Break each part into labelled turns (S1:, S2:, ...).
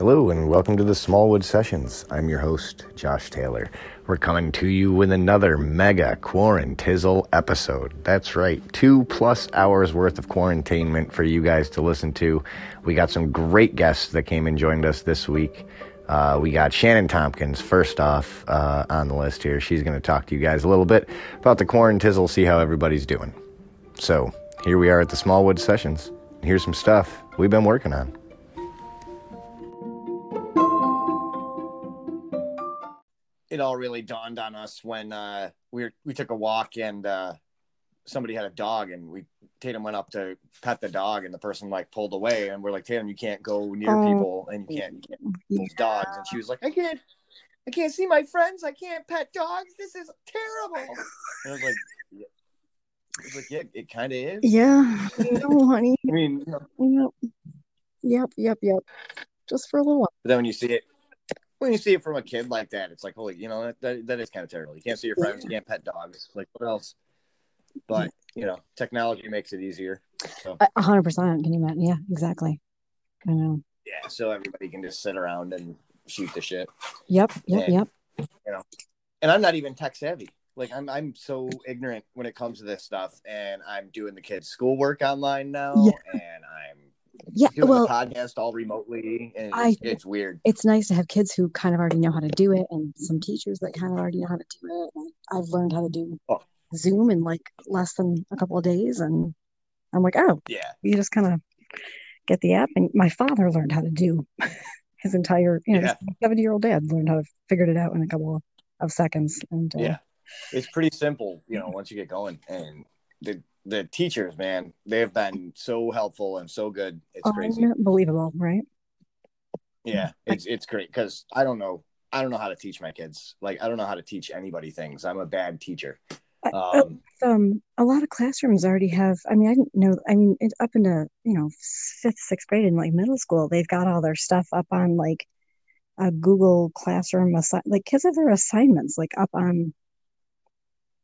S1: Hello, and welcome to the Smallwood Sessions. I'm your host, Josh Taylor. We're coming to you with another mega quarantizzle episode. That's right, two plus hours worth of quarantainment for you guys to listen to. We got some great guests that came and joined us this week. Uh, we got Shannon Tompkins first off uh, on the list here. She's going to talk to you guys a little bit about the quarantizzle, see how everybody's doing. So here we are at the Smallwood Sessions. Here's some stuff we've been working on.
S2: It all really dawned on us when uh, we were, we took a walk and uh, somebody had a dog and we Tatum went up to pet the dog and the person like pulled away and we're like Tatum you can't go near
S3: Oh,
S2: people and you can't, you can't those dogs. And she was like I can't I can't see my friends. I can't pet dogs. This is terrible. And I was like yeah. I was like yeah it kind of is.
S3: Yeah, no, honey.
S2: I mean you know,
S3: Yep, yep, yep, yep. Just for a little while.
S2: but then when you see it when you see it from a kid like that it's like holy you know that, that, that is kind of terrible you can't see your friends you can't pet dogs like what else but you know technology makes it easier so
S3: A hundred percent. Can you imagine? Yeah, exactly. I know.
S2: yeah so everybody can just sit around and shoot the shit
S3: Yep, yep,
S2: Yeah.
S3: yep.
S2: You know, and i'm not even tech savvy like i'm i'm so ignorant when it comes to this stuff and i'm doing the kids schoolwork online now
S3: Yeah.
S2: and i'm
S3: Yeah.
S2: doing
S3: Well,
S2: the podcast all remotely and
S3: I-
S2: it's, it's weird
S3: it's nice to have kids who kind of already know how to do it, and some teachers that kind of already know how to do it. And I've learned how to do
S2: Oh.
S3: Zoom in like less than a couple of days, and I'm like, oh,
S2: yeah
S3: you just kind of get the app. And my father learned how to do his entire, you know,
S2: Yeah.
S3: seventy year old dad learned how to figured it out in a couple of, of seconds. And uh,
S2: yeah it's pretty simple you know once you get going and the the teachers man they have been so helpful and so good it's crazy
S3: unbelievable, right?
S2: Yeah, it's it's great because I don't know I don't know how to teach my kids. Like I don't know how to teach anybody things. I'm a bad teacher.
S3: Oh,
S2: Um,
S3: um, a lot of classrooms already have. I mean, I didn't know. I mean, it, up into you know fifth, sixth grade in like middle school, they've got all their stuff up on like a Google Classroom. Assi- like kids have their assignments like up on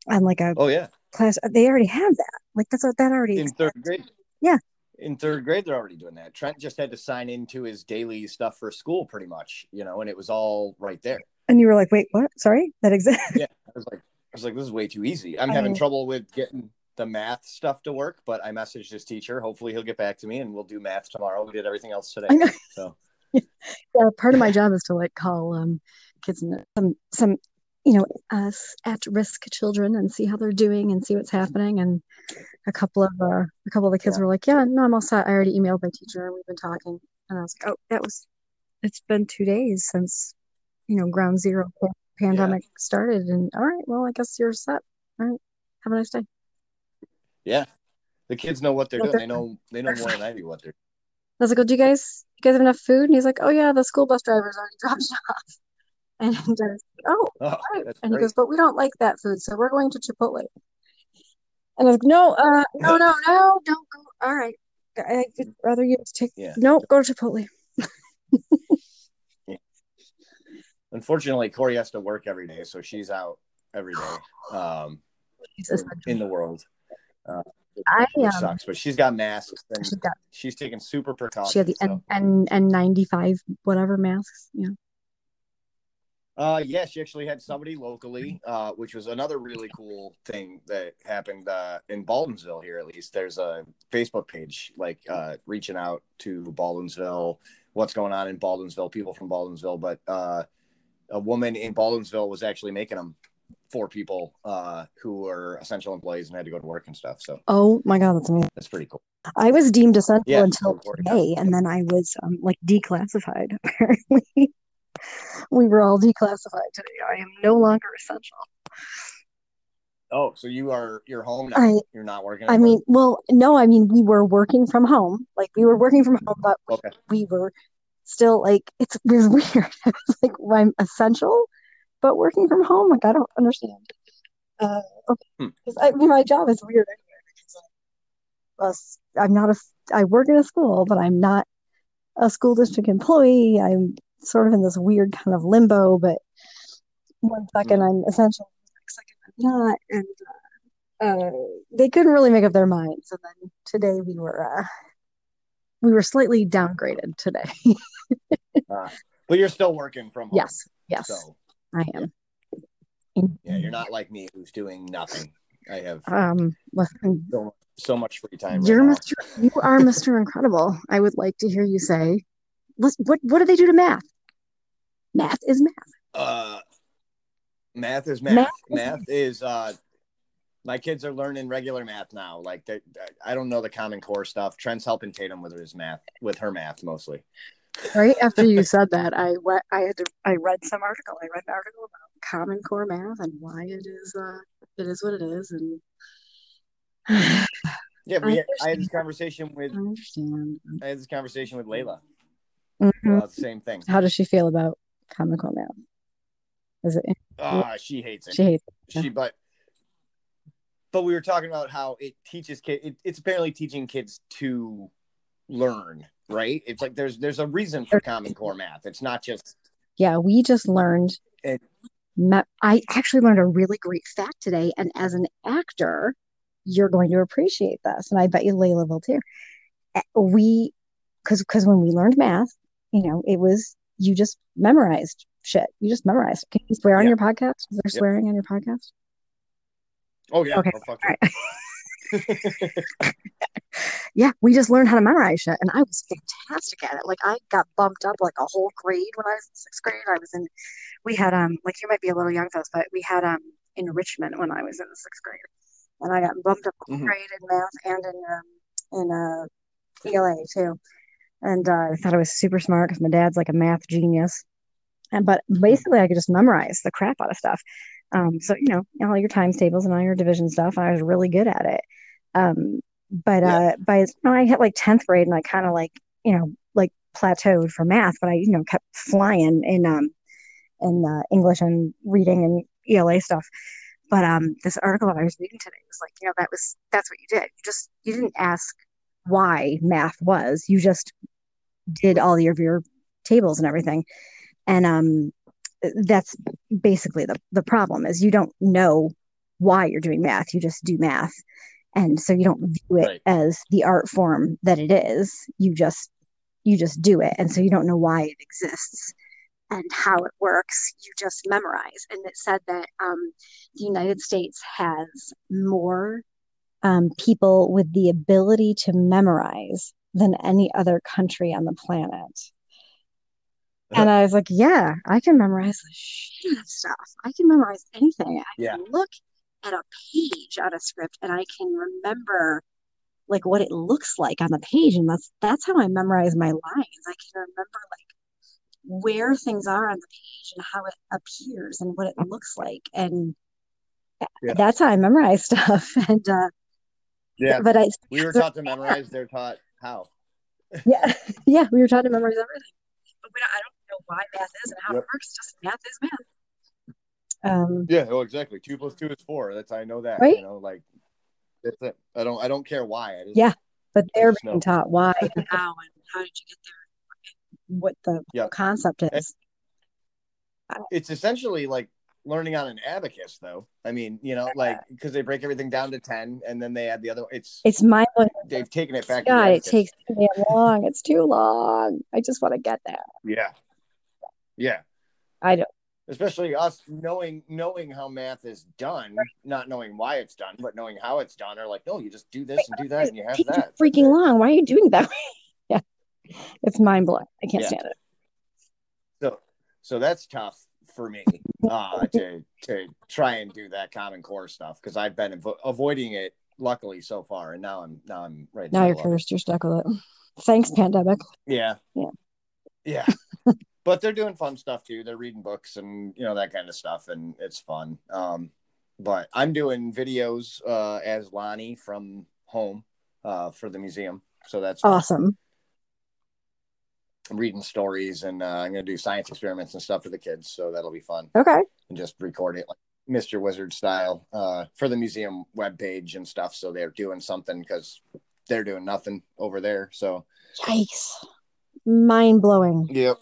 S3: on like a
S2: oh yeah,
S3: class. They already have that. Like that's what that already.
S2: in third grade.
S3: Yeah.
S2: in third grade they're already doing that. Trent just had to sign into his daily stuff for school, pretty much. You know, and it was all right there.
S3: And you were like, wait, what? Sorry, that exists.
S2: Yeah, I was like, I was like, this is way too easy. I'm having trouble with getting the math stuff to work, but I messaged his teacher. Hopefully, he'll get back to me, and we'll do math tomorrow. We did everything else today. So
S3: Yeah, part of my job is to like call um kids in some some you know us at risk children and see how they're doing and see what's happening and a couple of uh a couple of the kids
S2: Yeah.
S3: were like yeah no I'm all set I already emailed my teacher and we've been talking and I was like oh that was it's been two days since you know ground zero pa- pandemic started and all right well I guess you're set all right have a nice day
S2: yeah, the kids know what they're doing. They know they know more than I do what they're.
S3: I was like, well, do you guys, you guys have enough food? And he's like, oh yeah, the school bus driver's already dropped it off. And I was like, oh,
S2: Oh,
S3: right. And he goes, but we don't like that food, so we're going to Chipotle. And I was like, no, uh, no, no, no, don't go. All right. I- I'd rather you take,
S2: Yeah.
S3: no, go to Chipotle.
S2: Unfortunately, Corey has to work every day, so she's out every day um, in the world. Uh,
S3: I, um,
S2: sucks, but she's got masks and
S3: She got,
S2: she's taking super precautions.
S3: she had the
S2: so.
S3: N, N, N95 whatever masks. Yeah.
S2: Uh, yeah, she actually had somebody locally, uh, which was another really cool thing that happened uh, in Baldwinsville here. At least there's a Facebook page like uh, reaching out to Baldwinsville, what's going on in Baldwinsville, people from Baldwinsville. But uh, a woman in Baldwinsville was actually making them for people uh, who were essential employees and had to go to work and stuff. So
S3: Oh my God, that's amazing.
S2: that's pretty cool.
S3: I was deemed essential
S2: Yeah,
S3: until today, and then I was um, like declassified. Apparently, we were all declassified today. I am no longer essential.
S2: Oh, so you are you're home now.
S3: I-
S2: you're not working.
S3: I mean, well, no, I mean we were working from home. Like we were working from home, but
S2: okay.
S3: we were still like it's it was weird. Like well, I'm essential, but working from home. Like I don't understand. Uh, okay,
S2: Hmm.
S3: I mean my job is weird anyway. Because I'm, a s- I'm not a I work in a school, but I'm not a school district employee. I'm sort of in this weird kind of limbo. But one second I'm essential, next second I'm not, and uh, they couldn't really make up their minds. And then today we were uh, we were slightly downgraded today.
S2: Uh, but you're still working from home.
S3: yes, yes,
S2: So
S3: I am.
S2: yeah, you're not like me who's doing nothing. I have
S3: Um, listen,
S2: so, so much free time.
S3: You're
S2: now.
S3: Mr. You are Mr. Incredible. I would like to hear you say. What What do they do to math? Math is math.
S2: Uh, math is math.
S3: Math
S2: Math,
S3: is-
S2: uh, my kids are learning regular math now. Like they, I don't know the Common Core stuff. Trent's helping Tatum with his math, with her math mostly.
S3: Right after you said that, I went. I had to. I read some article. I read an article about Common Core math and why it is. Uh, it is what it is, and
S2: Yeah, we had, I had this conversation with
S3: understand.
S2: I had this conversation with Layla
S3: Mhm.
S2: about the same thing.
S3: How does she feel about Common Core math? Is it?
S2: Ah, she hates it.
S3: She hates. it.
S2: she but but we were talking about how it teaches kids it, it's apparently teaching kids to learn right it's like there's there's a reason for common core math it's not just
S3: Yeah, we just learned.
S2: It-
S3: I actually learned a really great fact today, and as an actor, you're going to appreciate this, and I bet you Layla will too. Uh, We, because because when we learned math, you know, it was you just memorized shit. You just memorized. Can you swear on
S2: Yeah.
S3: your podcast? Is there swearing on your podcast?
S2: oh yeah
S3: Okay,
S2: oh.
S3: Yeah, we just learned how to memorize shit, and I was fantastic at it. Like I got bumped up like a whole grade when I was in sixth grade. I was in, we had um, like you might be a little young for this, but we had um enrichment when I was in the sixth grade, and I got bumped up a
S2: Mhm.
S3: grade in math and in um, in uh ELA too. And uh, I thought I was super smart because my dad's like a math genius, and but basically I could just memorize the crap out of stuff. Um, so you know all your times tables and all your division stuff, and I was really good at it. Um, but
S2: Yeah.
S3: uh, by you know, I hit like tenth grade, and I kind of like you know like plateaued for math, but I you know kept flying in um in uh, English and reading and ELA stuff. But um, this article that I was reading today was like, you know, that was that's what you did. You just you didn't ask why math was. You just did all your your tables and everything. And um, that's basically the the problem is you don't know why you're doing math. You just do math. And so you don't view it
S2: Right.
S3: as the art form that it is. You just you just do it. And so you don't know why it exists and how it works. You just memorize. And it said that um, the United States has more um, people with the ability to memorize than any other country on the planet. And I was like, yeah, I can memorize the shit of stuff. I can memorize anything. I
S2: Yeah.
S3: can look at a page on a script and I can remember like what it looks like on the page. And that's that's how I memorize my lines. I can remember like where things are on the page and how it appears and what it looks like. And
S2: Yeah.
S3: that's how I memorize stuff. And uh
S2: yeah
S3: but I
S2: we were taught to memorize they're taught how
S3: yeah, yeah, we were taught to memorize everything. But we don't, I don't know why math is and how
S2: Yep.
S3: it works. Just math is math. Um
S2: yeah oh exactly two plus two is four that's i know that
S3: Right.
S2: you know like that's it i don't i don't care why I just,
S3: Yeah. but they're being
S2: know.
S3: taught why and how and how did you get there what the
S2: Yeah.
S3: concept is.
S2: it's essentially like learning on an abacus though i mean you know like because they break everything down to 10 and then they add the other it's
S3: It's mind blowing.
S2: they've taken it back
S3: God, it takes too long. It's too long. I just want to get there.
S2: yeah yeah
S3: I don't.
S2: especially us knowing knowing how math is done not knowing why it's done but knowing how it's done are like no you just do this and do that and you have
S3: It's
S2: that
S3: freaking long. Why are you doing that? yeah, it's mind blowing. I can't
S2: Yeah.
S3: stand it.
S2: so so that's tough for me uh to to try and do that common core stuff because i've been avo- avoiding it luckily so far and now i'm now i'm right
S3: Now you're cursed. You're stuck with it. Thanks, pandemic.
S2: yeah
S3: Yeah.
S2: yeah but they're doing fun stuff too they're reading books and you know that kind of stuff and it's fun um but i'm doing videos uh as lonnie from home uh for the museum so that's fun. I'm reading stories and uh, i'm gonna do science experiments and stuff for the kids so that'll be fun
S3: Okay.
S2: and just record it like mr wizard style uh for the museum webpage and stuff so they're doing something because they're doing nothing over there so
S3: Yikes. Mind blowing.
S2: Yep.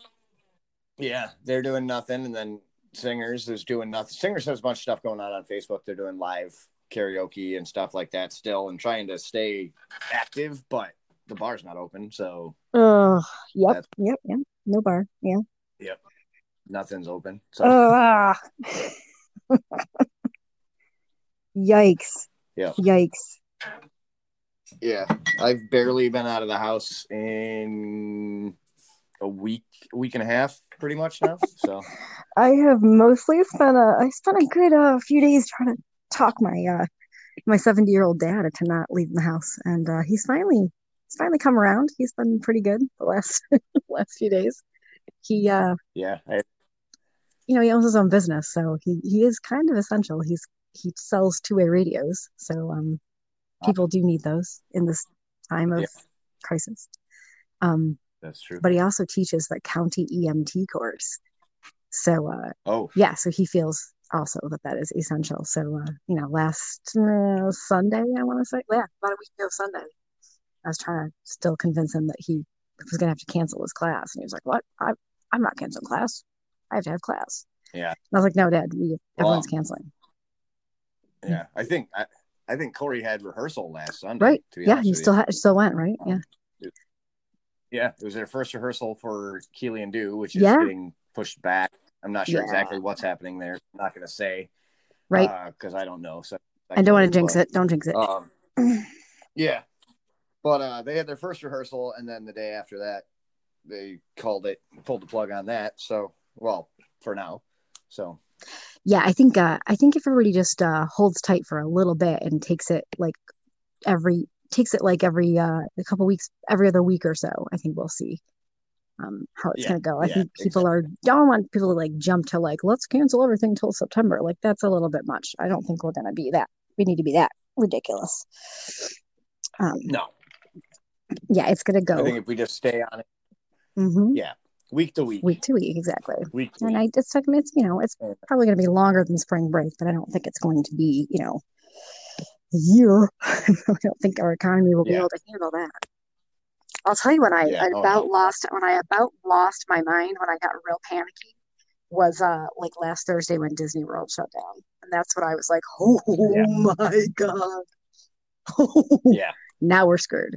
S2: Yeah, they're doing nothing, and then singers is doing nothing. Singers has a bunch of stuff going on on Facebook. They're doing live karaoke and stuff like that still, and trying to stay active. But the bar's not open, so
S3: Oh, yep, yep, yep. No bar. Yeah.
S2: Yep, nothing's open. So
S3: Ah. Yikes.
S2: Yeah.
S3: Yikes.
S2: yeah, I've barely been out of the house in a week, week and a half, pretty much now. So
S3: I have mostly spent a I spent a good uh, few days trying to talk my uh my 70 year old dad to not leave the house and uh he's finally he's finally come around. He's been pretty good the last last few days. He uh
S2: yeah, I,
S3: you know he owns his own business so he he is kind of essential. He's he sells two-way radios so um people do need those in this time of
S2: Yeah.
S3: crisis. Um
S2: that's true.
S3: but he also teaches the county EMT course. So uh
S2: Oh,
S3: yeah, so he feels also that that is essential. So, uh, you know, last uh, Sunday, I want to say, yeah, about a week ago Sunday, I was trying to still convince him that he was going to have to cancel his class. And he was like, what? I, I'm not canceling class. I have to have class.
S2: Yeah.
S3: And I was like, no, dad, we, everyone's
S2: Well,
S3: canceling.
S2: yeah. I think I, I think Corey had rehearsal last Sunday.
S3: Right. Yeah.
S2: He
S3: still, ha- still went, right?
S2: Um,
S3: Yeah.
S2: Yeah, it was their first rehearsal for Keely and Do, which is
S3: Yeah.
S2: getting pushed back. I'm not sure
S3: Yeah.
S2: exactly what's happening there. I'm not going to say,
S3: Right.
S2: Because I don't know. So
S3: I don't want to jinx it. Don't jinx it.
S2: Um, yeah, but uh, they had their first rehearsal, and then the day after that, they called it, pulled the plug on that. So, well, for now. So,
S3: yeah, I think, uh, I think if everybody just, uh, holds tight for a little bit and takes it like every, takes it like every, uh, a couple weeks, every other week or so, I think we'll see um how it's
S2: Yeah,
S3: going to go. I
S2: yeah,
S3: think people are don't want people to like jump to like let's cancel everything till September. Like that's a little bit much. I don't think we're going to be that. We need to be that ridiculous. Um
S2: no,
S3: yeah, it's going to go.
S2: I think if we just stay on it
S3: mhm, yeah,
S2: week to week,
S3: week to week exactly.
S2: week to
S3: And
S2: week.
S3: I just took it's you know it's probably going to be longer than spring break, but I don't think it's going to be you know a year. I don't think our economy will be able to handle that. I'll tell you when I,
S2: Yeah.
S3: I
S2: Oh,
S3: about
S2: no.
S3: lost when I about lost my mind when I got real panicky was uh like last Thursday when Disney World shut down. And that's when I was like, Oh
S2: Yeah.
S3: my God.
S2: Yeah,
S3: now we're screwed.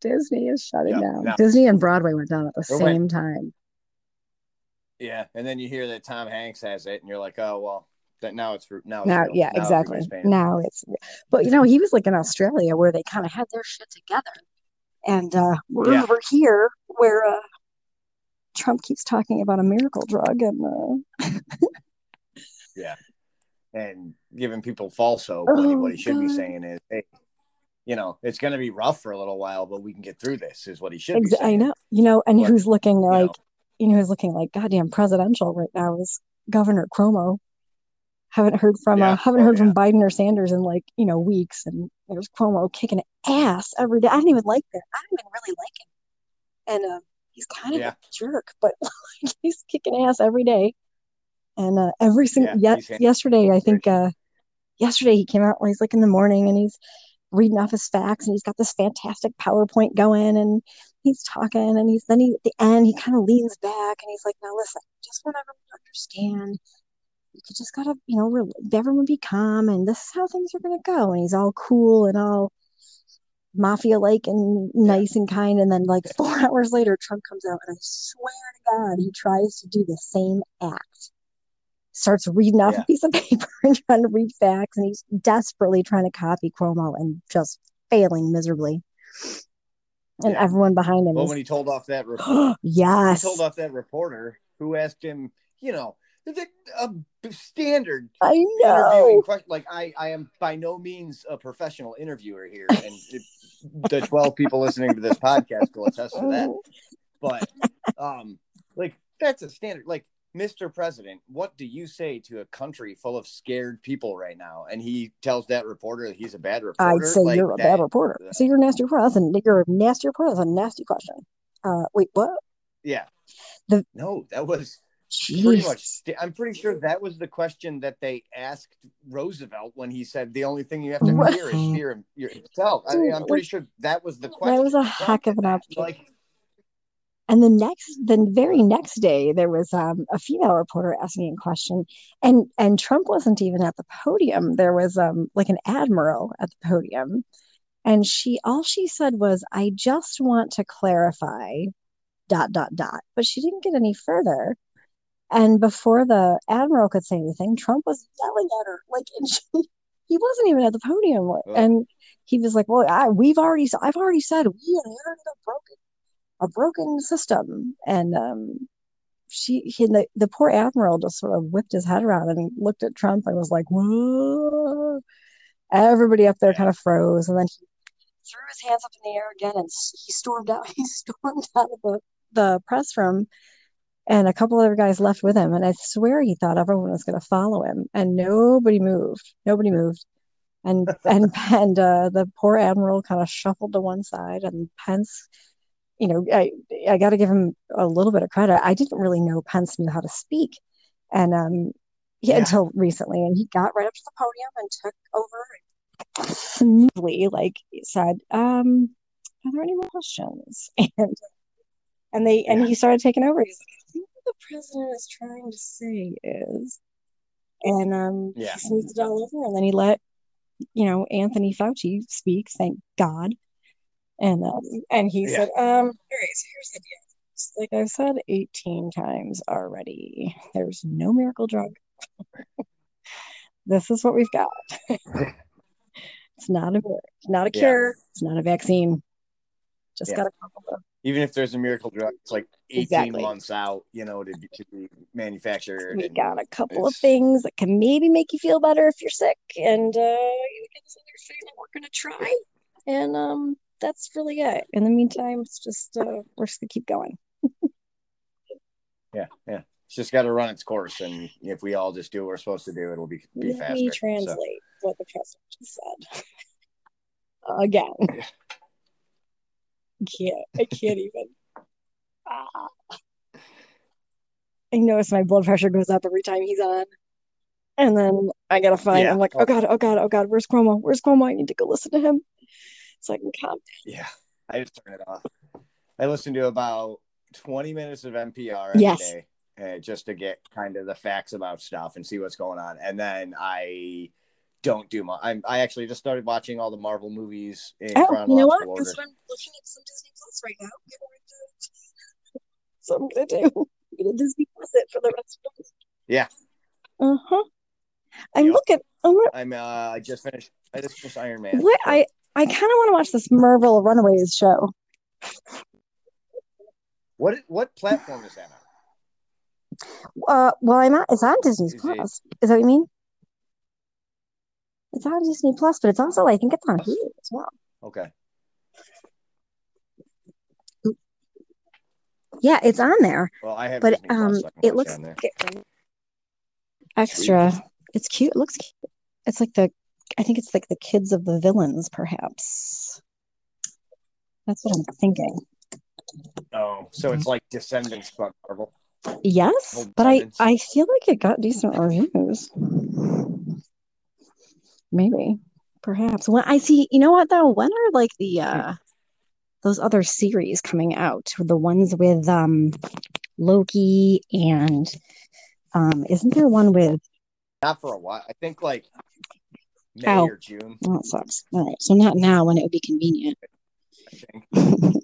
S3: Disney is shutting
S2: Yeah,
S3: down.
S2: now-
S3: Disney and Broadway went down at the
S2: Or went-
S3: same time.
S2: yeah, and then you hear that Tom Hanks has it, and you're like, oh well, that now it's for now. It's
S3: Now,
S2: real.
S3: yeah,
S2: Now
S3: exactly.
S2: everybody's paying
S3: Now it's, but you know, he was like in Australia where they kind of had their shit together, and uh, we're
S2: Yeah.
S3: over here where uh, Trump keeps talking about a miracle drug, and uh, yeah,
S2: and giving people false hope when
S3: Oh,
S2: what he should be saying is, hey, you know, it's going to be rough for a little while, but we can get through this. Is what he should
S3: ex- I know, you know, and
S2: But,
S3: who's looking
S2: You
S3: like,
S2: know,
S3: you know, who's looking like goddamn presidential right now is Governor Cuomo. Haven't heard from
S2: Yeah.
S3: uh, haven't
S2: Oh,
S3: heard
S2: yeah.
S3: from Biden or Sanders in like you know weeks, and there's Cuomo kicking ass every day. I don't even like that. I don't even really like him, and uh, he's kind of
S2: Yeah.
S3: a jerk, but like, he's kicking ass every day. And uh, every single
S2: Yeah,
S3: yesterday, I think uh, yesterday he came out. He's like in the morning, and he's reading off his facts, and he's got this fantastic PowerPoint going, and he's talking, and he's then he at the end he kind of leans back, and he's like, "Now listen, just want everyone to understand." you just gotta, you know, re- everyone be calm, and this is how things are gonna go. And he's all cool and all mafia like and nice and kind. And then, like four hours later, Trump comes out, and I swear to God, he tries to do the same act. Starts reading off
S2: Yeah.
S3: a piece of paper and trying to read facts, and he's desperately trying to copy Cuomo and just failing miserably. And
S2: Yeah.
S3: everyone behind him
S2: Well,
S3: is,
S2: when he told off that report, he
S3: yes,
S2: told off that reporter who asked him, you know, the, a standard
S3: I
S2: interviewing
S3: know.
S2: question. Like I, I am by no means a professional interviewer here, and it, the twelve people listening to this podcast will attest to that. But, um, like that's a standard. Like, Mr. President, what do you say to a country full of scared people right now? And he tells that reporter that he's a bad reporter.
S3: I'd say
S2: like,
S3: you're a
S2: that-
S3: bad reporter. So you're a nasty a, you're a nasty a nasty question. Uh, wait, what?
S2: Yeah.
S3: The-
S2: no, that was pretty much. st- I'm pretty sure that was the question that they asked Roosevelt when he said the only thing you have to fear is fear yourself. I mean, I'm pretty sure that was the question.
S3: That was a heck of an opportunity.
S2: Like,
S3: And the next, the very next day, there was um, a female reporter asking a question, and and Trump wasn't even at the podium. There was um like an admiral at the podium, And she all she said was, I just want to clarify dot dot dot. But she didn't get any further. And before the admiral could say anything, Trump was yelling at her like, and she, he wasn't even at the podium.
S2: Oh.
S3: And he was like, "Well, I, we've already, I've already said we inherited a broken, a broken system." And um, she, he, the, the poor admiral just sort of whipped his head around and looked at Trump and was like, "Whoa!" Everybody up there kind of froze, and then he threw his hands up in the air again, and he stormed out. He stormed out of the the press room and a couple other guys left with him and i swear he thought everyone was going to follow him and nobody moved nobody moved and and and uh, the poor admiral kind of shuffled to one side and pence you know i i got to give him a little bit of credit i didn't really know pence knew how to speak and um yeah,
S2: Yeah.
S3: until recently and he got right up to the podium and took over smoothly like said um are there any more questions and and they and he started taking over. He's like, I think what the president is trying to say is, and um,
S2: Yeah.
S3: he smoothed it all over, and then he let you know Anthony Fauci speak. Thank God. And um, and he
S2: Yeah.
S3: said, um, all right, so here's the deal. Like I've said 18 times already, there's no miracle drug. this is what we've got. it's not a not a
S2: Yeah.
S3: cure. It's not a vaccine. Just
S2: Yeah.
S3: got a couple of
S2: Even if there's a miracle drug, it's like 18
S3: Exactly.
S2: months out, you know, to be, to be manufactured.
S3: we
S2: and
S3: got a couple of things that can maybe make you feel better if you're sick and uh you get this other thing that we're gonna try and um that's really it in the meantime it's just uh we're just gonna keep going
S2: Yeah, yeah. It's just got to run its course, and if we all just do what we're supposed to do, it'll be be
S3: let
S2: faster.
S3: me
S2: So,
S3: translate what the president just said again
S2: Yeah.
S3: I can't i can't even ah. i notice my blood pressure goes up every time he's on and then i gotta find
S2: Yeah.
S3: i'm like oh god oh god oh god where's cuomo where's cuomo i need to go listen to him so i can calm
S2: yeah, I just turn it off. I listen to about 20 minutes of NPR every
S3: Yes.
S2: day, uh, just to get kind of the facts about stuff and see what's going on, and then I don't do much. I'm, I actually just started watching all the Marvel movies in
S3: Oh, you know what?
S2: order.
S3: That's what I'm looking at some Disney Plus right now. So I'm gonna do. I'm gonna Disney Plus it for the rest of the week.
S2: Yeah.
S3: Uh huh. I'm
S2: Yep.
S3: looking. I'm
S2: I'm uh, I just finished. I just finished Iron Man.
S3: what I I kind of want to watch this Marvel Runaways show.
S2: what what platform is that on?
S3: Uh, well, I'm at, it's on Disney
S2: Is
S3: Plus. Is that what you mean? It's on Disney Plus, but it's also I think it's on Hulu as well.
S2: Okay.
S3: Yeah, it's on there,
S2: Well, I have
S3: but
S2: Plus,
S3: um,
S2: so
S3: it looks
S2: on there.
S3: like extra. It's cute. It looks cute. It's like the I think it's like the kids of the villains, perhaps. That's what I'm thinking.
S2: Oh, so it's like Descendants, but Marvel.
S3: Yes,
S2: Old
S3: but I I feel like it got decent reviews. Maybe, perhaps. When I see, you know what though? When are like the uh those other series coming out? The ones with um Loki and um isn't there one with
S2: Not for a while. I think like May
S3: Oh.
S2: or June.
S3: oh that sucks. All right, so not now when it would be convenient.
S2: I think.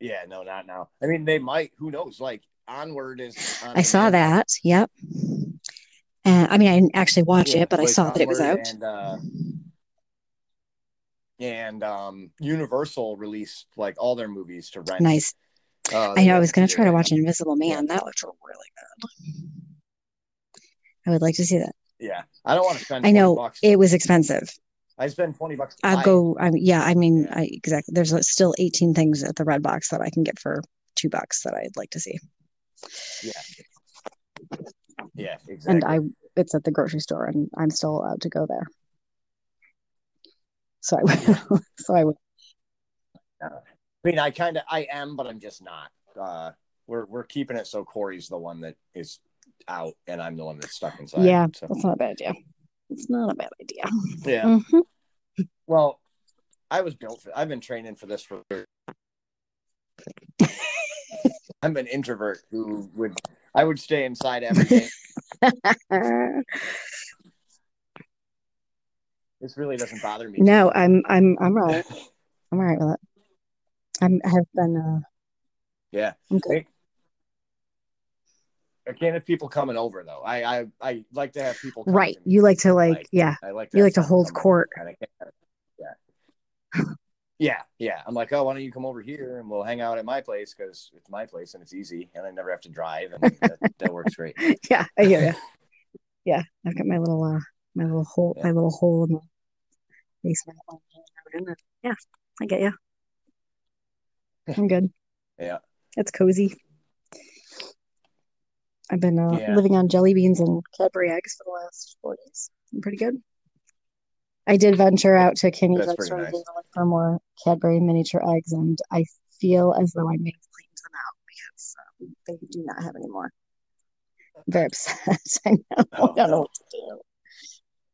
S2: Yeah, no, not now. I mean, they might. Who knows? Like Onward is. on
S3: I saw
S2: demand.
S3: that. Yep. And I mean, I didn't actually watch
S2: Yeah,
S3: it, but I saw that it was out.
S2: And, uh, and um, Universal released like all their movies to rent.
S3: Nice.
S2: Uh,
S3: I know. I was going to try to watch Invisible Man. That looked really good. I would like to see that.
S2: Yeah, I don't want to spend.
S3: I know
S2: Bucks.
S3: it was expensive.
S2: I spend twenty bucks.
S3: I'll
S2: buy
S3: go. I, yeah, I mean,
S2: Yeah.
S3: I exactly. There's uh, still 18 things at the Redbox that I can get for two bucks that I'd like to see,
S2: Yeah. Yeah, exactly.
S3: and I it's at the grocery store, and I'm still allowed to go there. So I will. so I will.
S2: I mean, I kind of I am, but I'm just not. Uh, we're we're keeping it so Corey's the one that is out, and I'm the one that's stuck inside.
S3: Yeah,
S2: So
S3: that's not a bad idea. It's not a bad idea.
S2: yeah.
S3: Mhm.
S2: Well, I was built for. I've been training for this for. I'm an introvert who would I would stay inside every day. This really doesn't bother me.
S3: No, I'm I'm I'm right. I'm all right with it. I'm I have been uh
S2: Yeah.
S3: I'm good.
S2: I can't have people coming over though. I I, I like to have people come
S3: Right. You like to like,
S2: Like,
S3: yeah.
S2: I like to
S3: You like to hold court.
S2: Yeah. Yeah, yeah. I'm like, oh, why don't you come over here and we'll hang out at my place because it's my place and it's easy and I never have to drive and that, that works great.
S3: Yeah, I hear you. Yeah. I've got my little uh my little hole
S2: Yeah.
S3: my little hole in the basement. Yeah, I get you. I'm good.
S2: Yeah.
S3: It's cozy. I've been uh,
S2: Yeah.
S3: living on jelly beans and Cadbury eggs for the last four days. I'm pretty good. I did venture out to
S2: That's
S3: and
S2: nice.
S3: to look for more Cadbury miniature eggs, and I feel as though I may have cleaned them out because um, they do not have any more. I'm very upset. I know.
S2: Oh,
S3: I don't know
S2: no.
S3: what to do.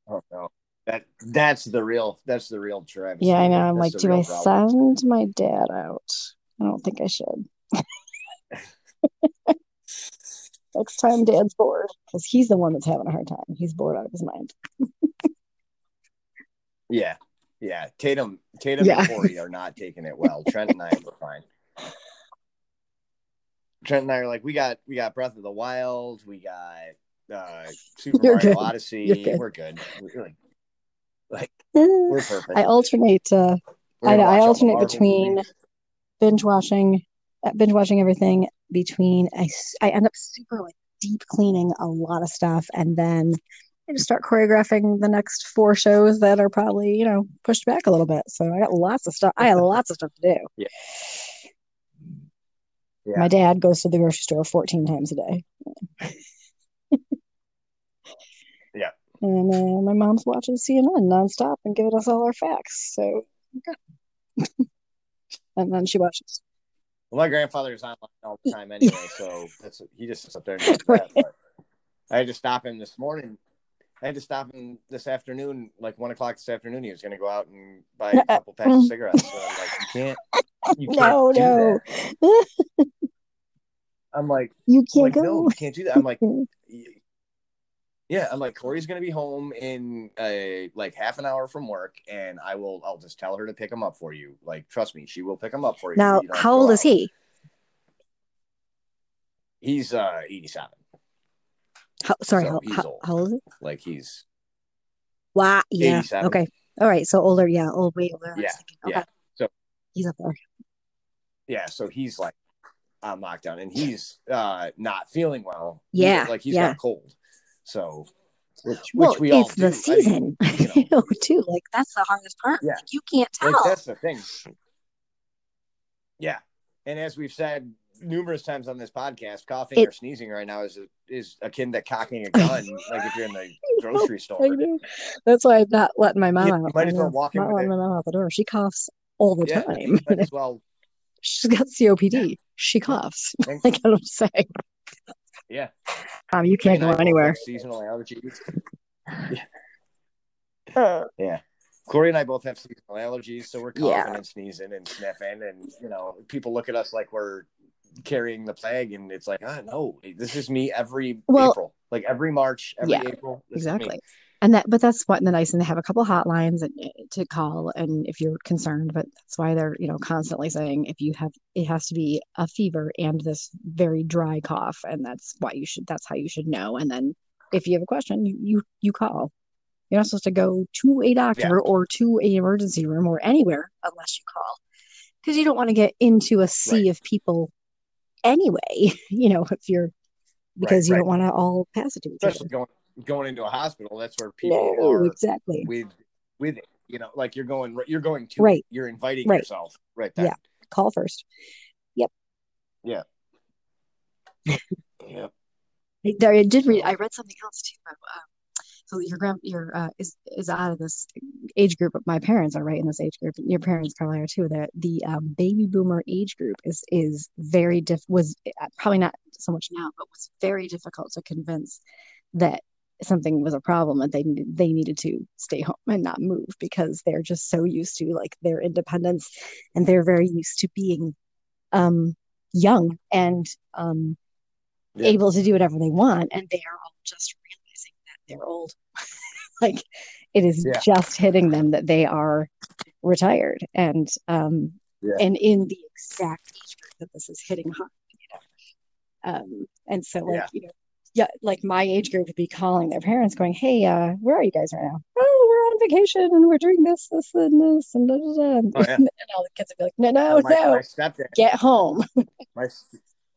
S2: Oh no. That that's the real that's the real travesty.
S3: Yeah, I know. I'm like,
S2: That's the
S3: do I
S2: problem.
S3: send my dad out? I don't think I should. Next time dad's bored, because he's the one that's having a hard time. He's bored out of his mind.
S2: Yeah. Yeah. Tatum Tatum
S3: Yeah.
S2: and Corey are not taking it well. Trent and I are fine. Trent and I are like, we got we got Breath of the Wild, we got uh Super
S3: You're
S2: Mario
S3: good.
S2: Odyssey.
S3: Good.
S2: We're good. We're like, like we're perfect.
S3: I alternate. Uh, I. I
S2: watch all the
S3: alternate between
S2: movies.
S3: binge watching, uh, binge watching everything. Between I, I end up super like deep cleaning a lot of stuff, and then I just start choreographing the next four shows that are probably you know pushed back a little bit. So I got lots of stuff. I had lots of stuff to do.
S2: Yeah. Yeah.
S3: My dad goes to the grocery store 14 times a day.
S2: Yeah.
S3: And uh, my mom's watching CNN nonstop and giving us all our facts. So, okay. and then she watches.
S2: Well, my grandfather is online all the time anyway, so that's he just sits up there that. I had to stop him this morning. I had to stop him this afternoon, like one o'clock this afternoon. He was going to go out and buy a uh, uh, couple packs of mm. cigarettes. So I'm like, you can't, you can't
S3: No,
S2: do
S3: no.
S2: that. I'm like,
S3: You
S2: I'm
S3: can't
S2: like,
S3: go.
S2: no, you can't do that. I'm like, yeah, I'm like, Corey's going to be home in uh, like half an hour from work, and I will, I'll just tell her to pick him up for you. Like, trust me, she will pick him up for you.
S3: Now,
S2: You
S3: how old is he?
S2: He's uh 87.
S3: How, sorry,
S2: So
S3: how,
S2: old.
S3: how old is he?
S2: Like he's
S3: Wow. Yeah.
S2: 87.
S3: Okay. All right. So older. Yeah. Old. Way older.
S2: Yeah,
S3: Okay.
S2: yeah. So-
S3: he's up there.
S2: yeah, so he's like on lockdown and he's uh not feeling well.
S3: Yeah,
S2: Like he's
S3: yeah.
S2: got cold. So which
S3: Well,
S2: which we all
S3: it's
S2: do.
S3: the
S2: I mean,
S3: season,
S2: you know.
S3: too. Like that's the hardest part.
S2: Yeah.
S3: Like, you can't
S2: like,
S3: tell.
S2: that's the thing. Yeah. And as we've said numerous times on this podcast, coughing
S3: It-
S2: or sneezing right now is is akin to cocking a gun, like if you're in the grocery store.
S3: That's why I'm not letting my mom
S2: You-
S3: out.
S2: might as well walk in
S3: not
S2: with
S3: my mom out the door. She coughs all the
S2: Yeah,
S3: time.
S2: might as well
S3: She's got COPD. She coughs. Like I don't say.
S2: Yeah.
S3: Um, you can't go anywhere.
S2: Seasonal allergies.
S3: Uh,
S2: Yeah. Corey and I both have seasonal allergies, so we're coughing
S3: Yeah.
S2: and sneezing and sniffing, and you know, people look at us like we're carrying the plague, and it's like, ah, no, this is me every
S3: Well-
S2: April, like every March, every
S3: Yeah,
S2: April. this is me.
S3: exactly. And that, but that's what the nice, and they have a couple hotlines and, eh, to call, and if you're concerned, but that's why they're, you know, constantly saying if you have, it has to be a fever and this very dry cough, and that's why you should, that's how you should know. And then if you have a question, you you, you call. You're not supposed to go to a doctor
S2: Yeah.
S3: or to a emergency room or anywhere unless you call, because you don't want to get into a sea
S2: Right.
S3: of people anyway. You know, if you're because you
S2: right.
S3: don't want to all pass it to each other.
S2: Going going into a hospital, that's where people
S3: No,
S2: are
S3: exactly.
S2: with with it. You know, like you're going, you're going to,
S3: Right.
S2: You're inviting
S3: Right.
S2: yourself, right? There.
S3: Yeah. Call first. Yep.
S2: Yeah.
S3: There, I did read. I read something else too. About, um, so your grand, your uh, is is out of this age group. But my parents are right in this age group. and Your parents probably are too. That the um, baby boomer age group is is very diff was uh, probably not so much now, but was very difficult to convince that something was a problem that they needed they needed to stay home and not move because they're just so used to like their independence and they're very used to being um young and um
S2: Yeah.
S3: able to do whatever they want and they are all just realizing that they're old like it is
S2: Yeah.
S3: just hitting them that they are retired and um
S2: Yeah.
S3: and in the exact age group that this is hitting hard you know um and so like you know yeah like my age group would be calling their parents going hey uh where are you guys right now oh we're on vacation and we're doing this this and this and da, da, da.
S2: Oh, yeah.
S3: and all the kids would be like no no
S2: my,
S3: no
S2: my stepdad,
S3: get home
S2: my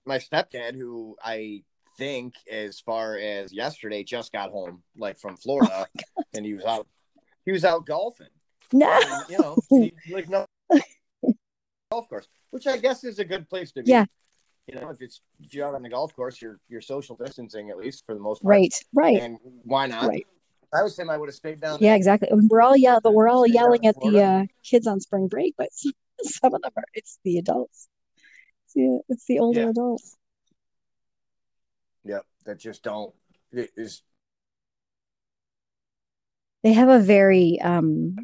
S2: my stepdad, who I think, as far as yesterday, just got home like from Florida, and he was out. He was out golfing.
S3: no
S2: And, you know, he, like no golf course, which I guess is a good place to be.
S3: Yeah.
S2: You know, if it's if you're out on the golf course, you're you're social distancing at least for the most part.
S3: right right
S2: And why not?
S3: right
S2: I was him. I would have stayed down.
S3: Yeah,
S2: there.
S3: exactly. We're all yell, but we're all yelling
S2: in
S3: at the uh, kids on spring break, but some of them are. It's the adults. It's the, it's the older
S2: Yeah.
S3: adults.
S2: Yep. That just don't. It is
S3: They have a very, um,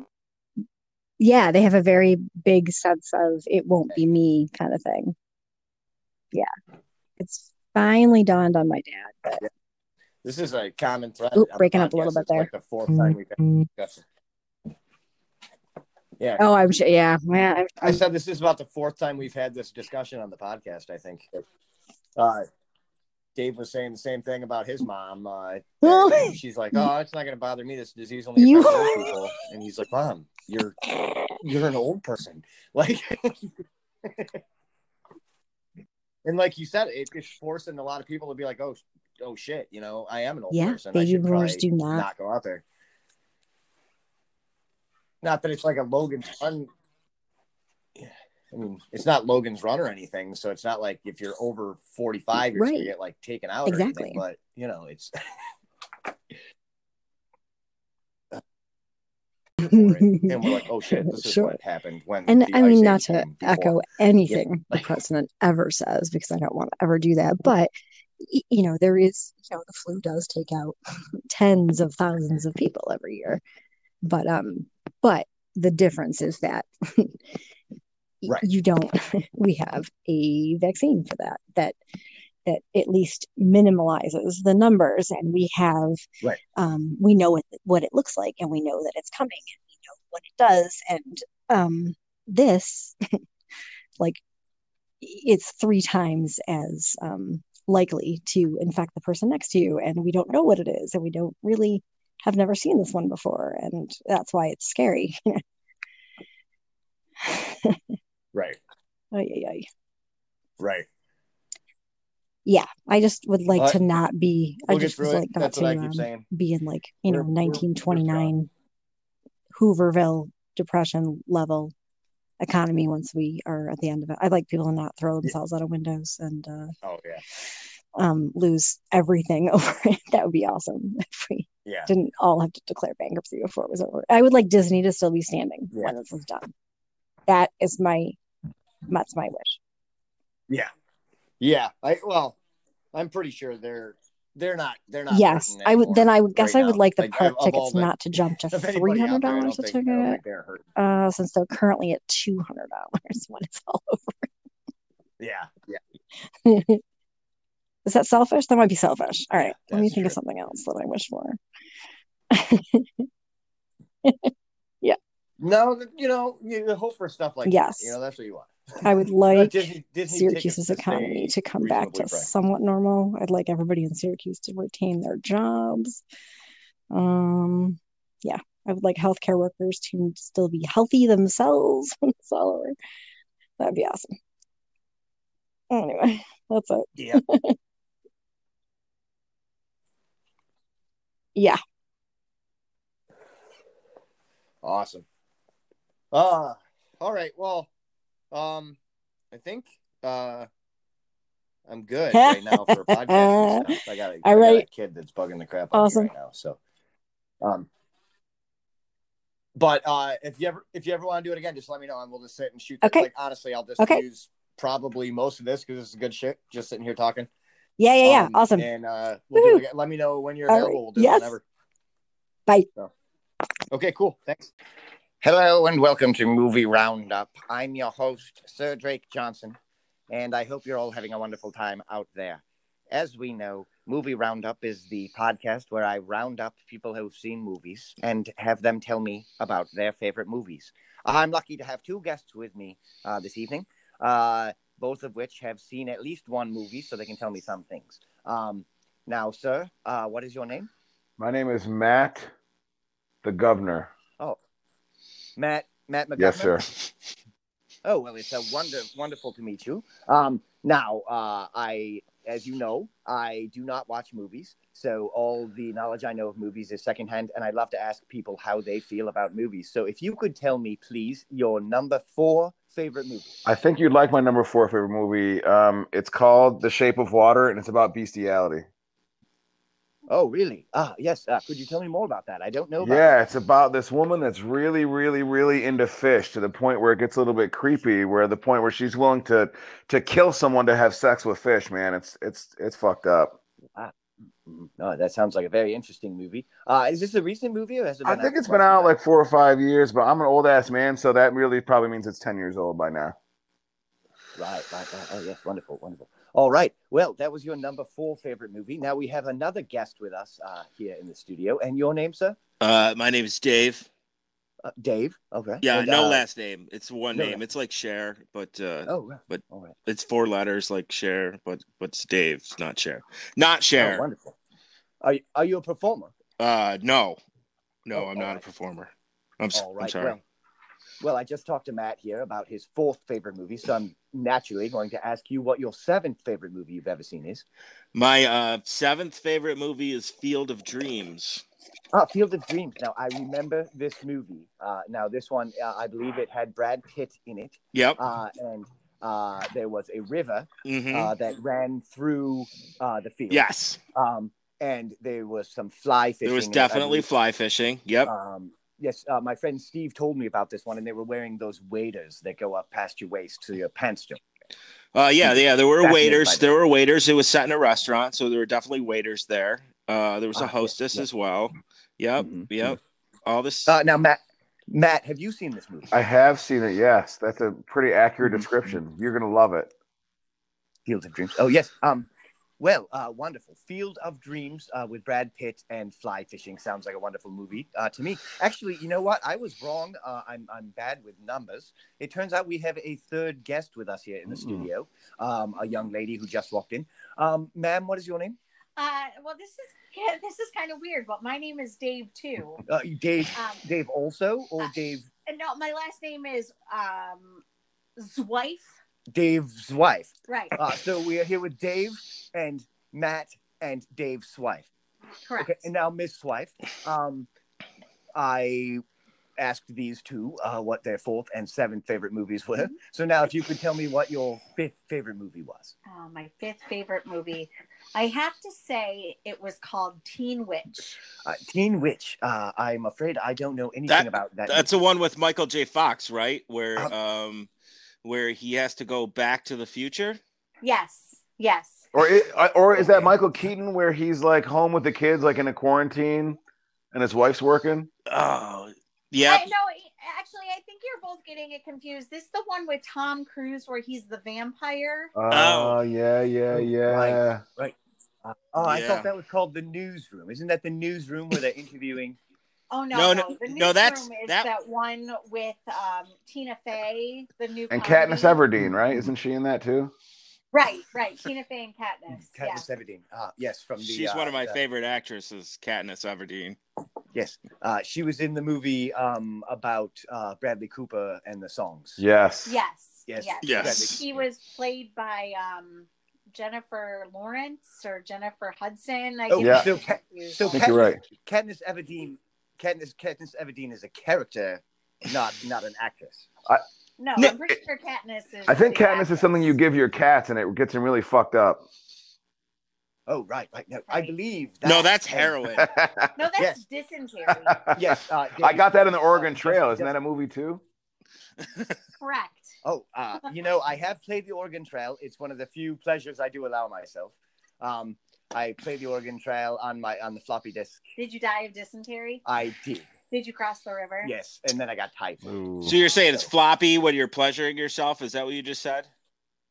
S3: yeah, they have a very big sense of it won't be me kind of thing. Yeah, it's finally dawned on my dad. But
S2: This is a common thread.
S3: Oop, breaking up a little bit there.
S2: Like the fourth time we've had this discussion. Yeah,
S3: oh, I'm sure. Yeah, yeah. I'm,
S2: I said this is about the fourth time we've had this discussion on the podcast. I think. Uh, Dave was saying the same thing about his mom. Uh, she's like, "Oh, it's not going to bother me. This disease only
S3: You-
S2: affects old people." And he's like, "Mom, you're you're an old person." Like, and like you said, it, it's forcing a lot of people to be like, "Oh, oh shit," you know, I am an old
S3: Yeah,
S2: person.
S3: Baby boomers do not.
S2: not go out there. Not that it's like a Logan's run. Yeah, I mean, it's not Logan's run or anything, so it's not like if you're over 45, you're
S3: Right.
S2: gonna get like taken out or
S3: Exactly.
S2: anything. But you know, it's and we're like, oh shit, this is
S3: Sure.
S2: what happened when.
S3: And I mean, not to echo anything the president ever says, because I don't want to ever do that. But, you know, there is, you know, the flu does take out tens of thousands of people every year. But, um, but the difference is that
S2: Right.
S3: you don't, we have a vaccine for that, that, that at least minimalizes the numbers and we have,
S2: Right.
S3: um, we know what, what it looks like and we know that it's coming and we know what it does. And, um, this like it's three times as um, likely to infect the person next to you and we don't know what it is and we don't really have never seen this one before and that's why it's scary
S2: Right,
S3: Ay, ay, ay.
S2: right.
S3: Yeah i just would like to not be i
S2: We'll get
S3: just would like not to
S2: I
S3: um, be in like you know
S2: We're- we're
S3: 1929 hooverville depression level economy once we are at the end of it i'd like people to not throw themselves out of windows and uh
S2: Oh yeah,
S3: um, lose everything over it. That would be awesome if we
S2: yeah,
S3: didn't all have to declare bankruptcy before it was over. I would like Disney to still be standing
S2: Yeah.
S3: when this is done. That is my that's my wish.
S2: yeah, yeah. I well, I'm pretty sure they're they're not they're not.
S3: yes, I would. Then I would guess
S2: right
S3: I would like the
S2: Like,
S3: park tickets
S2: the-
S3: not to jump to three hundred dollars a ticket, uh, since they're currently at two hundred dollars when it's all
S2: over. Yeah,
S3: yeah. is that selfish? That might be selfish. All right,
S2: Yeah,
S3: let me think of something else that I wish for.
S2: Yeah. No, you know, you hope for stuff like
S3: Yes.
S2: that. You know, that's what you want.
S3: I would like
S2: Disney, Disney
S3: Syracuse's economy to come back to somewhat normal. I'd like everybody in Syracuse to retain their jobs. Um, yeah, I would like healthcare workers to still be healthy themselves when it's all over. That'd be awesome. Anyway, that's it.
S2: Yeah.
S3: Yeah,
S2: Awesome. Uh all right. Well, um, I think uh I'm good right now for podcasting stuff. I got a, I
S3: All
S2: got a kid that's bugging the crap out
S3: Awesome.
S2: of me right now. So um but uh if you ever if you ever want to do it again, just let me know and we'll just sit and shoot.
S3: Okay.
S2: Like honestly, I'll just
S3: Okay.
S2: use probably most of this because this is good shit. Just sitting here talking.
S3: yeah, yeah, yeah.
S2: Um,
S3: Awesome.
S2: And uh we'll do it again. Let me know when you're
S3: All right.
S2: available. We'll do
S3: Yes.
S2: it whenever.
S3: Bye.
S2: So, okay, cool. Thanks.
S1: Hello and welcome to Movie Roundup. I'm your host, Sir Drake Johnson, and I hope you're all having a wonderful time out there.
S2: as we know, Movie Roundup is the podcast where I round up people who've seen movies and have them tell me about their favorite movies. I'm lucky to have two guests with me uh, this evening, uh, both of which have seen at least one movie, so they can tell me some things. Um, now, sir, uh, what is your name?
S4: My name is Matt, the governor.
S2: Matt. Matt McGovern.
S4: Yes, sir.
S2: Oh well, it's a wonder wonderful to meet you. Um, now, uh, I, as you know, I do not watch movies, so all the knowledge I know of movies is secondhand, and I love to ask people how they feel about movies. So, if you could tell me, please, your number four favorite movie.
S4: I think you'd like my number four favorite movie. Um, it's called The Shape of Water, and it's about bestiality.
S2: Oh, really? Ah, yes. Uh, could you tell me more about that? I don't know. About
S4: Yeah, it's about this woman that's really, really, really into fish to the point where it gets a little bit creepy. Where the point where she's willing to to kill someone to have sex with fish. Man, it's it's it's fucked up.
S2: Mm, Oh, that sounds like a very interesting movie. Uh, is this a recent movie or has it
S4: I think it's been out like four or five years, but I'm an old ass man, so that really probably means it's ten years old by now.
S2: Right, right, right. Oh, yes, wonderful, wonderful. All right. Well, that was your number four favorite movie. Now we have another guest with us uh, here in the studio. And your name, sir?
S5: Uh, my name is Dave.
S2: Uh, Dave. Okay.
S5: Yeah,
S2: And,
S5: no
S2: uh,
S5: last name. It's one
S2: no
S5: name.
S2: last-
S5: It's like Cher, but uh,
S2: Oh, right.
S5: but-
S2: all right.
S5: it's four letters like Cher, but but it's Dave. It's not Cher. Not
S2: Oh, wonderful. Are you, are you a performer?
S5: uh, no, no,
S2: Oh,
S5: I'm not a performer. I'm,
S2: All
S5: I'm sorry.
S2: Well, well, I just talked to Matt here about his fourth favorite movie, so I'm naturally going to ask you what your seventh favorite movie you've ever seen is.
S5: My uh, seventh favorite movie is Field of Dreams.
S2: Ah, Field of Dreams. Now I remember this movie. Uh, now this one, uh, I believe it had Brad Pitt in it,
S5: Yep.
S2: uh, and uh, there was a river
S5: hmm
S2: uh, that ran through uh, the field.
S5: yes,
S2: Um, and there was some fly fishing.
S5: there was
S2: in it, I
S5: definitely fly fishing. Yep.
S2: Um, yes, uh, my friend Steve told me about this one, and they were wearing those waders that go up past your waist to your pants. Don't.
S5: Uh, yeah, yeah. There were waiters. There were waiters. It was set in a restaurant, so there were definitely waiters there. Uh, there was
S2: Ah,
S5: a
S2: yes,
S5: hostess
S2: yes.
S5: as well. Yep.
S2: Mhm,
S5: Yep. All this.
S2: Uh, now, Matt, Matt, have you seen this movie?
S4: I have seen it. Yes, that's a pretty accurate
S2: Mhm.
S4: description. You're gonna love it.
S2: Field of Dreams. Oh yes. Um, well, uh, wonderful. Field of Dreams uh, with Brad Pitt and fly fishing sounds like a wonderful movie uh, to me. Actually, you know what? I was wrong. Uh, I'm I'm bad with numbers. It turns out we have a third guest with us here in the
S4: Mm.
S2: studio. Um, a young lady who just walked in. Um, ma'am, what is your name?
S6: Uh, well, this is this is kind of weird, but my name is Dave too.
S2: Uh, Dave.
S6: Um,
S2: Dave also, or
S6: Uh,
S2: Dave?
S6: and no, my last name is um, Zwife.
S2: Dave's wife.
S6: Right,
S2: Uh, so we are here with Dave and Matt and Dave's wife.
S6: correct.
S2: Okay, and now Miss Swife, um, I asked these two uh, what their fourth and seventh favorite movies were.
S6: Mhm.
S2: So now, if you could tell me what your fifth favorite movie was.
S6: Uh, my fifth favorite movie. I have to say it was called Teen Witch.
S2: Uh, Teen Witch. Uh, I'm afraid I don't know anything
S5: That-
S2: about that.
S5: That's the one with Michael J. Fox, right? Where
S2: Uh-huh.
S5: um, where he has to go back to the future.
S6: Yes, yes.
S4: Or it, or is that Michael Keaton where he's like home with the kids, like in a quarantine, and his wife's working?
S5: Oh, yeah.
S6: I, no, actually, I think you're both getting it confused. This is the one with Tom Cruise where he's the vampire.
S4: Oh, yeah, yeah,
S2: Oh,
S4: yeah.
S2: Uh, oh, I thought that was called The Newsroom. Isn't that The Newsroom where they're interviewing?
S6: Oh no,
S5: No,
S6: no,
S5: no,
S6: the
S5: no, that's-
S6: is
S5: that-
S6: that... one with um, Tina Fey, the new
S4: And
S6: comedy.
S4: Katniss Everdeen, right? Isn't she in that too?
S6: Right, right. Tina Fey and Katniss. yeah.
S2: Katniss Everdeen. Uh, yes, from the.
S5: She's
S2: uh,
S5: one of my
S2: the-
S5: favorite actresses, Katniss Everdeen.
S2: Yes, uh, she was in the movie um, about uh, Bradley Cooper and the songs.
S4: Yes.
S6: Yes.
S2: Yes.
S6: Yes.
S5: Yes.
S6: She was played by um, Jennifer Lawrence or Jennifer Hudson. I
S2: Oh,
S6: get
S4: yeah.
S2: So, Ka- so
S4: I think you're right.
S2: Katniss Everdeen, Katniss, Katniss Everdeen is a character, not not an actress.
S6: no,
S5: No,
S6: I'm pretty sure Katniss is.
S4: I think
S6: the
S4: Katniss is something you give your cats, and it gets them really fucked up.
S2: Oh, right, right. No, I
S6: Right.
S2: believe.
S5: No, that's
S2: uh,
S5: heroin.
S6: No, that's
S2: Yes.
S6: dysentery.
S2: Yes, uh,
S4: I got that in the
S2: uh,
S4: Oregon
S2: just-
S4: Trail. Isn't that a movie too?
S6: Correct.
S2: Oh, uh, you know, I have played the Oregon Trail. It's one of the few pleasures I do allow myself. Um, I played the Oregon Trail on my on the floppy disk.
S6: Did you die of dysentery?
S2: I did,
S6: Did you cross the river?
S2: yes, and then I got typhoid.
S5: So you're saying it's floppy when you're pleasuring yourself? Is that what you just said?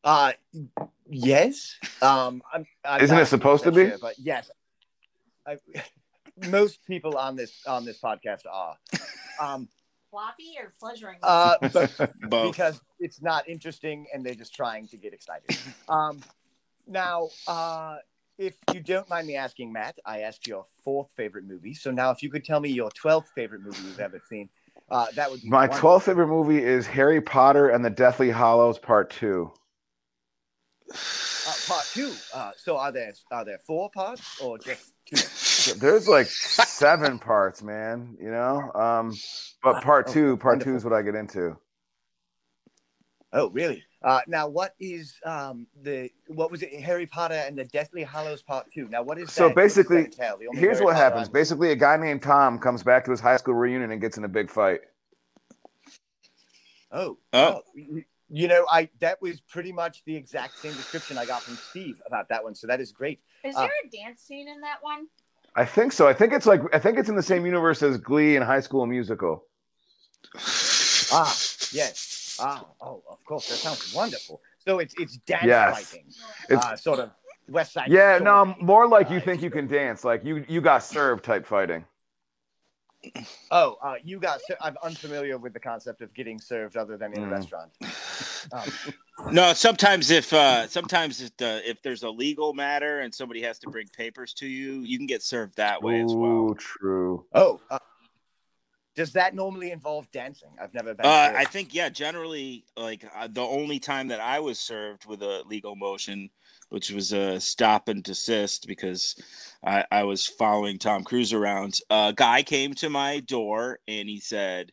S2: Uh, Yes. Um, I'm, I'm
S4: Isn't it supposed to be?
S2: sure, but yes, I, most people on this on this podcast are. Um,
S6: Floppy or pleasuring?
S2: uh, but
S5: Both.
S2: because it's not interesting and they're just trying to get excited. Um, now, uh, if you don't mind me asking, Matt, I asked your fourth favorite movie. So now, if you could tell me your twelfth favorite movie you've ever seen, uh, that would be
S4: My 12th favorite movie is Harry Potter and the Deathly Hallows Part 2.
S2: Uh, part two. Uh, so are there are there four parts or just two?
S4: There's like seven parts, man, you know? Um, but part two, part two is what I get into.
S2: Oh, really? Uh, now, what is um, the what was it? Harry Potter and the Deathly Hallows Part Two. Now, what is
S4: So
S2: that? what that
S4: basically,
S2: entail? The only
S4: Here's
S2: Harry
S4: what
S2: Potter
S4: happens.
S2: I've-
S4: Basically, a guy named Tom comes back to his high school reunion and gets in a big fight.
S2: Oh,
S5: Oh.
S2: you- you know, I that was pretty much the exact same description I got from Steve about that one. So that is great.
S6: Is
S2: uh,
S6: there a dance scene in that one?
S4: I think so. I think it's like I think it's in the same universe as Glee and High School Musical.
S2: Ah, yes. Ah, oh, of course. That sounds wonderful. So it's it's dance
S4: Yes.
S2: fighting,
S4: It's-
S2: uh, sort of West Side.
S4: Yeah,
S2: Story.
S4: no, more like you
S2: Uh,
S4: think you can dance, like you you got served type fighting.
S2: Oh, uh, you got. I'm unfamiliar with the concept of getting served other than in a
S4: Mm.
S2: restaurant. Um,
S5: No, sometimes if uh sometimes if, uh, if there's a legal matter and somebody has to bring papers to you, you can get served that way as well.
S4: Ooh, true.
S2: oh, uh, does that normally involve dancing? I've never been.
S5: Uh. I think yeah. Generally, like uh, the only time that I was served with a legal motion, which was a stop and desist, because I, I was following Tom Cruise around. A guy came to my door and he said,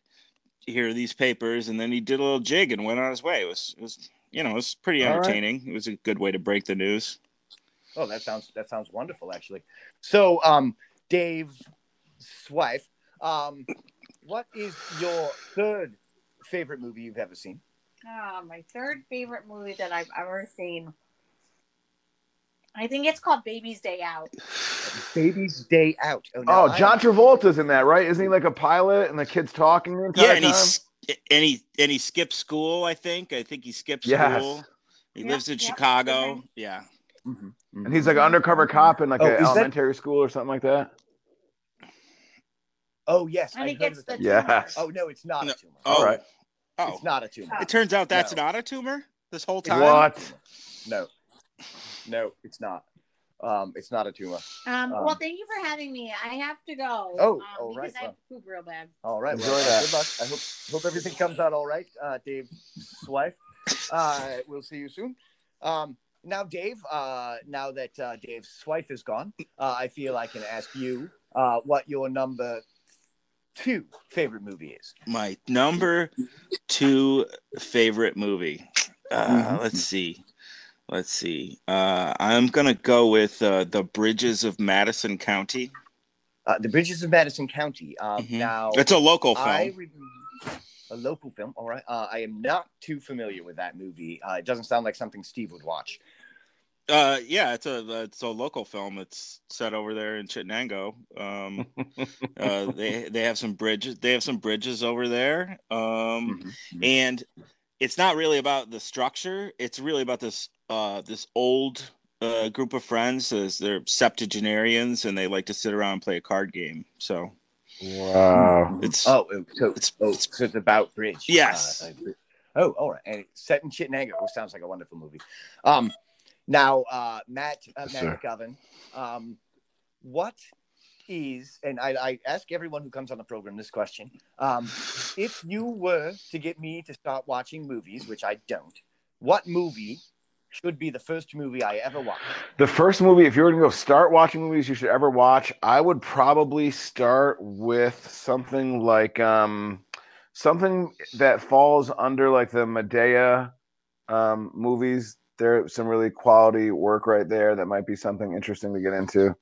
S5: "Here are these papers," and then he did a little jig and went on his way. It was, it was you know, it was pretty
S2: All right.
S5: entertaining. It was a good way to break the news.
S2: Oh, that sounds that sounds wonderful, actually. So, um, Dave's wife, um, what is your third favorite movie you've ever seen?
S6: Ah, my third favorite movie that I've ever seen. I think it's called Baby's Day Out.
S2: Baby's Day Out. Oh, no,
S4: Oh, John Travolta's in that, right? Isn't he like a pilot and the kid's talking the entire
S5: Yeah, and
S4: time?
S5: he's and he and he skips school. I think. I think he skips
S4: Yes.
S5: school. He
S6: Yep,
S5: lives in
S6: yep,
S5: Chicago.
S6: okay.
S5: Yeah.
S2: Mhm, mhm.
S4: and he's like an undercover cop in like
S2: Oh,
S4: an
S2: is that-
S4: elementary school or something like that.
S2: Oh yes,
S6: And
S2: I
S6: he
S2: heard
S6: gets the
S2: that.
S4: Yes.
S2: Oh no, it's not
S5: No.
S2: a tumor.
S5: Oh,
S4: All right.
S5: Oh,
S2: It's not a tumor.
S5: it turns out that's
S2: No.
S5: not a tumor this whole time.
S4: What?
S2: No, no, it's not. Um, it's not a tumor.
S6: Um,
S2: Um,
S6: well, thank you for having me. I have to go.
S2: Oh,
S6: um,
S2: all
S6: because
S2: right,
S6: I have to poop real bad.
S2: All right.
S4: Enjoy
S2: well,
S4: that.
S2: Good luck. I hope hope everything comes out all right, uh, Dave's wife. Uh, we'll see you soon. Um, now, Dave. Uh, now that uh, Dave's wife is gone, uh, I feel I can ask you uh, what your number two favorite movie is.
S5: My number two favorite movie. Uh,
S2: Mhm.
S5: Let's see. Let's see. Uh, I'm gonna go with uh, the Bridges of Madison County.
S2: Uh, the Bridges of Madison County. Um,
S5: Mhm.
S2: Now,
S5: It's a local film.
S2: I re- a local film. All right. Uh, I am not too familiar with that movie. Uh, it doesn't sound like something Steve would watch.
S5: Uh, yeah, it's a it's a local film. It's set over there in Chittenango. Um, uh, they they have some bridges. They have some bridges over there. Um, and it's not really about the structure. It's really about this uh this old uh group of friends. As they're septuagenarians, and they like to sit around and play a card game. So
S4: Wow.
S5: it's
S2: Oh, so
S5: It's-
S2: oh, so it's about bridge.
S5: Yes.
S2: Uh, uh, oh, all right. And set in Chittenango. Sounds like a wonderful movie. Um, now, uh, Matt, uh, Matt. McGovern, um, what is, and I, I ask everyone who comes on the program this question: um, if you were to get me to start watching movies, which I don't, what movie should be the first movie I ever watch?
S4: The first movie, if you were to go start watching movies you should ever watch, I would probably start with something like um something that falls under like the Madea um movies. There's some really quality work right there that might be something interesting to get into.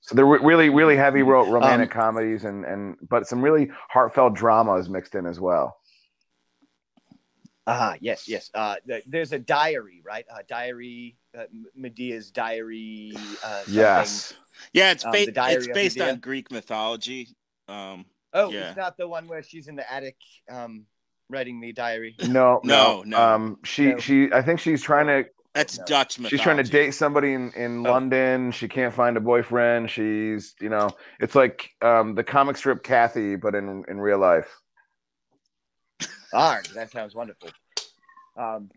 S4: So they're really, really heavy ro- romantic comedies and and but some really heartfelt dramas mixed in as well.
S2: Ah, yes, yes. Uh, th- there's a diary, right? Uh, diary, uh, Medea's diary. Uh.
S4: Yes.
S5: yeah, it's
S2: Um,
S5: ba-
S2: the Diary
S5: it's based on Greek mythology. Um,
S2: Oh,
S5: Yeah.
S2: it's not the one where she's in the attic um, writing the diary.
S4: No,
S5: No,
S4: no,
S5: no.
S4: Um, she,
S2: No.
S4: she. I think she's trying to.
S5: That's
S2: No.
S5: Dutch
S4: She's trying to date somebody in, in
S2: Oh.
S4: London. She can't find a boyfriend. She's, you know, it's like um, the comic strip Cathy, but in in real life.
S2: All right, that sounds wonderful. Um,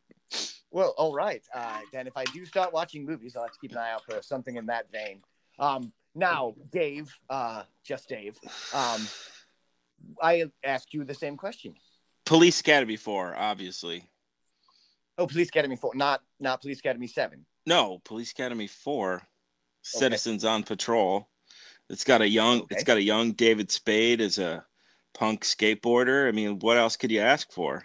S2: well, all right. Uh, then, if I do start watching movies, I'll have to keep an eye out for something in that vein. Um, now, Dave, uh, just Dave, um, I ask you the same question.
S5: Police Academy 4, obviously.
S2: Oh, Police Academy four, not not Police Academy seven.
S5: No, Police Academy 4. Citizens on Patrol. It's got a young
S2: Okay.
S5: it's got a young David Spade as a punk skateboarder. I mean, what else could you ask for?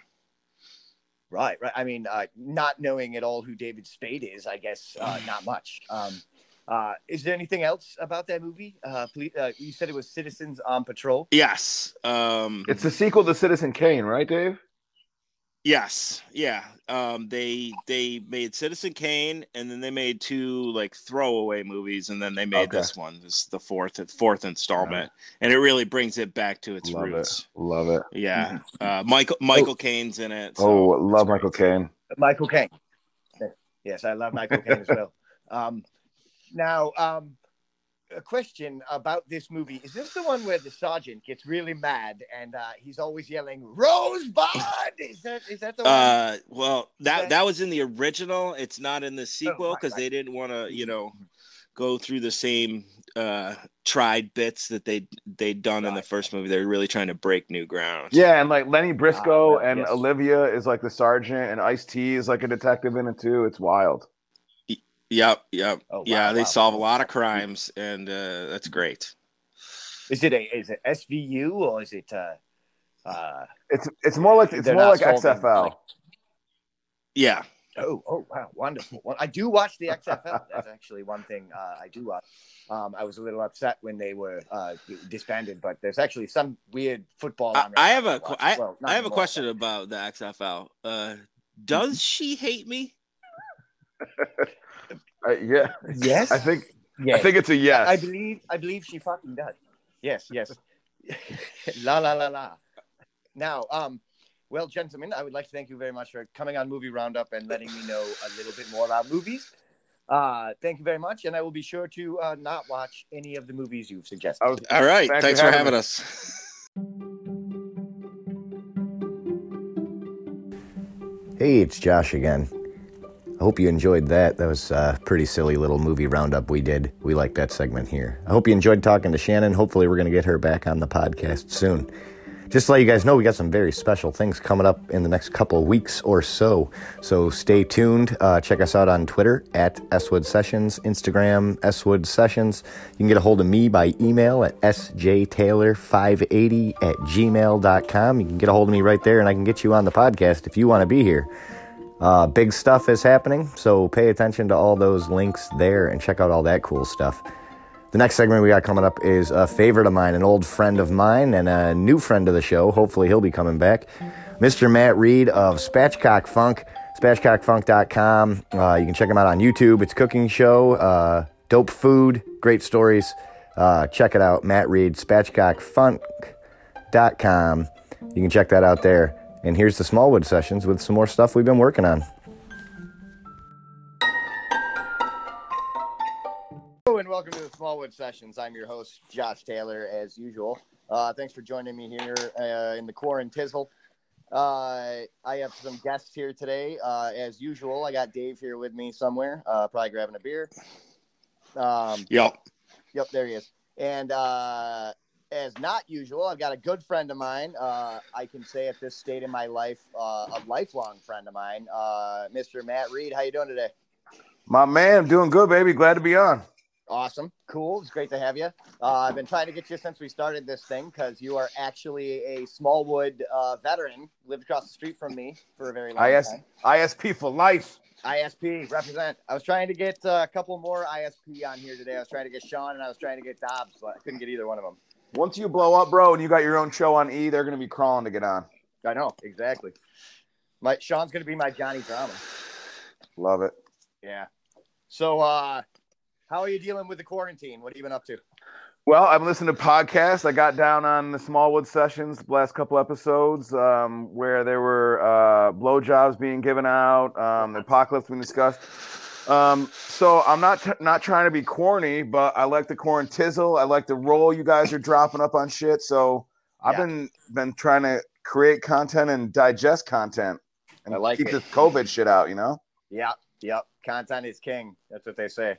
S2: Right, right. I mean, uh, not knowing at all who David Spade is, I guess uh, not much. Um, uh, is there anything else about that movie? Uh, police, uh, you said it was Citizens on Patrol.
S5: Yes. Um
S4: It's the sequel to Citizen Kane, right, Dave?
S5: Yes, yeah. Um, they they made Citizen Kane, and then they made two like throwaway movies, and then they made
S4: Okay.
S5: this one. This is the fourth fourth installment, and it really brings it back to its
S4: Love
S5: roots.
S4: it. Love it.
S5: Yeah, uh, Michael Michael Caine's in it. so
S4: oh, love. Michael Caine.
S2: Michael Caine. Yes, I love Michael Caine as well. Um, now, um, a question about this movie: Is this the one where the sergeant gets really mad and uh, he's always yelling "Rosebud"? Is that is that the one?
S5: Uh, well, that
S2: Okay.
S5: that was in the original. It's not in the sequel
S2: right,
S5: because
S2: right.
S5: they didn't want to, you know, go through the same uh tried bits that they they'd done in the first movie. They're really trying to break new ground.
S4: Yeah, and like Lenny Briscoe
S2: Ah,
S4: and
S2: yes.
S4: Olivia is like the sergeant, and Ice T is like a detective in it too. It's wild.
S5: Yep, yep.
S2: Oh,
S5: yeah,
S2: wow,
S5: they
S2: wow.
S5: solve a lot of crimes, and uh, that's great.
S2: Is it a is it SVU or is it uh, uh,
S4: It's it's more like it's more like
S2: solving,
S4: XFL.
S2: like-
S5: Yeah,
S2: Oh, oh, wow, wonderful. Well, I do watch the XFL. That's actually one thing uh, I do watch. Um, I was a little upset when they were uh, disbanded, but there's actually some weird football.
S5: I,
S2: on right
S5: I have a
S2: that
S5: qu-
S2: watch.
S5: I,
S2: Well,
S5: I have a
S2: anymore,
S5: question about the XFL. Uh, does she hate me?
S4: Uh, yeah,
S2: Yes.
S4: I think
S2: yes.
S4: I think it's a yes.
S2: I believe. I believe she fucking does. Yes. Yes. la la la la. Now, um, well, gentlemen, I would like to thank you very much for coming on Movie Roundup and letting me know a little bit more about movies. Uh, thank you very much, and I will be sure to uh, not watch any of the movies you've suggested.
S4: I was-
S5: All right,
S4: Thanks
S5: thanks,
S4: for
S5: for
S4: having
S5: having
S4: me.
S5: us.
S1: Hey, it's Josh again. I hope you enjoyed that. That was a pretty silly little movie roundup we did. We like that segment here. I hope you enjoyed talking to Shannon. Hopefully, we're going to get her back on the podcast soon. Just to let you guys know, we got some very special things coming up in the next couple weeks or so. So stay tuned. Uh, check us out on Twitter at Swood Sessions, Instagram Swood Sessions. You can get a hold of me by email at sjtaylor580 at gmail.com. You can get a hold of me right there, and I can get you on the podcast if you want to be here. Uh, big stuff is happening, so pay attention to all those links there and check out all that cool stuff. The next segment we got coming up is a favorite of mine, an old friend of mine, and a new friend of the show. Hopefully, he'll be coming back. Mr. Matt Reed of Spatchcock Funk, spatchcockfunk.com. Uh, you can check him out on YouTube. It's cooking show, uh, dope food, great stories. Uh, check it out, Matt Reed, spatchcockfunk.com. You can check that out there. And here's the Smallwood sessions with some more stuff we've been working on.
S2: Hello and welcome to the Smallwood Sessions. I'm your host, Josh Taylor, as usual. Uh, thanks for joining me here uh, in the Quarantizzle. Uh, I have some guests here today. Uh, as usual, I got Dave here with me somewhere, uh, probably grabbing a beer. Um,
S5: Yep.
S2: Yep, there he is. And uh, as not usual, I've got a good friend of mine. Uh, I can say at this state in my life, uh, a lifelong friend of mine, uh, Mr. Matt Reed. How you doing today?
S4: My man, doing good, baby. Glad to be on.
S2: Awesome, cool. It's great to have you. Uh, I've been trying to get you since we started this thing because you are actually a Smallwood uh, veteran. Lived across the street from me for a very long
S4: IS,
S2: time.
S4: ISP for life.
S2: ISP represent. I was trying to get uh, a couple more ISP on here today. I was trying to get Sean and I was trying to get Dobbs, but I couldn't get either one of them.
S4: Once you blow up, bro, and you got your own show on E, they're gonna be crawling to get on.
S2: I know exactly. My Sean's gonna be my Johnny Drama.
S4: Love it.
S2: Yeah. So, uh, how are you dealing with the quarantine? What have you been up to?
S4: Well, I've listened to podcasts. I got down on the Smallwood sessions the last couple episodes um, where there were uh, blowjobs being given out, um, the apocalypse being discussed. Um, so I'm not t- not trying to be corny, but I like the corn tizzle. I like the roll you guys are dropping up on shit. So I've
S2: Yeah.
S4: been been trying to create content and digest content and
S2: I like
S4: keep
S2: it.
S4: this COVID shit out. You know.
S2: Yep, yep. Content is king. That's what they say.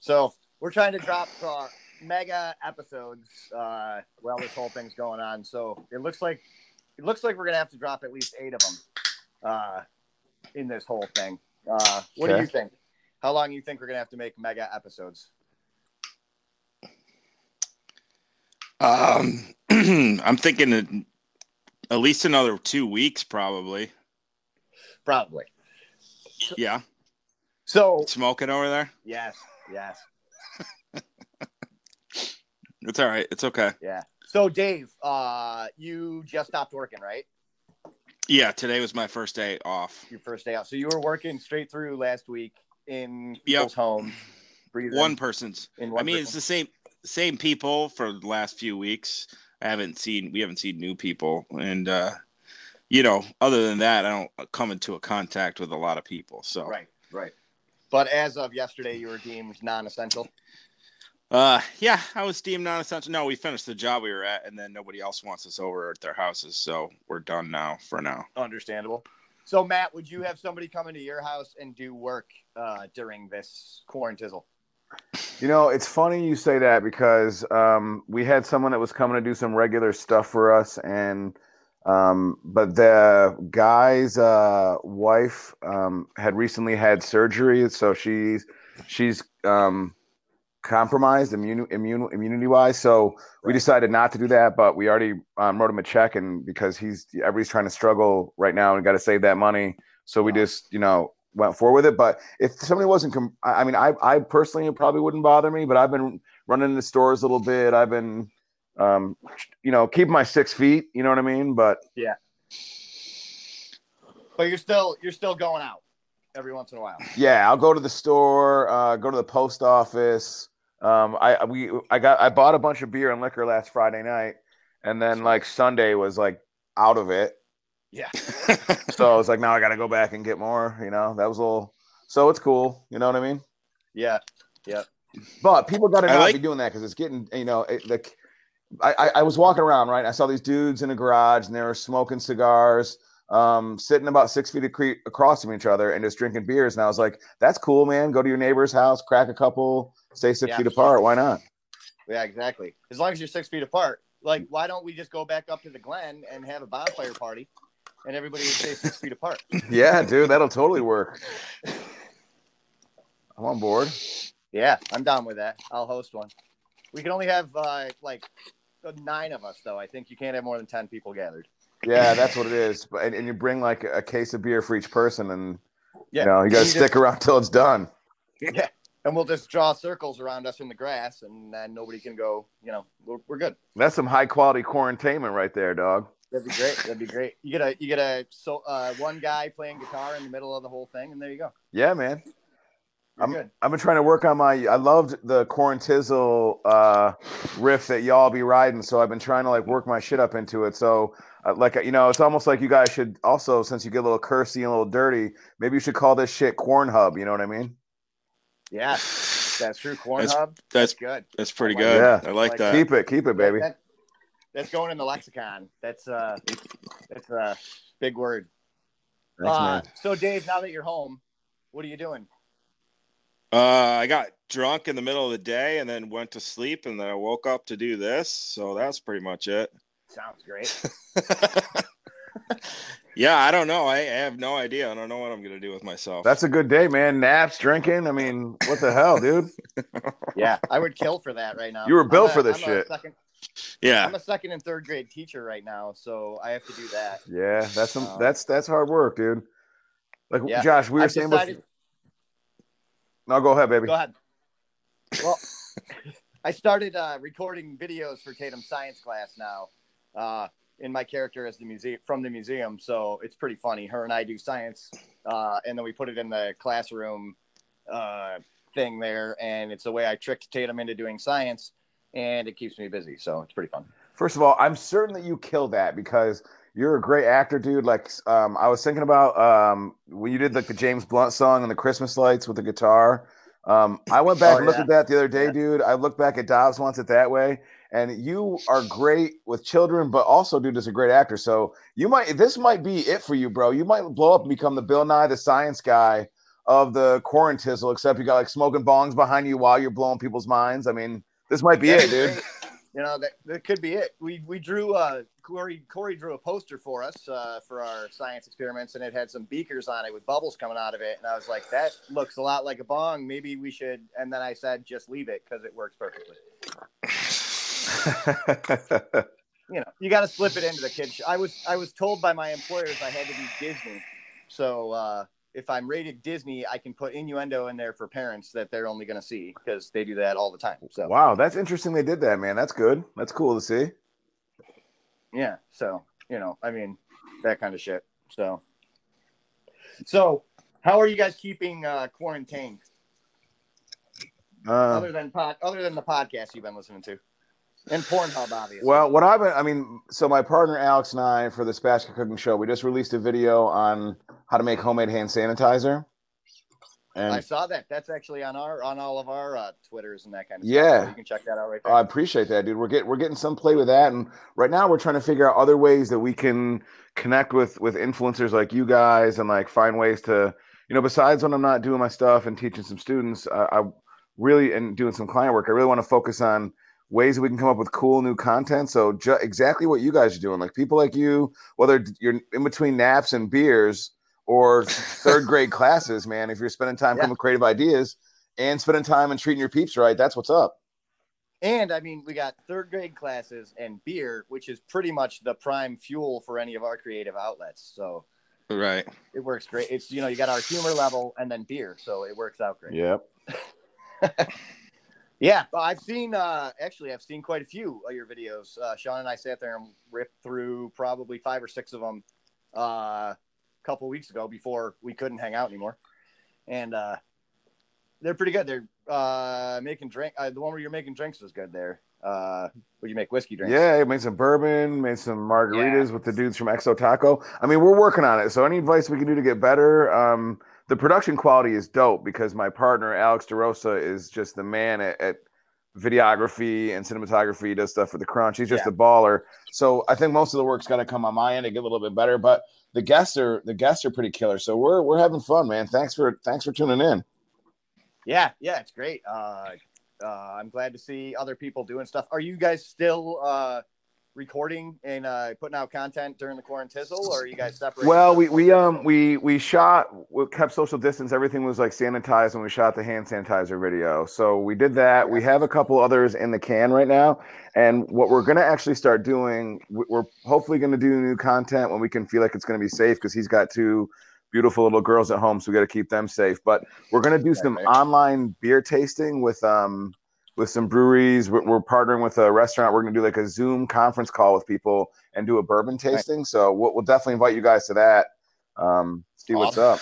S2: So we're trying to drop uh, mega episodes uh, while this whole thing's going on. So it looks like it looks like we're gonna have to drop at least eight of them uh, in this whole thing. Uh, what do you think? How long do you think we're gonna have to make mega episodes?
S5: Um, I'm thinking at- least another two weeks, probably.
S2: Probably.
S5: Yeah,
S2: So
S5: smoking over there.
S2: yes, yes,
S5: It's all right. It's okay.
S2: yeah. So Dave, uh, you just stopped working, right?
S5: Yeah, today was my first day off.
S2: Your first day out. So you were working straight through last week in
S5: Yep.
S2: people's homes. breathing
S5: One person's.
S2: in
S5: I mean,
S2: person.
S5: it's the same same people for the last few weeks. I haven't seen we haven't seen new people, and uh, you know, other than that, I don't come into a contact with a lot of people. So,
S2: Right, right. But as of yesterday, you were deemed non-essential.
S5: uh, yeah, I was deemed non-essential. No, we finished the job we were at, and then nobody else wants us over at their houses, so we're done now for now.
S2: Understandable. So, Matt, would you have somebody come into your house and do work uh, during this quarantizzle?
S4: You know, it's funny you say that because um, we had someone that was coming to do some regular stuff for us, and um, but the guy's uh, wife um, had recently had surgery, so she's she's um, compromised immune, immune immunity wise. So we decided not to do that, but we already um, wrote him a check, and because he's everybody's trying to struggle right now and got to save that money, so we
S2: Wow.
S4: just you know went forward with it. But if somebody wasn't, com- I mean, I I personally it probably wouldn't bother me, but I've been running the stores a little bit. I've been, um, you know, keep my six feet. You know what I mean? But yeah.
S2: But you're still you're still going out every once in a while.
S4: yeah, I'll go to the store, uh, go to the post office. Um, I we I got I bought a bunch of beer and liquor last Friday night, and then like Sunday was like out of it.
S2: Yeah.
S4: So I was like, now I got to go back and get more. You know, that was a little. So it's cool. You know what I mean?
S2: Yeah. Yeah.
S4: But people got to not
S5: like-
S4: be doing that because it's getting, you know, it, the. I, I, I was walking around, right? I saw these dudes in a garage and they were smoking cigars, um, sitting about six feet across from each other and just drinking beers. And I was like, that's cool, man. Go to your neighbor's house, crack a couple, stay six
S2: Yeah.
S4: feet apart. Why not?
S2: Yeah, exactly. As long as you're six feet apart. Like, why don't we just go back up to the Glen and have a bonfire party, and everybody would stay six feet apart?
S4: Yeah, dude, that'll totally work. I'm on board.
S2: Yeah, I'm down with that. I'll host one. We can only have uh, like uh, nine of us, though. I think you can't have more than ten people gathered.
S4: Yeah, that's what it is. But and, and you bring like a case of beer for each person, and
S2: Yeah,
S4: you know you got to stick
S2: just-
S4: around till it's done.
S2: Yeah, and we'll just draw circles around us in the grass, and then nobody can go. You know, we're, we're good.
S4: That's some high quality quarantainment right there, dog.
S2: That'd be great. That'd be great. You get a you get a so uh, one guy playing guitar in the middle of the whole thing, and there you go.
S4: Yeah, man.
S2: You're
S4: I'm,
S2: good.
S4: I've been trying to work on my. I loved the Quarantizzle uh, riff that y'all be riding, so I've been trying to like work my shit up into it. So, uh, like you know, it's almost like you guys should also, since you get a little cursy and a little dirty, maybe you should call this shit Corn Hub. You know what I mean?
S2: Yeah, that's true. Corn
S5: That's-
S2: hub.
S5: That's
S2: good.
S5: that's pretty
S2: like
S5: good.
S4: that.
S5: I like
S2: Like
S5: that.
S4: keep it, keep it, baby.
S2: That- that's going in the lexicon. That's uh, that's a big word. Uh, so, Dave, now that you're home, what are you doing?
S5: Uh, I got drunk in the middle of the day and then went to sleep, and then I woke up to do this. So that's pretty much it.
S2: Sounds great.
S5: yeah, I don't know. I, I have no idea. I don't know what I'm gonna do with myself.
S4: That's a good day, man. Naps, drinking. I mean, what the hell, dude?
S2: Yeah, I would kill for that right now.
S4: You were built
S2: a-
S4: for this
S2: I'm
S4: shit.
S2: second-
S5: yeah.
S2: I'm a second and third grade teacher right now, so I have to do that.
S4: Yeah, that's some.
S2: Um,
S4: that's that's hard work, dude. Like
S2: Yeah.
S4: Josh, we were
S2: I've
S4: saying.
S2: decided-
S4: Before... No, go ahead, baby.
S2: Go ahead. Well, I started uh, recording videos for Tatum science class now, uh, in my character as the museum from the museum. So it's pretty funny. Her and I do science, uh, and then we put it in the classroom uh, thing there, and it's the way I tricked Tatum into doing science. and it keeps me busy. So it's pretty fun.
S4: First of all, I'm certain that you kill that because you're a great actor, dude. Like, um, I was thinking about um, when you did like the James Blunt song and the Christmas lights with the guitar. Um, I went back
S2: Oh,
S4: and looked
S2: yeah.
S4: at that the other day,
S2: Yeah.
S4: dude. I looked back at Dobbs Wants It That Way, and you are great with children, but also, dude, is a great actor. So you might this might be it for you, bro. You might blow up and become the Bill Nye the Science Guy of the quarantizzle, except you got like smoking bongs behind you while you're blowing people's minds. I mean, this might be it, dude.
S2: You know that, that could be it. We we drew uh Corey Corey drew a poster for us uh, for our science experiments, and it had some beakers on it with bubbles coming out of it. And I was like, that looks a lot like a bong. Maybe we should. And then I said, just leave it because it works perfectly. You know, you got to slip it into the kids. I was I was told by my employers I had to be Disney, so uh, if I'm rated Disney, I can put innuendo in there for parents that they're only going to see because they do that all the time. So
S4: wow, that's interesting. They did that, man. That's good. That's cool to see.
S2: Yeah. So, you know, I mean, that kind of shit. So, so how are you guys keeping uh, quarantined
S4: Uh,
S2: other than pod, other than the podcast you've been listening to and Pornhub, obviously?
S4: well, what I've been, I mean, so my partner Alex and I for the Spatchcock Cooking Show, we just released a video on how to make homemade hand sanitizer. And I
S2: saw that. That's actually on our on all of our uh, Twitters and that kind of stuff.
S4: Yeah.
S2: So you can check that out right there.
S4: I appreciate that, dude. We're getting we're getting some play with that, and right now we're trying to figure out other ways that we can connect with with influencers like you guys, and like find ways to, you know, besides when I'm not doing my stuff and teaching some students, I, I really and doing some client work. I really want to focus on ways that we can come up with cool new content. So ju- exactly what you guys are doing, like people like you, whether you're in between naps and beers or third grade classes, man. If you're spending time
S2: Yeah.
S4: coming with creative ideas and spending time and treating your peeps right, that's what's up.
S2: and I mean, we got third grade classes and beer, which is pretty much the prime fuel for any of our creative outlets. So
S5: Right.
S2: it works great. It's you know, you got our humor level and then beer, so it works out great.
S4: Yep.
S2: Yeah, I've seen uh actually I've seen quite a few of your videos. Uh Sean and I sat there and ripped through probably five or six of them uh a couple weeks ago before we couldn't hang out anymore. And uh they're pretty good. They're uh making drink uh, the one where you're making drinks was good there. Uh where you make whiskey drinks.
S4: Yeah, I made some bourbon, made some margaritas
S2: Yeah.
S4: with the dudes from Exo Taco. I mean, we're working on it. So any advice we can do to get better? Um, the production quality is dope because my partner Alex DeRosa is just the man at, at videography and cinematography. He does stuff for the Crunch. He's just
S2: Yeah.
S4: a baller. So I think most of the work's got to come on my end to get a little bit better. But the guests are the guests are pretty killer. So we're we're having fun, man. Thanks for thanks for tuning in.
S2: Yeah, yeah, it's great. Uh uh I'm glad to see other people doing stuff. Are you guys still uh recording and uh putting out content during the quarantizzle or are you guys separate?
S4: Well, we we um we we shot we kept social distance. Everything was like sanitized when we shot the hand sanitizer video. So we did that. We have a couple others in the can right now. And what we're gonna actually start doing, we- we're hopefully gonna do new content when we can feel like it's gonna be safe because he's got two beautiful little girls at home, so we got to keep them safe. But we're gonna do some online beer tasting with um with some breweries. We're, we're partnering with a restaurant. We're gonna do like a Zoom conference call with people and do a bourbon tasting. So we'll, we'll definitely invite you guys to that. Um, see what's up.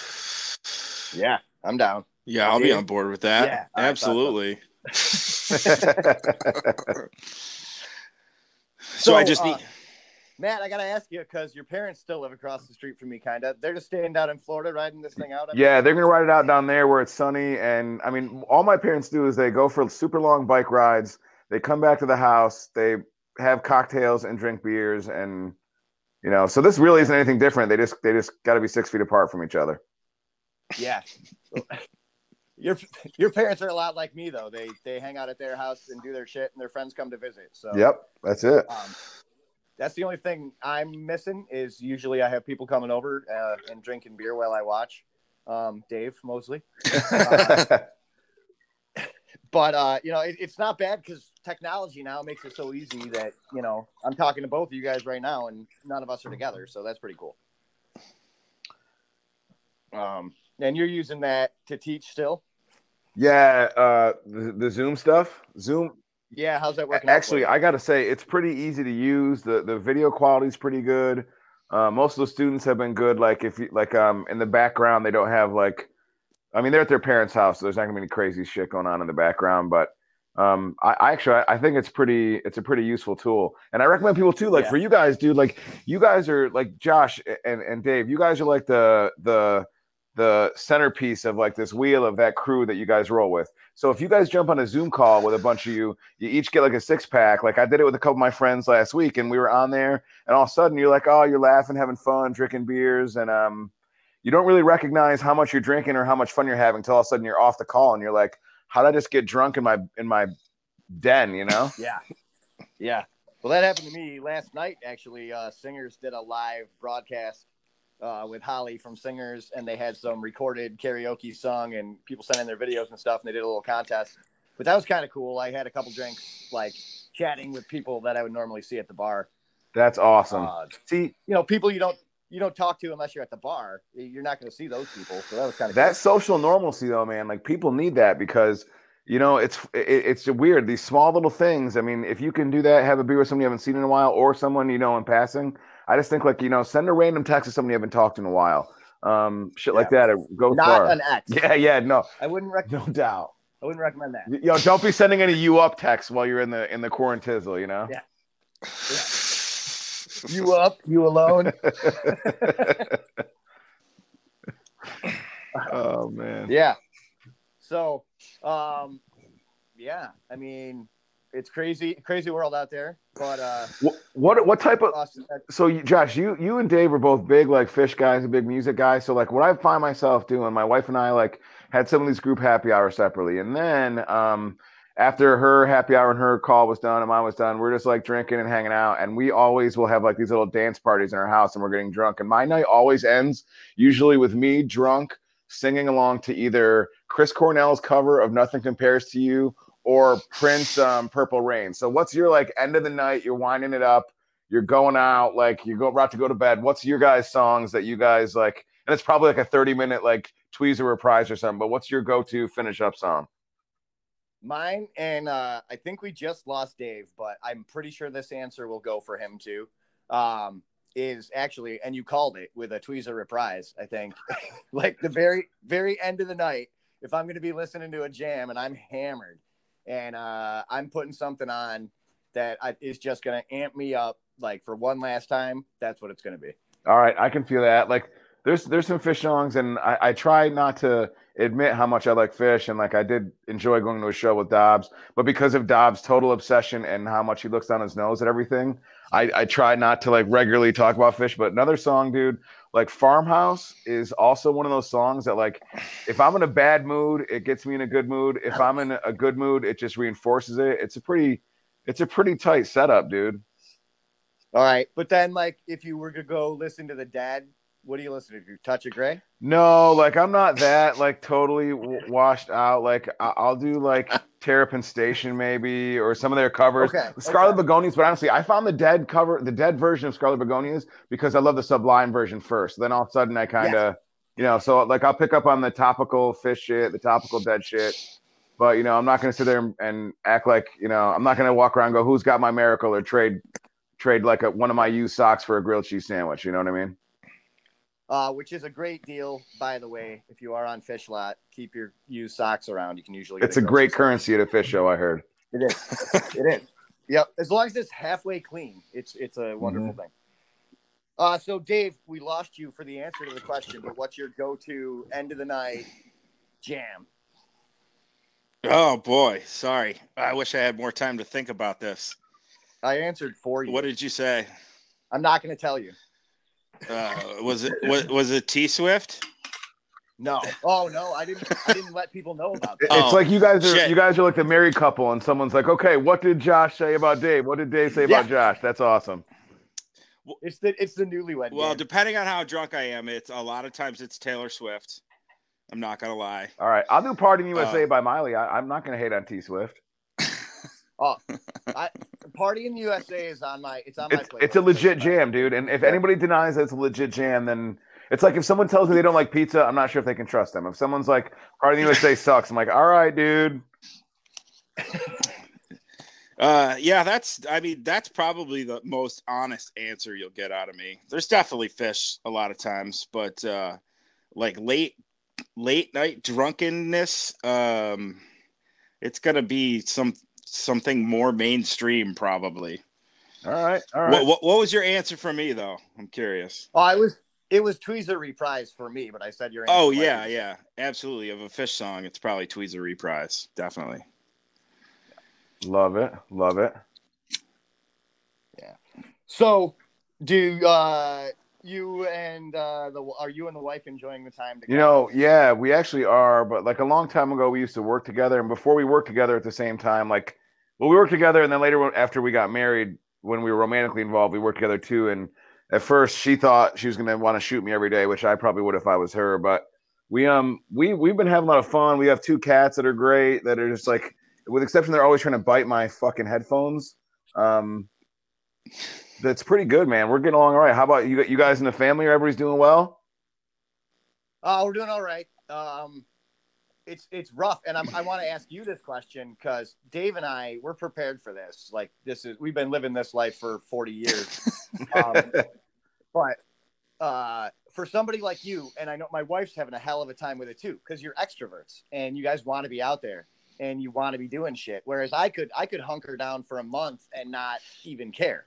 S2: Yeah, I'm down.
S5: Yeah, I'll be
S2: Dave?
S5: on board with that.
S2: Yeah, I thought so.
S5: Absolutely. so, I just
S2: uh,
S5: need.
S2: Matt, I gotta ask you because your parents still live across the street from me, kind of. They're just staying down in Florida, riding this thing out.
S4: yeah, they're gonna ride it out down there where it's sunny. And I mean, all my parents do is they go for super long bike rides. They come back to the house. They have cocktails and drink beers, and you know, so this really isn't anything different. They just they just got to be six feet apart from each other.
S2: Yeah. your your parents are a lot like me though. They they hang out at their house and do their shit, and their friends come to visit. So
S4: Yep, that's it.
S2: Um, that's the only thing I'm missing is usually I have people coming over uh, and drinking beer while I watch. Um, Dave Mosley, but uh, you know it, it's not bad because technology now makes it so easy that you know I'm talking to both of you guys right now, and none of us are together, so that's pretty cool. Um, and you're using that to teach still?
S4: yeah, uh, the, the Zoom stuff. Zoom
S2: Yeah, how's that working?
S4: Actually? I got to say it's pretty easy to use. the The video quality is pretty good. Uh, most of the students have been good. Like if you like, um, in the background they don't have like, I mean they're at their parents' house, so there's not gonna be any crazy shit going on in the background. But um, I, I actually I think it's pretty it's a pretty useful tool, and I recommend people too. Like
S2: Yeah.
S4: for you guys, dude, like you guys are like Josh and and Dave. You guys are like the the the centerpiece of like this wheel of that crew that you guys roll with. So if you guys jump on a Zoom call with a bunch of you, you each get like a six pack. Like I did it with a couple of my friends last week, and we were on there, and all of a sudden you're like, oh, you're laughing, having fun, drinking beers, and um, you don't really recognize how much you're drinking or how much fun you're having until all of a sudden you're off the call and you're like, how did I just get drunk in my in my den? You know?
S2: Yeah. Yeah. Well, that happened to me last night, actually. Uh, Singers did a live broadcast uh, with Holly from Singers, and they had some recorded karaoke sung, and people sent in their videos and stuff, and they did a little contest. But that was kind of cool. I had a couple drinks, like chatting with people that I would normally see at the bar.
S4: That's awesome.
S2: Uh,
S4: See,
S2: you know, people you don't you don't talk to unless you're at the bar. You're not going to see those people. So that was kind of
S4: that social normalcy though, man, like people need that because you know it's it, it's weird these small little things. I mean, if you can do that, have a beer with someone you haven't seen in a while, or someone you know in passing. I just think like you know, send a random text to somebody you haven't talked in a while. Um, shit like that. It goes
S2: not
S4: far.
S2: an X.
S4: yeah, yeah, no,
S2: I wouldn't rec-
S4: no doubt.
S2: I wouldn't recommend that.
S4: Yo, don't be sending any you up texts while you're in the in the quarantizzle, you know.
S2: Yeah. You up? You alone?
S4: oh man.
S2: Yeah. So, um, yeah, I mean, it's crazy, crazy world out there. But uh,
S4: What what what type of so you, Josh, you you and Dave are both big like Phish guys and big music guys. So like what I find myself doing, my wife and I like had some of these group happy hours separately, and then um after her happy hour and her call was done and mine was done, we're just like drinking and hanging out, and we always will have like these little dance parties in our house, and we're getting drunk. And my night always ends usually with me drunk singing along to either Chris Cornell's cover of "Nothing Compares to You" or Prince um, "Purple Rain." So what's your like end of the night? You're winding it up you're going out, like you go about to go to bed. What's your guys' songs that you guys like? And it's probably like a 30 minute like tweezer reprise or something. But what's your go to finish up song?
S2: mine, and uh, I think we just lost Dave, but I'm pretty sure this answer will go for him too. Um, is actually, and you called it with a tweezer reprise. I think, like the very, very end of the night. If I'm going to be listening to a jam and I'm hammered, and uh, I'm putting something on that I, is just going to amp me up, like for one last time, that's what it's going to be.
S4: All right, I can feel that. Like there's there's some Phish songs, and I, I try not to admit how much I like Phish, and like I did enjoy going to a show with Dobbs, but because of Dobbs' total obsession and how much he looks down his nose at everything, I, I try not to like regularly talk about Phish. But another song, dude, like Farmhouse is also one of those songs that like if I'm in a bad mood, it gets me in a good mood. If I'm in a good mood, it just reinforces it. It's a pretty it's a pretty tight setup, dude.
S2: All right, but then like if you were to go listen to the dad, what do you listen to? You touch of Gray?
S4: No, like I'm not that like totally w- washed out. Like I- I'll do like Terrapin Station maybe or some of their covers.
S2: Okay,
S4: Scarlet
S2: okay.
S4: Begonias, but honestly, I found the dead cover, the dead version of Scarlet Begonias because I love the Sublime version first. Then all of a sudden, I kind of, you know, so like I'll pick up on the topical Phish shit, the topical dead shit. But you know, I'm not gonna sit there and- and act like you know, I'm not gonna walk around and go, "Who's got my miracle?" or trade trade like a, one of my used socks for a grilled cheese sandwich. You know what I mean?
S2: Uh, which is a great deal, by the way. If you are on Phish Lot, keep your used socks around. You can usually. Get
S4: It's a great
S2: store.
S4: currency at a Phish show. I heard.
S2: It is. it is. Yep. As long as it's halfway clean, it's it's a wonderful
S4: Mm-hmm.
S2: thing. Uh, so Dave, we lost you for the answer to the question, but what's your go-to end of the night jam?
S5: Oh boy, sorry. I wish I had more time to think about this.
S2: I answered for you.
S5: What did you say?
S2: I'm not going to tell you.
S5: Uh, was it was, was it T Swift?
S2: No. Oh no, I didn't. I didn't let people know about that.
S4: It's
S5: Oh,
S4: like you guys are
S5: shit.
S4: you guys are like the married couple, and someone's like, "Okay, what did Josh say about Dave? What did Dave say about Josh?" That's awesome.
S2: It's the it's the newlywed.
S5: Well,
S2: game.
S5: depending on how drunk I am, it's a lot of times it's Taylor Swift. I'm not gonna lie.
S4: All right, I'll do "Party in USA"
S5: Uh,
S4: by Miley. I, I'm not gonna hate on T Swift.
S2: Oh, I, Party in the USA is on my. It's on my.
S4: It's it's a legit jam, dude. And if
S2: Yeah.
S4: anybody denies that it's a legit jam, then it's like if someone tells me they don't like pizza, I'm not sure if they can trust them. If someone's like "Party in the USA" sucks, I'm like, "All right, dude."
S5: Uh, yeah, that's. I mean, that's probably the most honest answer you'll get out of me. There's definitely Phish a lot of times, but uh, like late, late night drunkenness. Um, it's gonna be some something more mainstream, probably.
S4: All right, all right.
S5: What, what what was your answer for me though? I'm curious.
S2: Oh, I was. It was Tweezer reprise for me, but I said your.
S5: Oh yeah,
S2: was-
S5: yeah, absolutely. Of a Phish song, it's probably Tweezer reprise, definitely.
S4: Love it, love it. Yeah.
S2: So, do uh, you and uh, the are you and the wife enjoying the time together?
S4: You know, yeah, we actually are, but like a long time ago, we used to work together, and before we worked together at the same time, like, well, we worked together, and then later after we got married, when we were romantically involved, we worked together too. And at first, she thought she was gonna want to shoot me every day, which I probably would if I was her. But we um we we've been having a lot of fun. We have two cats that are great, that are just like, with exception, they're always trying to bite my fucking headphones. Um, that's pretty good, man. We're getting along all right. How about you? You guys in the family? Everybody's doing well.
S2: Oh, we're doing all right. Um, it's it's rough, and I'm, I want to ask you this question because Dave and I we're prepared for this. Like this is we've been living this life for 40 years. Um, but uh, for somebody like you, and I know my wife's having a hell of a time with it too, because you're extroverts and you guys want to be out there and you want to be doing shit. Whereas I could I could hunker down for a month and not even care.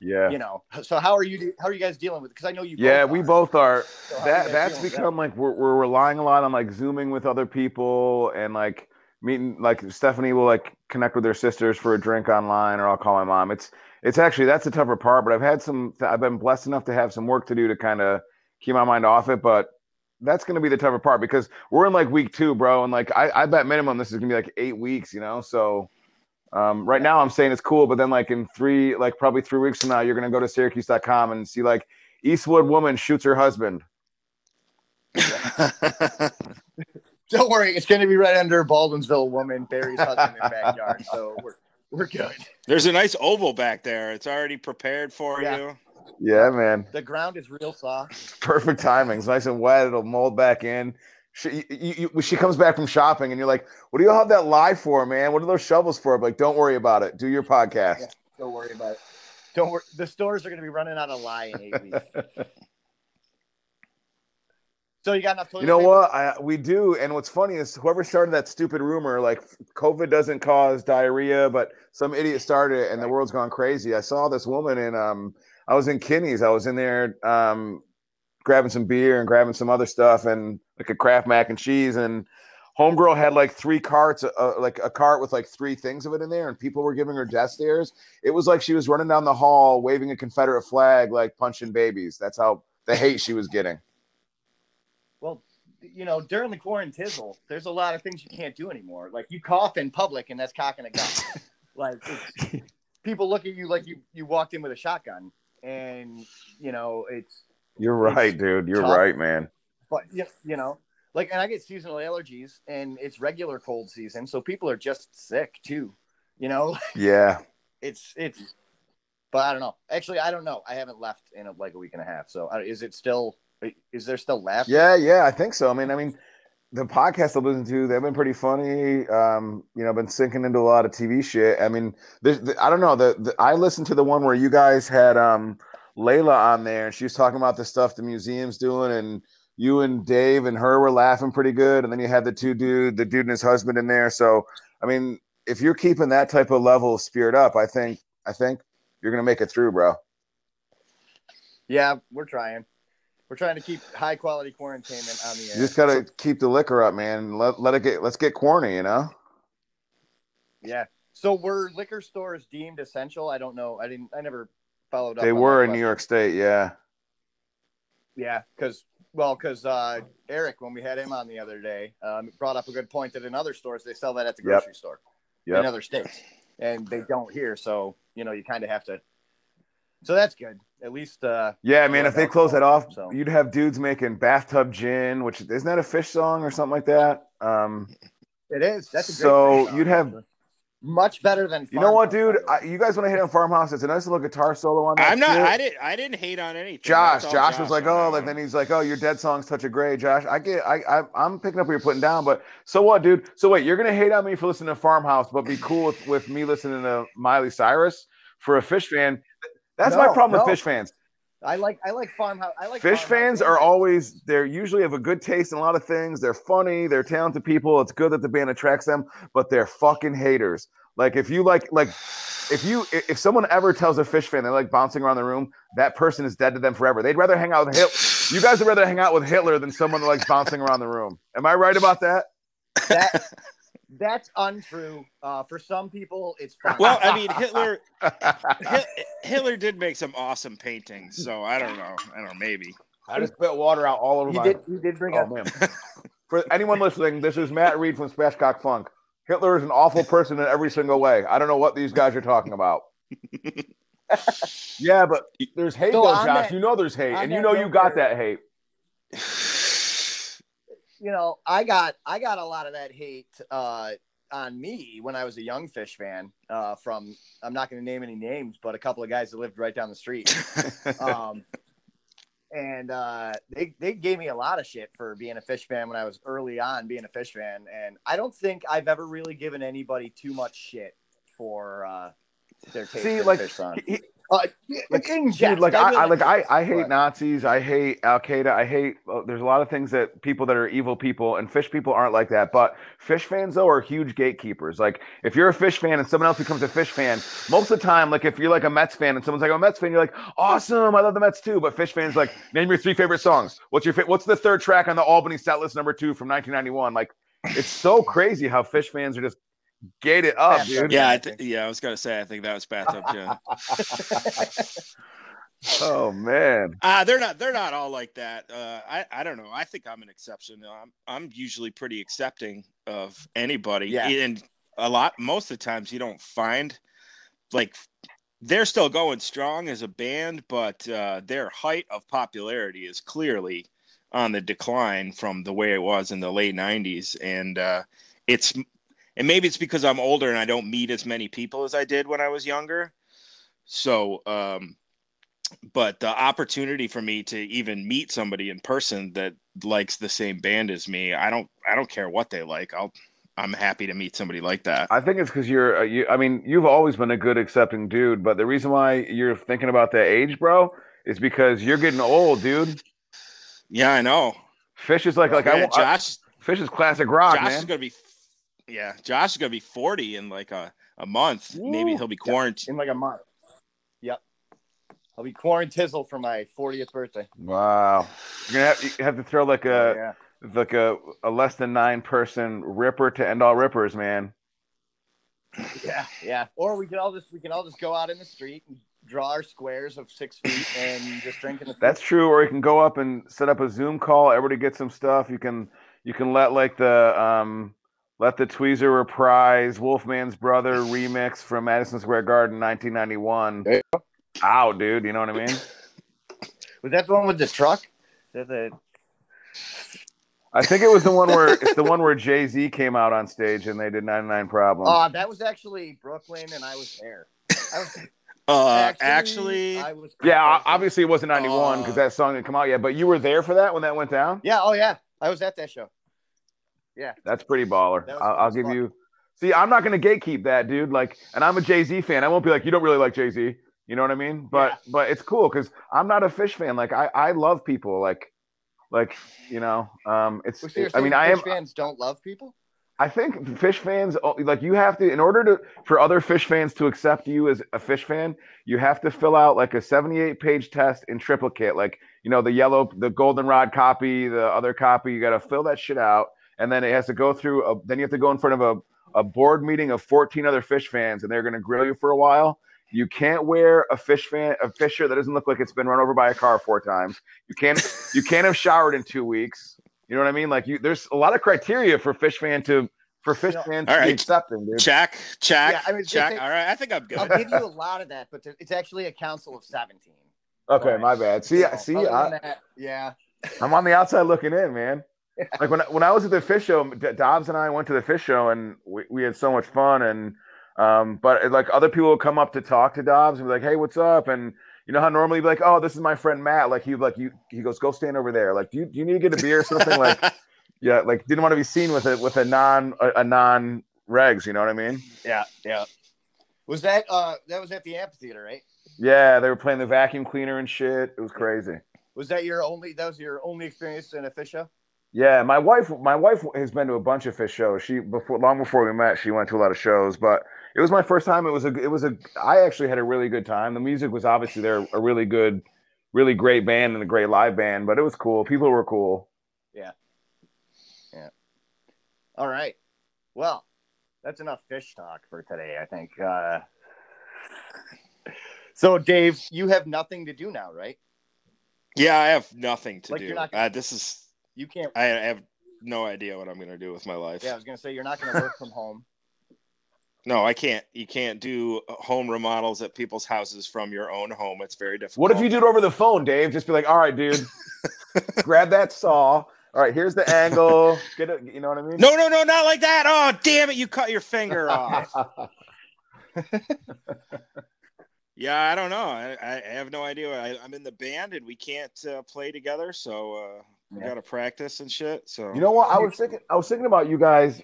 S4: Yeah.
S2: You know. So how are you? How are you guys dealing with? it? Because I know you.
S4: Yeah,
S2: both
S4: we
S2: are.
S4: both are.
S2: So
S4: That that's become like we're we're relying a lot on like zooming with other people and like meeting like Stephanie will like connect with her sisters for a drink online or I'll call my mom. It's it's actually that's the tougher part, but I've had some I've been blessed enough to have some work to do to kind of keep my mind off it, but that's gonna be the tougher part because we're in like week two, bro, and like I, I bet minimum this is gonna be like eight weeks, you know. So um, right now I'm saying it's cool, but then like in three, like probably three weeks from now, you're gonna go to Syracuse.com and see like Eastwood woman shoots her husband.
S2: Don't worry, it's going to be right under Baldwinsville woman Barry's husband in the backyard, so we're we're good.
S5: There's a nice oval back there. It's already prepared for
S2: Yeah.
S5: you.
S4: Yeah, man.
S2: The ground is real soft.
S4: Perfect timing. It's nice and wet. It'll mold back in. She, you, you, she comes back from shopping, and you're like, "What do you have that lye for, man? What are those shovels for?" I'm like, don't worry about it. Do your podcast.
S2: Yeah. Don't worry about it. Don't worry. The stores are going to be running out of lye in eight weeks. So you got enough
S4: You know
S2: paper?
S4: what? I, we do. And what's funny is whoever started that stupid rumor, like COVID doesn't cause diarrhea, but some idiot started it, and the world's gone crazy. I saw this woman, and um, I was in Kinney's. I was in there um, grabbing some beer and grabbing some other stuff, and like a Kraft mac and cheese. And homegirl had like three carts, uh, like a cart with like three things of it in there, and people were giving her death stares. It was like she was running down the hall waving a Confederate flag, like punching babies. That's how the hate she was getting.
S2: Well, you know, during the quarantizzle, there's a lot of things you can't do anymore. Like you cough in public, and that's cocking a gun. like it's, people look at you like you you walked in with a shotgun, and you know it's.
S4: You're right, dude. You're
S2: tough.
S4: right, man.
S2: But you, you know, like, and I get seasonal allergies, and it's regular cold season, so people are just sick too. You know,
S4: Yeah.
S2: it's it's. But I don't know. Actually, I don't know. I haven't left in a, like a week and a half. So uh, is it still? Is there still left?
S4: Yeah, yeah, I think so. I mean, I mean, the podcast I listen to, they've been pretty funny. Um, you know, been sinking into a lot of TV shit. I mean, the, the, I don't know. The, the I listened to the one where you guys had um Layla on there, and she was talking about the stuff the museum's doing, and you and Dave and her were laughing pretty good. And then you had the two dude, the dude and his husband in there. So, I mean, if you're keeping that type of level of spirit up, I think, I think you're gonna make it through, bro.
S2: Yeah, we're trying. We're trying to keep high quality quarantainment on the air.
S4: You just gotta keep the liquor up, man. Let let it get. Let's get corny, you know.
S2: Yeah. So were liquor stores deemed essential? I don't know. I didn't. I never followed up.
S4: They were in New. York State, yeah.
S2: Yeah, because well, because uh, Eric, when we had him on the other day, um, brought up a good point that in other stores they sell that at the
S4: Yep.
S2: grocery store in other states, and they don't here. So you know, you kind of have to. So that's good. At least. Uh,
S4: Yeah, man. If they close that off,
S2: So-
S4: you'd have dudes making bathtub gin, which isn't that a Phish song or something like that. Um,
S2: it is. That's
S4: So you'd have-.
S2: Much better than.
S4: you know what, dude? I, you guys want to hit on Farmhouse? It's a nice little guitar solo on that.
S5: I'm not.
S4: shit.
S5: I didn't. I didn't hate on anything.
S4: Josh,
S5: That's all
S4: Josh was like, oh, like then he's like, oh, your dead song's Touch of Grey, Josh. I get, I, I, I'm picking up what you're putting down, but so what, dude? So wait, you're gonna hate on me for listening to Farmhouse, but be cool with, with me listening to Miley Cyrus for a Phish fan. That's my problem
S2: no.
S4: with Phish fans.
S2: I like I like farmhouse. I like Phish
S4: fans are always they're usually have a good taste in a lot of things. They're funny, they're talented people. It's good that the band attracts them, but they're fucking haters. Like if you like like if you if someone ever tells a Phish fan they like bouncing around the room, that person is dead to them forever. They'd rather hang out with Hitler. You guys would rather hang out with Hitler than someone that likes bouncing around the room. Am I right about that?
S2: that that's untrue. Uh, for some people, it's fine.
S5: Well, I mean, Hitler Hitler did make some awesome paintings, so I don't know. I don't know, maybe.
S4: I just spit water out all over
S2: he
S4: my
S2: did. He did bring
S4: Oh
S2: up.
S4: man. For anyone listening, this is Matt Reed from Spatchcock Funk. Hitler is an awful person in every single way. I don't know what these guys are talking about. yeah, but there's hate
S2: So
S4: though, Josh.
S2: that-
S4: you know there's hate, and you know you got
S2: there-
S4: that hate.
S2: You know, I got I got a lot of that hate uh, on me when I was a young Phish fan. Uh, from I'm not going to name any names, but a couple of guys that lived right down the street. um, and uh, they they gave me a lot of shit for being a Phish fan when I was early on being a Phish fan, and I don't think I've ever really given anybody too much shit for uh, their taste
S4: See, like,
S2: Phish son. Uh,
S4: like, Dude, like I, I like I, I hate Nazis. I hate Al Qaeda. I hate. Uh, there's a lot of things that people that are evil people and Phish people aren't like that. But Phish fans though are huge gatekeepers. Like if you're a Phish fan and someone else becomes a Phish fan, most of the time, like if you're like a Mets fan and someone's like I'm a Mets fan, you're like awesome, I love the Mets too. But Phish fans like name your three favorite songs. What's your fa- What's the third track on the Albany set list number two from 1991? Like it's so crazy how Phish fans are just gated up, dude.
S5: yeah, I th- yeah, I was gonna say I think that was bathtub gin.
S4: Oh man.
S5: Uh, they're not they're not all like that. Uh, I I don't know. I think I'm an exception. I'm I'm usually pretty accepting of anybody.
S2: Yeah.
S5: And a lot most of the times you don't find like they're still going strong as a band, but uh, their height of popularity is clearly on the decline from the way it was in the late '90s, and uh, it's and maybe it's because I'm older and I don't meet as many people as I did when I was younger. So, um, but the opportunity for me to even meet somebody in person that likes the same band as me, I don't, I don't care what they like. I'll, I'm happy to meet somebody like that.
S4: I think it's because you're. Uh, you, I mean, you've always been a good accepting dude, but the reason why you're thinking about that age, bro, is because you're getting old, dude.
S5: Yeah, I know.
S4: Phish is like like I want. I-
S5: Josh,
S4: Phish is classic rock,
S5: Josh is gonna be, yeah, Josh is gonna be 40 in like a, a month. Maybe he'll be quarantined.
S2: in like a month. Yep. I'll be quarantizzled for my 40th birthday.
S4: Wow, you're gonna have, you have to throw like a
S2: Oh, yeah.
S4: like a, a less than nine person ripper to end all rippers, man.
S2: Yeah, yeah. Or we can all just we can all just go out in the street and draw our squares of six feet and just drink in the.
S4: That's true. Or you can go up and set up a Zoom call. Everybody get some stuff. You can you can let like the um let the Tweezer reprise Wolfman's Brother remix from Madison Square Garden 1991.
S2: There
S4: Ow, dude. You know what I mean?
S2: Was that the one with the truck? The
S4: I think it was the one where it's the one where Jay Z came out on stage and they did 99 Problems.
S2: uh, that was actually Brooklyn, and I was there. I was,
S5: Uh, actually,
S2: I was.
S4: yeah, obviously it wasn't 91 because
S5: Uh,
S4: that song didn't come out yet. But you were there for that when that went down.
S2: Yeah. Oh yeah, I was at that show. Yeah.
S4: That's pretty baller.
S2: That
S4: I'll, I'll give
S2: fun.
S4: you. See, I'm not going to gatekeep that, dude. Like, and I'm a Jay Z fan. I won't be like, you don't really like Jay Z. You know what I mean? But
S2: Yeah.
S4: but it's cool because I'm not a Phish fan. Like, I I love people. Like, like you know, um, it's.
S2: So you're
S4: I mean, I am.
S2: Phish fans don't love people.
S4: I think Phish fans oh, like you have to in order to for other Phish fans to accept you as a Phish fan, you have to fill out like a 78 page test in triplicate, like you know the yellow, the goldenrod copy, the other copy. You got to fill that shit out, and then it has to go through. A, then you have to go in front of a a board meeting of 14 other Phish fans, and they're going to grill you for a while. You can't wear a Phish fan a Phish shirt that doesn't look like it's been run over by a car four times. You can't you can't have showered in two weeks. You know what I mean? Like you, there's a lot of criteria for Phish fan to for Phish
S2: Yeah.
S4: fans
S5: All
S4: to be
S5: right.
S4: accepting, dude.
S5: check, check,
S2: Yeah, I mean, just
S5: check.
S2: say-
S5: All right, I think I'm good.
S2: I'll give you a lot of that, but there- it's actually a council of seventeen.
S4: Okay,
S2: Right.
S4: my bad. See,
S2: So,
S4: see,
S2: other
S4: I,
S2: than that, yeah.
S4: I'm on the outside looking in, man. Like when I- when I was at the Phish show, Dobbs and I went to the Phish show, and we, we had so much fun. And um, but like other people would come up to talk to Dobbs and be like, "Hey, what's up?" And you know how normally you'd be like, "Oh, this is my friend Matt." Like he like you, he goes, "Go stand over there." Like, do you, do you need to get a beer or something? like, yeah, like didn't want to be seen with a with a non a, a non regs. You know what I mean?
S2: Yeah, yeah. Was that uh that was at the amphitheater, right?
S4: Yeah, they were playing the vacuum cleaner and shit. It was crazy.
S2: Was that your only? That was your only experience in a Phish show?
S4: Yeah, my wife, my wife has been to a bunch of Phish shows. She before long before we met, she went to a lot of shows, but it was my first time. It was a, it was a. I actually had a really good time. The music was obviously there, a really good, really great band and a great live band, but it was cool. People were cool.
S2: Yeah. Yeah. All right. Well, that's enough Phish talk for today. I think. Uh, so, Dave, you have nothing to do now, right?
S5: Yeah, I have nothing to
S2: Like,
S5: do.
S2: you're not-
S5: uh, this is
S2: You can't.
S5: I have no idea what I'm gonna do with my life.
S2: Yeah, I was gonna say you're not gonna work from home.
S5: No, I can't. You can't do home remodels at people's houses from your own home. It's very difficult.
S4: What if you do it over the phone, Dave? Just be like, all right, dude, grab that saw. All right, here's the angle. Get it. You know what I mean?
S5: No, no, no, not like that. Oh, damn it! You cut your finger off. yeah, I don't know. I, I have no idea. I, I'm in the band and we can't uh, play together, so uh, we
S2: Yeah.
S5: got to practice and shit. So
S4: You know what? I was thinking. I was thinking about you guys,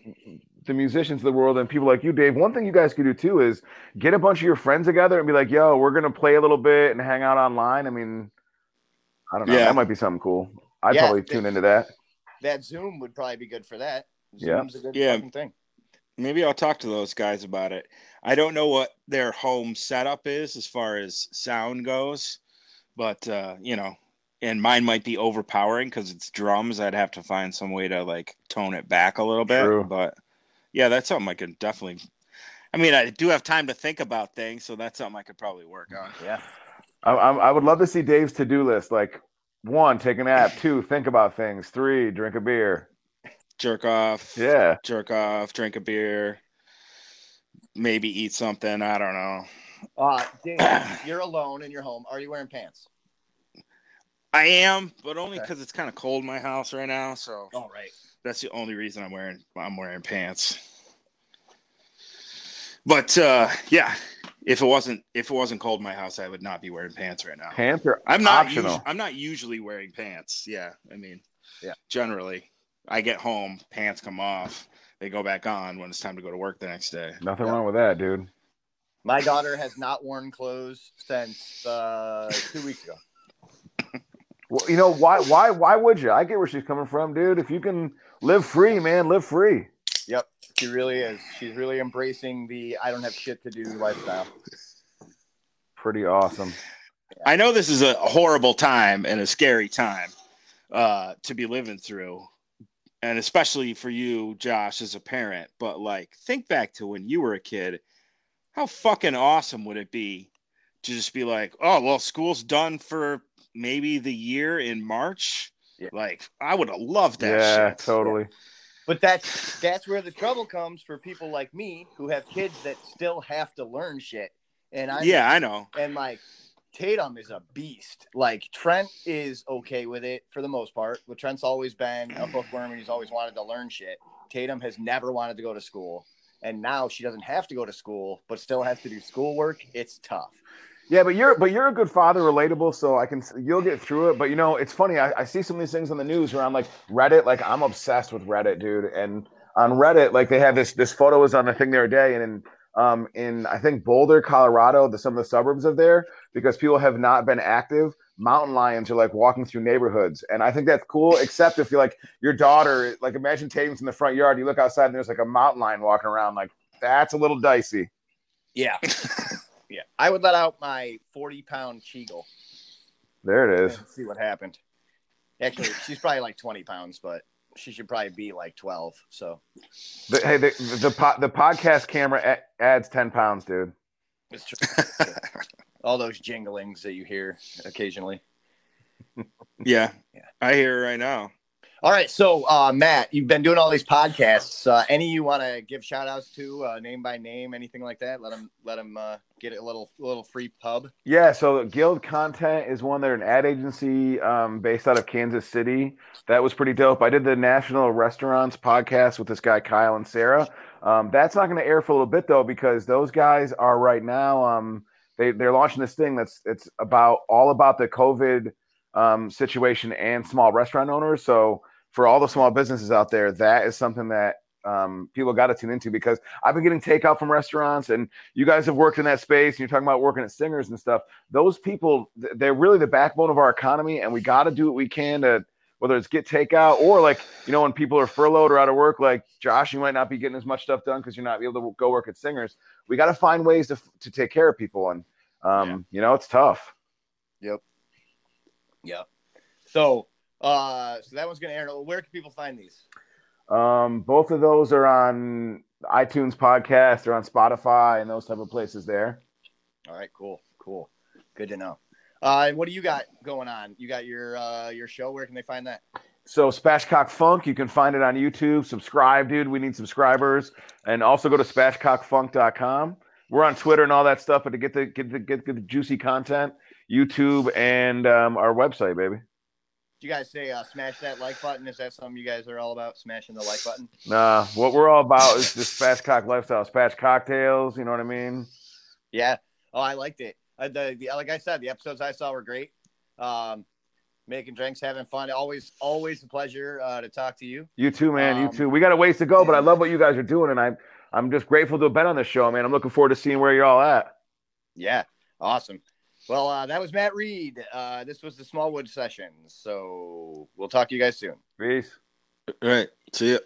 S4: the musicians of the world, and people like you, Dave. One thing you guys could do too is get a bunch of your friends together and be like, "Yo, we're gonna play a little bit and hang out online." I mean, I don't know.
S5: Yeah.
S4: That might be something cool. I'd
S2: Yeah,
S4: probably
S2: they-
S4: tune into that.
S2: That Zoom would probably be good for that.
S4: Yeah.
S2: A good
S5: Yeah.
S2: fucking thing.
S5: maybe I'll talk to those guys about it. I don't know what their home setup is as far as sound goes, but uh, you know, and mine might be overpowering because it's drums. I'd have to find some way to like tone it back a little bit.
S4: True.
S5: But yeah, that's something I could definitely. I mean, I do have time to think about things, so that's something I could probably work on.
S2: Yeah.
S4: I, I, I would love to see Dave's to do list. Like, one, take a nap. Two, think about things. Three, drink a beer.
S5: Jerk off.
S4: Yeah.
S5: Jerk off. Drink a beer. Maybe eat something. I don't know.
S2: Uh, Dave, you're alone in your home. Are you wearing pants?
S5: I am, but only
S2: Okay.
S5: because it's kind of cold in my house right now. So
S2: All right.
S5: That's the only reason I'm wearing I'm wearing pants. But uh yeah, if it wasn't if it wasn't cold in my house, I would not be wearing pants right now.
S4: Pants are
S5: I'm not
S4: optional.
S5: usu- I'm not usually wearing pants. Yeah, I mean,
S2: Yeah.
S5: Generally, I get home, pants come off, they go back on when it's time to go to work the next day.
S4: Nothing
S2: Yeah.
S4: wrong with that, dude.
S2: My daughter has not worn clothes since uh, two weeks ago.
S4: Well, you know why? Why? Why would you? I get where she's coming from, dude. If you can live free, man, live free.
S2: Yep, she really is. She's really embracing the I don't have shit to do lifestyle.
S4: Pretty awesome.
S5: I know this is a horrible time and a scary time uh, to be living through, and especially for you, Josh, as a parent. But like, think back to when you were a kid. How fucking awesome would it be to just be like, oh well, school's done for maybe the year in March?
S2: Yeah.
S5: Like, I would have loved that.
S4: yeah,
S5: shit.
S4: totally.
S2: But that's that's where the trouble comes for people like me who have kids that still have to learn shit. And I
S5: Yeah, I know.
S2: and like Tatum is a beast. Like Trent is okay with it for the most part, but Trent's always been a bookworm and he's always wanted to learn shit. Tatum has never wanted to go to school. And now she doesn't have to go to school, but still has to do schoolwork. It's tough.
S4: Yeah, but you're but you're a good father, relatable, so I can you'll get through it. But you know, it's funny. I, I see some of these things on the news around like Reddit. Like I'm obsessed with Reddit, dude. And on Reddit, like they have this this photo was on the thing the other day, and in um in I think Boulder, Colorado, the some of the suburbs of there, because people have not been active. Mountain lions are like walking through neighborhoods, and I think that's cool. Except if you're like your daughter, like imagine Tatum's in the front yard, you look outside and there's like a mountain lion walking around. Like that's a little dicey.
S2: Yeah. yeah. I would let out my 40 pound Cheagle
S4: There it is.
S2: see what happened. Actually, she's probably like 20 pounds, but she should probably be like 12. So
S4: The, hey, the the, po- the podcast camera a- adds ten pounds, dude.
S2: it's true. All those jinglings that you hear occasionally.
S5: Yeah,
S2: Yeah.
S5: I hear it right now.
S2: All right. So, uh, Matt, you've been doing all these podcasts. Uh, any you want to give shout outs to, uh, name by name, anything like that? Let them, let them uh, get a little, little free pub.
S4: Yeah, so Guild Content is one. They're an ad agency um, based out of Kansas City. That was pretty dope. I did the National Restaurants podcast with this guy Kyle and Sarah. Um, that's not going to air for a little bit though because those guys are right now. Um, they they're launching this thing that's it's about all about the COVID um, situation and small restaurant owners. So for all the small businesses out there, that is something that um, people got to tune into because I've been getting takeout from restaurants, and you guys have worked in that space. And you're talking about working at singers and stuff. Those people, they're really the backbone of our economy, and we got to do what we can to whether it's get takeout or like you know when people are furloughed or out of work like josh you might not be getting as much stuff done because you're not able to go work at singers we got to find ways to, to take care of people and um, yeah. you know it's tough
S2: yep yep so uh so that one's gonna air where can people find these
S4: um both of those are on itunes podcast they're on spotify and those type of places there
S2: all right cool cool good to know uh, and what do you got going on? You got your uh, your show. Where can they find that?
S4: So Spatchcock Funk, you can find it on YouTube. Subscribe, dude. We need subscribers, and also go to spatchcockfunk.com. We're on Twitter and all that stuff, but to get the get the get the juicy content, YouTube and um, our website, baby.
S2: You guys say uh, smash that like button? Is that something you guys are all about? Smashing the like button?
S4: Nah, what we're all about is this Spatchcock lifestyle, Spatch cocktails. You know what I mean?
S2: Yeah. Oh, I liked it. Uh, the, the, like I said, the episodes I saw were great. Um, making drinks, having fun. Always, always a pleasure uh, to talk to you.
S4: You too, man. Um, you too. We got a ways to go, but I love what you guys are doing, and I'm I'm just grateful to have been on this show, man. I'm looking forward to seeing where you're all at.
S2: Yeah, awesome. Well, uh, that was Matt Reed. Uh, this was the Smallwood session. So we'll talk to you guys soon.
S4: Peace.
S5: All right. See ya.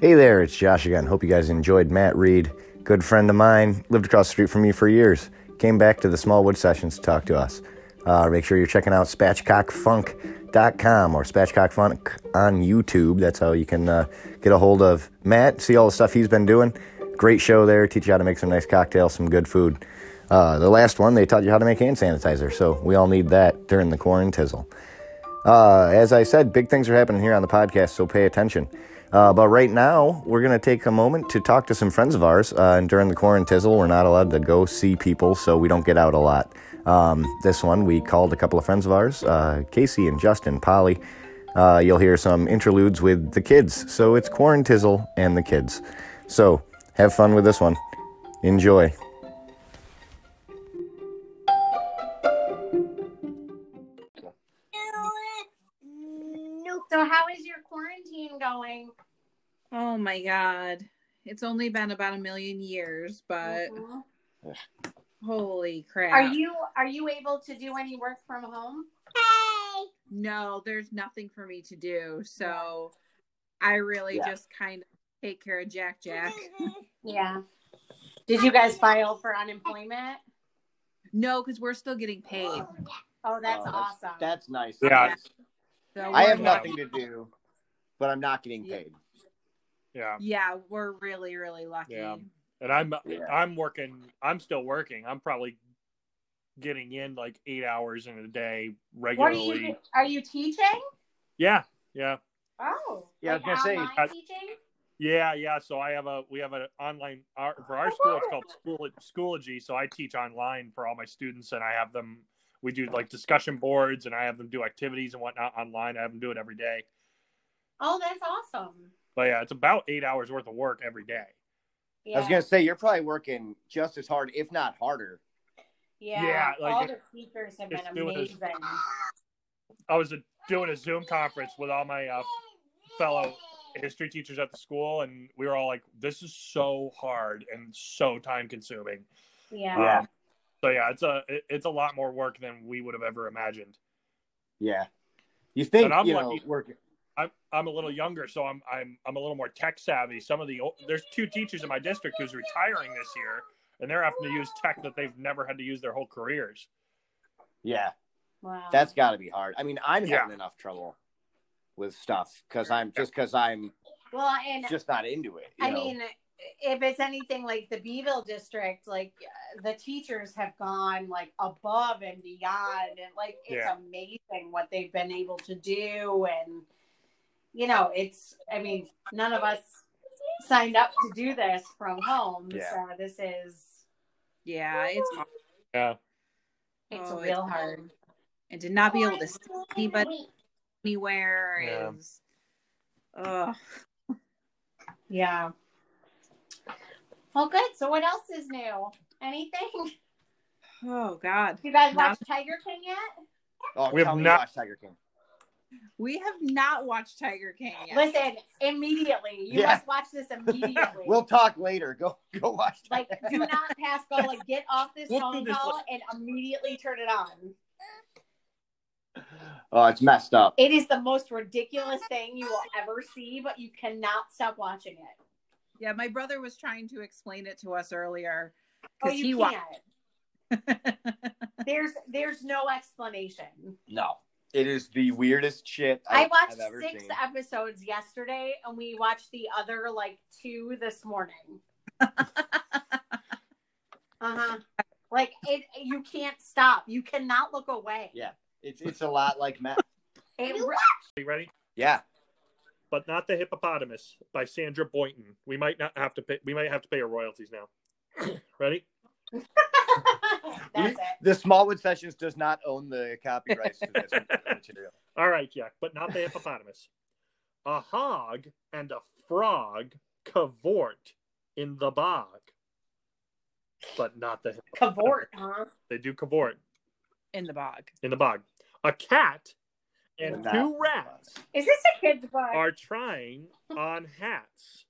S1: Hey there, it's Josh again. Hope you guys enjoyed Matt Reed, good friend of mine, lived across the street from me for years. Came back to the Smallwood Sessions to talk to us. Uh, make sure you're checking out spatchcockfunk.com or spatchcockfunk on YouTube. That's how you can uh, get a hold of Matt, see all the stuff he's been doing. Great show there, teach you how to make some nice cocktails, some good food. Uh, the last one, they taught you how to make hand sanitizer, so we all need that during the quarantine. Uh, as I said, big things are happening here on the podcast, so pay attention. Uh, but right now, we're going to take a moment to talk to some friends of ours. Uh, and during the quarantine, we're not allowed to go see people, so we don't get out a lot. Um, this one, we called a couple of friends of ours, uh, Casey and Justin, Polly. Uh, you'll hear some interludes with the kids. So it's Quarantizzle and the kids. So have fun with this one. Enjoy.
S6: So, how is your quarantine going?
S7: Oh my god. It's only been about a million years, but mm-hmm. Holy crap.
S6: Are you are you able to do any work from home?
S7: Hey. No, there's nothing for me to do. So I really yeah. just kind of take care of Jack Jack.
S6: yeah. Did you guys file for unemployment?
S7: No, because we're still getting paid.
S6: Oh, that's, oh, that's awesome.
S2: That's nice.
S8: Yeah.
S2: So I have nothing to do, but I'm not getting paid.
S8: Yeah.
S7: Yeah, we're really really lucky.
S8: Yeah. And I'm yeah. I'm working. I'm still working. I'm probably getting in like eight hours in a day regularly.
S6: What are you? Are you teaching?
S8: Yeah. Yeah.
S6: Oh.
S2: Yeah, like I was gonna say.
S6: teaching.
S8: Yeah, yeah. So I have a we have an online our, for our school. It's called School Schoology. So I teach online for all my students, and I have them. We do like discussion boards, and I have them do activities and whatnot online. I have them do it every day.
S6: Oh, that's awesome.
S8: But yeah, it's about eight hours worth of work every day.
S2: Yeah. I was gonna say you're probably working just as hard, if not harder.
S6: Yeah, yeah like all the teachers have been amazing.
S8: A, I was a, doing a Zoom conference with all my uh, fellow history teachers at the school, and we were all like, "This is so hard and so time consuming."
S6: Yeah.
S8: Um. So yeah, it's a it, it's a lot more work than we would have ever imagined.
S2: Yeah. You think you lucky, know working
S8: I'm I'm a little younger, so I'm I'm I'm a little more tech savvy. Some of the there's two teachers in my district who's retiring this year, and they're having to use tech that they've never had to use their whole careers.
S2: Yeah,
S6: wow,
S2: that's got to be hard. I mean, I'm yeah. having enough trouble with stuff because I'm just because I'm
S6: well, and
S2: just not into it.
S6: I know? mean, if it's anything like the Beeville district, like uh, the teachers have gone like above and beyond, and like it's yeah. amazing what they've been able to do and you know, it's, I mean, none of us signed up to do this from home. Yeah. So this is,
S7: yeah, it's hard.
S8: Yeah.
S6: It's oh, real it's hard. hard.
S7: And to not be able to see anybody anywhere yeah. is, oh.
S6: Yeah. Well, good. So, what else is new? Anything?
S7: Oh God!
S6: You guys watch Tiger King yet?
S2: Oh,
S8: We have not-
S2: watched Tiger King.
S7: We have not watched Tiger King yet.
S6: Listen, immediately. You
S2: Yeah.
S6: must watch this immediately.
S2: we'll talk later. Go go watch.
S6: like,
S2: Tiger
S6: do not pass go. Like, get off this
S8: We'll
S6: phone
S8: this
S6: call and immediately turn it on.
S2: Oh, it's messed up.
S6: It is the most ridiculous thing you will ever see, but you cannot stop watching it.
S7: Yeah, my brother was trying to explain it to us earlier
S6: Oh, you
S7: he
S6: can't. There's there's no explanation.
S2: No, it is the weirdest shit
S6: I
S2: I've,
S6: watched
S2: I've ever
S6: six
S2: seen.
S6: episodes yesterday, and we watched the other like two this morning. uh huh. Like it, you can't stop. You cannot look away.
S2: Yeah. It's it's a lot like meth.
S6: It,
S8: Are you ready?
S2: Yeah.
S8: But not the hippopotamus by Sandra Boynton. We might not have to pay. We might have to pay her royalties now. ready?
S6: that's
S2: We-
S6: it.
S2: The Smallwood Sessions does not own the copyrights to this material.
S8: All right, Jack, but not the hippopotamus. A hog and a frog cavort in the bog, but not the hippopotamus.
S6: Cavort, huh?
S8: They do cavort
S7: in the bog.
S8: in the bog. A cat and
S2: But not-
S8: two rats
S6: Is this a kid's book?
S8: are trying on hats,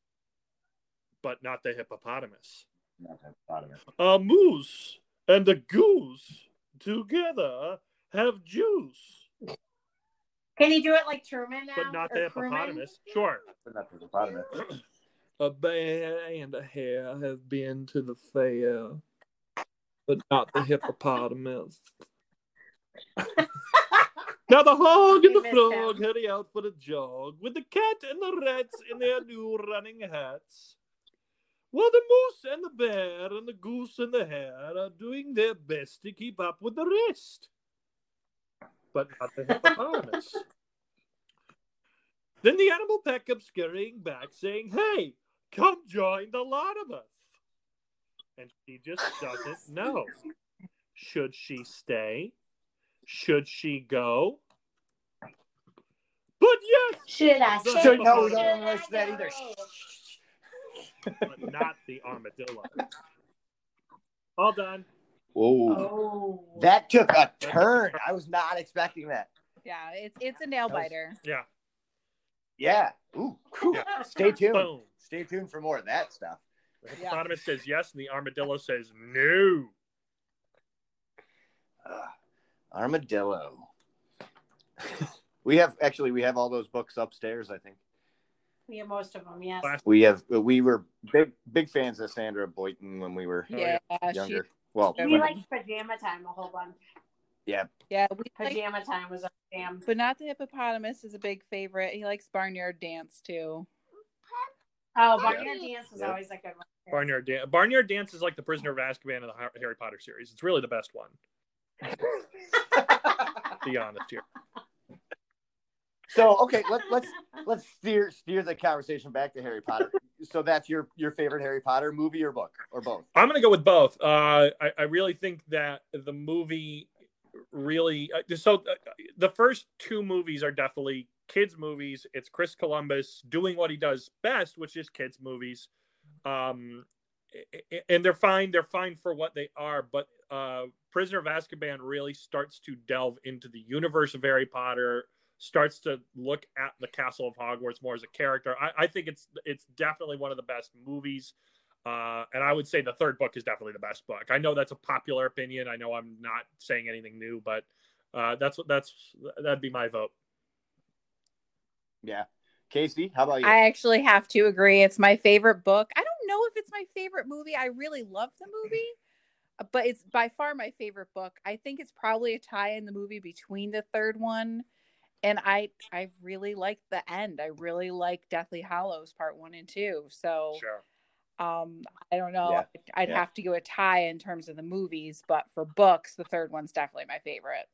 S8: but not the hippopotamus.
S2: Not the hippopotamus.
S8: A moose and a goose together have juice,
S6: Can you do it like Truman now?
S8: but not the hippopotamus. Sure.
S2: But not the hippopotamus.
S8: A bear and a hare have been to the fair, but not the hippopotamus. now the hog and the frog
S6: him.
S8: heading out for a jog with the cat and the rats in their new running hats. While the moose and the bear and the goose and the hare are doing their best to keep up with the rest, but not the hippopotamus. Then the animal pack comes scurrying back, saying, Hey, come join the lot of us. And she just doesn't know. Should she stay? Should she go? But yes,
S6: Should I
S8: The
S6: say
S2: So no, we
S6: should
S2: don't
S6: I
S2: listen to that either.
S8: But not the armadillo. All done.
S2: Whoa.
S6: Oh.
S2: That took a turn. I was not expecting that.
S7: Yeah, it's it's a nail
S2: That was-
S7: biter.
S8: Yeah.
S2: Yeah. Ooh. whew.
S8: Yeah.
S2: Stay tuned.
S8: Boom.
S2: Stay tuned for more of that stuff.
S8: The hippopotamus says yes, and the armadillo says no.
S2: Uh, armadillo. we have actually we have all those books upstairs. I think
S6: We have most of them, yes.
S2: We have. We were big big fans of Sandra Boynton when we were
S7: yeah,
S8: yeah.
S7: she,
S2: younger. Well,
S6: We
S2: when-
S6: liked pajama time a whole bunch.
S2: yeah.
S7: yeah, we like,
S6: Pajama time was a jam.
S7: but not the hippopotamus is a big favorite. He likes barnyard dance too.
S6: Oh, Barnyard Dance was
S2: Yeah.
S6: always a good one.
S8: Barnyard Dance. Barnyard Dance is like the Prisoner of Azkaban of the Harry Potter series. It's really the best one. To be honest here.
S2: So okay, let, let's let's steer steer the conversation back to Harry Potter. So that's your your favorite Harry Potter movie or book or both?
S8: I'm to go with both. Uh, I, I really think that the movie really. Uh, so uh, the first two movies are definitely kids' movies. It's Chris Columbus doing what he does best, which is kids' movies. Um, and they're fine. They're fine for what they are. But uh, Prisoner of Azkaban really starts to delve into the universe of Harry Potter. Starts to look at the Castle of Hogwarts more as a character. I, I think it's it's definitely one of the best movies. Uh, and I would say the third book is definitely the best book. I know that's a popular opinion. I know I'm not saying anything new, but uh, that's what that's that'd be my vote.
S2: Yeah. Casey, how about you?
S7: I actually have to agree. It's my favorite book. I don't know if it's my favorite movie. I really love the movie, but it's by far my favorite book. I think it's probably a tie in the movie between the third one. And I I really like the end. I really like Deathly Hallows part one and two. So
S8: Sure.
S7: um I don't know.
S2: Yeah.
S7: I'd
S2: Yeah.
S7: have to go a tie in terms of the movies, but for books, the third one's definitely my favorite.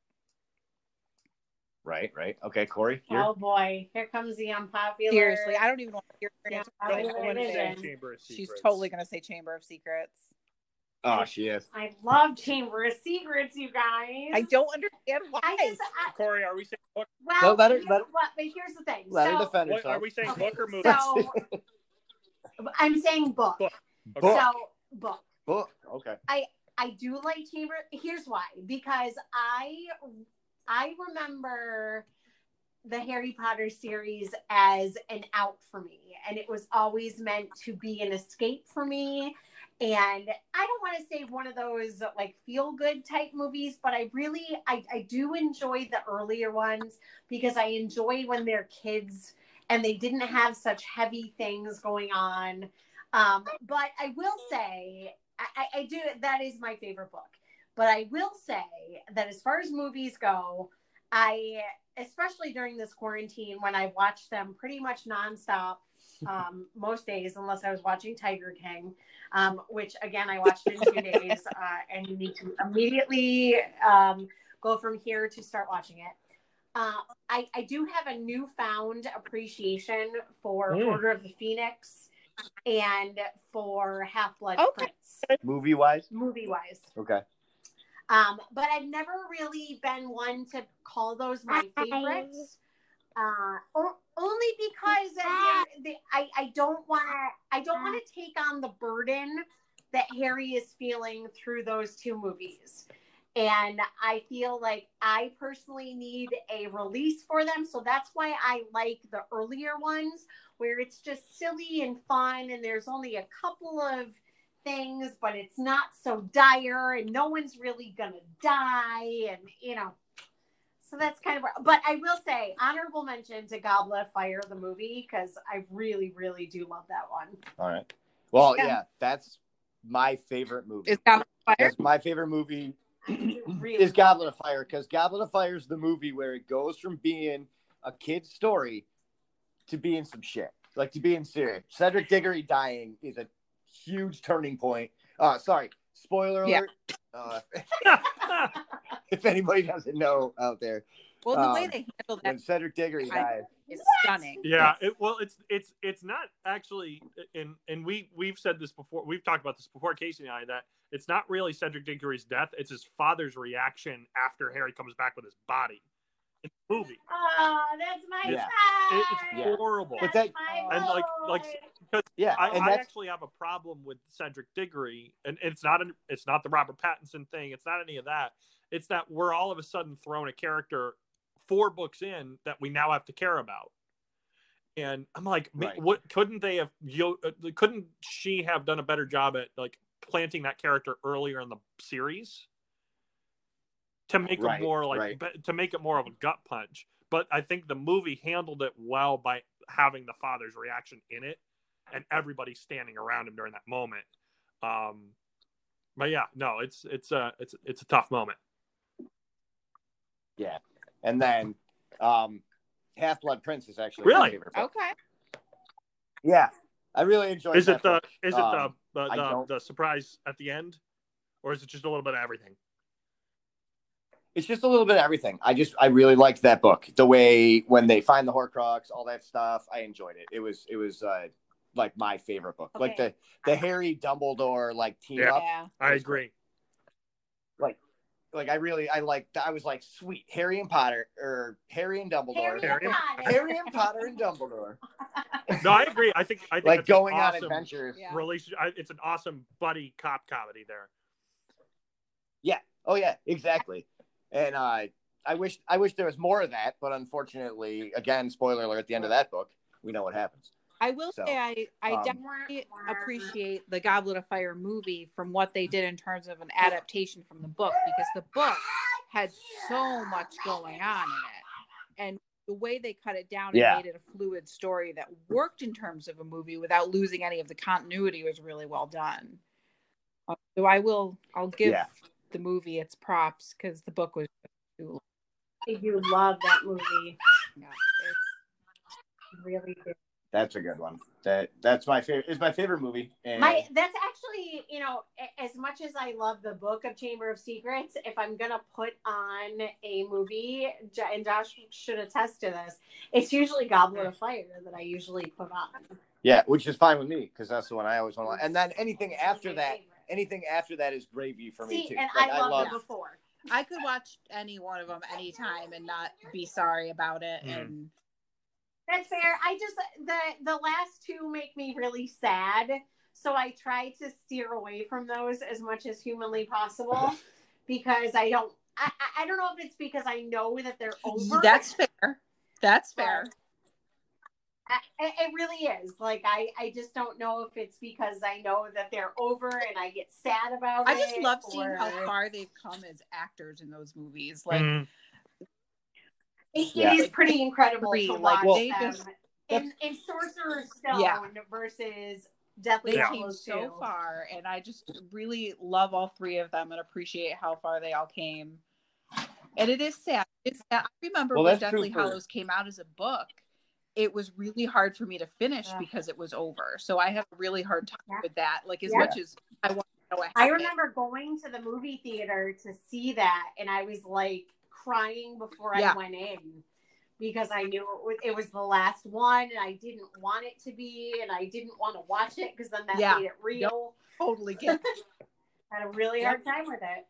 S2: right, right. Okay, Corey. Here.
S6: Oh boy, here comes the unpopular.
S7: Seriously, I don't even want to hear
S6: Yeah. I
S7: I
S6: don't
S7: know what
S6: know
S7: it
S6: what it
S7: is.
S6: is.
S8: Chamber of
S7: She's totally gonna say Chamber of Secrets.
S2: Oh, she is.
S6: I love Chamber of Secrets, you guys.
S7: I don't understand why.
S6: I just, I,
S8: Corey, are we saying book?
S6: well,
S2: No, let her-
S6: you
S2: let her-
S6: what, but here's the thing.
S2: Let
S6: so,
S2: her defend
S8: What, are we saying
S6: okay,
S8: book or movie?
S6: So, I'm saying book.
S8: Book.
S2: Book.
S6: So, book.
S2: Book. Okay.
S6: I I do like Chamber. Here's why. Because I I remember the Harry Potter series as an out for me, and it was always meant to be an escape for me. And I don't want to say one of those like feel good type movies, but I really I, I do enjoy the earlier ones because I enjoy when they're kids and they didn't have such heavy things going on. Um, but I will say I, I do that is my favorite book. But I will say that as far as movies go, I especially during this quarantine when I watched them pretty much nonstop um, most days, unless I was watching Tiger King, um, which again I watched in two days, uh, and you need to immediately um, go from here to start watching it. Uh, I, I do have a newfound appreciation for
S8: Mm.
S6: Order of the Phoenix and for Half Blood
S7: Okay.
S6: Prince,
S2: Movie wise,
S6: movie wise.
S2: okay.
S6: Um, but I've never really been one to call those my favorites. Uh, only because the, I, I don't want to I don't want to take on the burden that Harry is feeling through those two movies. And I feel like I personally need a release for them. So that's why I like the earlier ones where it's just silly and fun and there's only a couple of things, but it's not so dire and no one's really gonna die. And you know, so that's kind of where, but I will say honorable mention to Goblet of Fire, the movie, because I really, really do love that one.
S2: All right. Well,
S7: Yeah.
S2: yeah, that's my favorite movie.
S7: Is Goblet of Fire?
S2: That's my favorite movie
S6: really
S2: is Goblet of Fire because Goblet of Fire is the movie where it goes from being a kid's story to being some shit, like to being serious. Cedric Diggory dying is a huge turning point. Uh, sorry, spoiler
S7: Yeah.
S2: alert. Uh, if anybody doesn't know out there,
S7: Well, the way
S2: Um,
S7: they handled
S2: when
S7: that
S2: Cedric Diggory died,
S7: is stunning.
S8: Yeah, it, well, it's it's it's not actually, and and we we've said this before. We've talked about this before, Casey and I, that it's not really Cedric Diggory's death; it's his father's reaction after Harry comes back with his body in the movie.
S6: Oh, that's my
S2: Yeah.
S8: It- it's
S2: Yeah.
S8: horrible.
S2: But
S6: That's
S2: that-
S6: my
S8: and like like because
S2: yeah,
S8: I,
S2: and
S8: I actually have a problem with Cedric Diggory, and it's not an, it's not the Robert Pattinson thing. It's not any of that. It's that we're all of a sudden thrown a character four books in that we now have to care about. And I'm like,
S2: Right.
S8: what couldn't they have? You uh, couldn't she have done a better job at like planting that character earlier in the series to make
S2: Right,
S8: it more like
S2: right.
S8: to make it more of a gut punch? But I think the movie handled it well by having the father's reaction in it and everybody standing around him during that moment. Um, but yeah, no, it's it's a it's it's a tough moment.
S2: yeah, and then um, Half Blood Prince is actually my
S8: Really?
S2: favorite book.
S7: Okay.
S2: Yeah, I really enjoyed.
S8: Is it the
S2: book.
S8: is it
S2: Um,
S8: the the, the, the surprise at the end, or is it just a little bit of everything?
S2: It's just a little bit of everything. I just I really liked that book. The way when they find the Horcrux, all that stuff. I enjoyed it. It was it was uh, like my favorite book. Like the the Harry Dumbledore like team
S8: Yeah.
S2: up.
S7: Yeah.
S8: I agree.
S2: Like like I really I like I was like sweet Harry and Potter or Harry and Dumbledore.
S6: Harry
S8: Harry-
S6: and Potter.
S2: Harry and Potter and Dumbledore.
S8: No, I agree. I think I think
S2: like
S8: it's an
S2: going on
S8: awesome
S2: adventures.
S7: Yeah.
S8: I, it's an awesome buddy cop comedy there. Yeah.
S2: Oh yeah, exactly. And uh, I wish I wish there was more of that, but unfortunately, again, spoiler alert: at the end of that book, we know what happens.
S7: I will
S2: So,
S7: say I I
S2: um,
S7: definitely appreciate the Goblet of Fire movie from what they did in terms of an adaptation from the book because the book had so much going on in it. And the way they cut it down
S2: Yeah.
S7: and made it a fluid story that worked in terms of a movie without losing any of the continuity was really well done. Uh, So I will I'll give
S2: Yeah.
S7: The movie its props because the book was too long.
S6: I do love that movie.
S7: Yeah, it's-
S6: Really do.
S2: That's a good one. That that's my favorite. It's my favorite movie. And
S6: My that's actually, you know, as much as I love the book of Chamber of Secrets, if I'm gonna put on a movie, and Josh should attest to this, it's usually Goblet of Fire that I usually put on.
S2: yeah, which is fine with me because that's the one I always want. to And then anything after that,
S6: favorite.
S2: Anything after that is gravy for me too.
S6: and
S2: Like,
S6: I love
S2: love
S6: before.
S7: I could watch any one of them anytime and not be sorry about it.
S8: Mhm.
S7: And
S6: That's fair. I just the the last two make me really sad, so I try to steer away from those as much as humanly possible because I don't I, I- I don't know if it's because I know that they're over.
S7: That's fair. That's fair.
S6: I- It, it really is. Like I, I just don't know if it's because I know that they're over and I get sad about
S7: I
S6: it.
S7: just love seeing how far they've come as actors in those movies. Like
S8: Mhm.
S6: It, it
S2: Yeah.
S6: is pretty incredible
S7: Three,
S6: to
S7: like,
S6: watch
S7: they
S6: them.
S7: just-
S6: in, in Sorcerer's Stone
S7: Yeah.
S6: versus Deathly
S7: they
S8: Yeah.
S7: came so
S6: 2.
S7: far, and I just really love all three of them and appreciate how far they all came. And it is sad. It's sad. I remember
S2: Well,
S7: when
S2: that's true
S7: Deathly Hallows came out as a book. It was really hard for me to finish
S6: Yeah.
S7: because it was over. So I have a really hard time
S6: Yeah.
S7: with that. Like as
S6: Yeah.
S7: much as I want to know
S6: I remember going to the movie theater to see that, and I was like crying before. I went in because I knew it was, it was the last one, and I didn't want it to be, and I didn't want to watch it because then that made it real.
S7: totally get
S6: had a really hard time with it.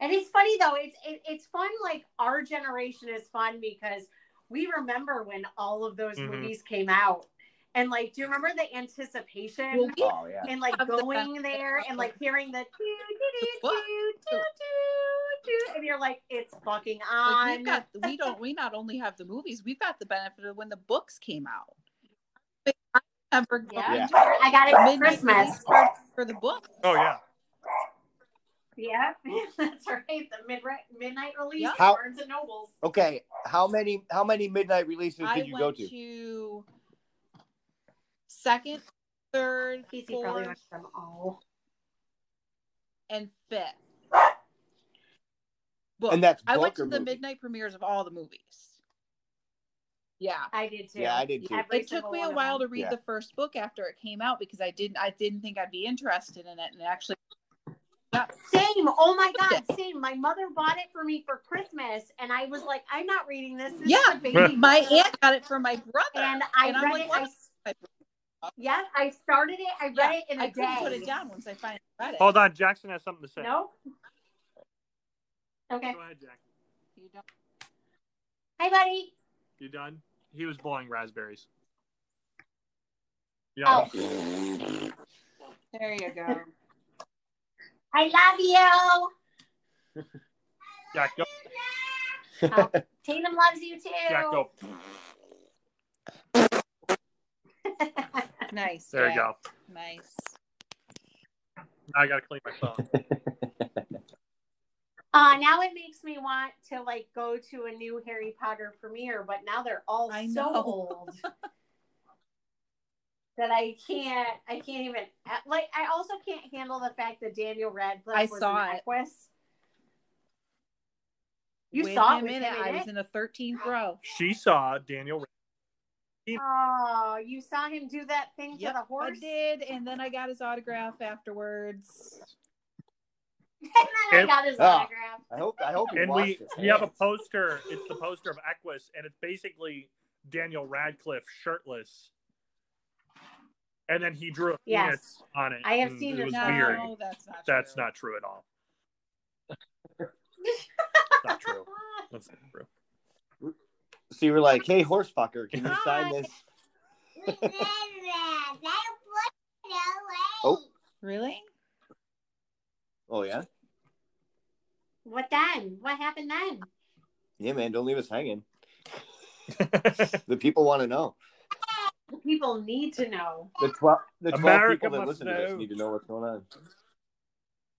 S6: And it's funny though. It's it, it's fun. Like our generation is fun because we remember when all of those
S8: Mhm.
S6: movies came out, and like, do you remember the anticipation?
S2: Oh yeah.
S6: and like going there and like hearing the doo, doo, doo,
S7: What?
S6: doo, doo, doo, doo, and you're like, it's fucking
S7: like
S6: on.
S7: we've got we don't we not only have the movies, we've got the benefit of when the books came out. I remember going
S6: Yeah. I got it for Christmas.
S7: for the book.
S8: Oh yeah.
S6: Yeah, that's right. The midnight midnight release,
S7: Yeah.
S2: How-
S6: Barnes and Nobles.
S2: Okay, how many how many midnight releases
S7: I
S2: did you go to?
S7: to second, third,
S6: Casey
S7: fourth,
S6: went to them all.
S7: and fifth. Book.
S2: And that's
S7: I went to the
S2: movie?
S7: midnight premieres of all the movies. Yeah.
S6: I did too.
S2: Yeah, I did too.
S6: Every
S7: It took me a while to read
S2: Yeah.
S7: the first book after it came out because I didn't I didn't think I'd be interested in it and actually
S6: Same. Oh my god, same. My mother bought it for me for Christmas, and I was like, I'm not reading this. This
S7: Yeah,
S6: baby
S7: my aunt got it for my brother.
S6: and I
S7: and I'm
S6: read
S7: like,
S6: it.
S7: what?
S6: I, yeah, I started it. I read
S7: Yeah,
S6: it in a
S7: I couldn't put it down once I finally read it.
S8: Hold on, Jackson has something to say.
S6: No. Okay.
S8: Go ahead, Jack.
S7: You don't-
S6: Hi, buddy.
S8: You done? He was blowing raspberries.
S6: Oh.
S8: Yeah.
S7: There you go.
S6: I love you.
S8: Jack, go.
S6: Oh, Tatum loves you too.
S8: Jack, go.
S7: Nice.
S8: There you go.
S7: Nice.
S8: Now I gotta clean my phone.
S6: Uh, now it makes me want to like go to a new Harry Potter premiere, but now they're all
S7: I
S6: so
S7: know.
S6: old that I can't. I can't even like. I also can't handle the fact that Daniel Radcliffe
S7: I
S6: was
S7: saw
S6: an
S7: it.
S6: Equus. You
S7: With
S6: saw it
S7: him
S6: with
S7: in it. I was in the 13th row.
S8: She saw Daniel.
S6: Oh, you saw him do that thing
S7: Yep,
S6: to the horse,
S7: I did, and then I got his autograph afterwards.
S6: and then I got his
S2: Ah.
S6: autograph.
S2: I hope I hope
S8: And we
S2: his
S8: we have a poster. It's the poster of Equus, and it's basically Daniel Radcliffe shirtless. And then he drew a
S6: Yes.
S8: penis on it.
S6: I have
S8: and
S6: seen
S8: it
S6: this
S8: was
S7: no,
S8: weird.
S7: that's not.
S8: That's
S7: true.
S8: not true at all. not true. That's not true.
S2: So you were like, "Hey, horse fucker, can you sign this?" Oh,
S7: Really?
S2: oh yeah,
S6: What then? What happened then?
S2: yeah, man. Don't leave us hanging. The people want to know.
S6: People need to know.
S2: The twelve, the twelve
S8: America
S2: people that
S8: must
S2: listen to this need to know what's going on.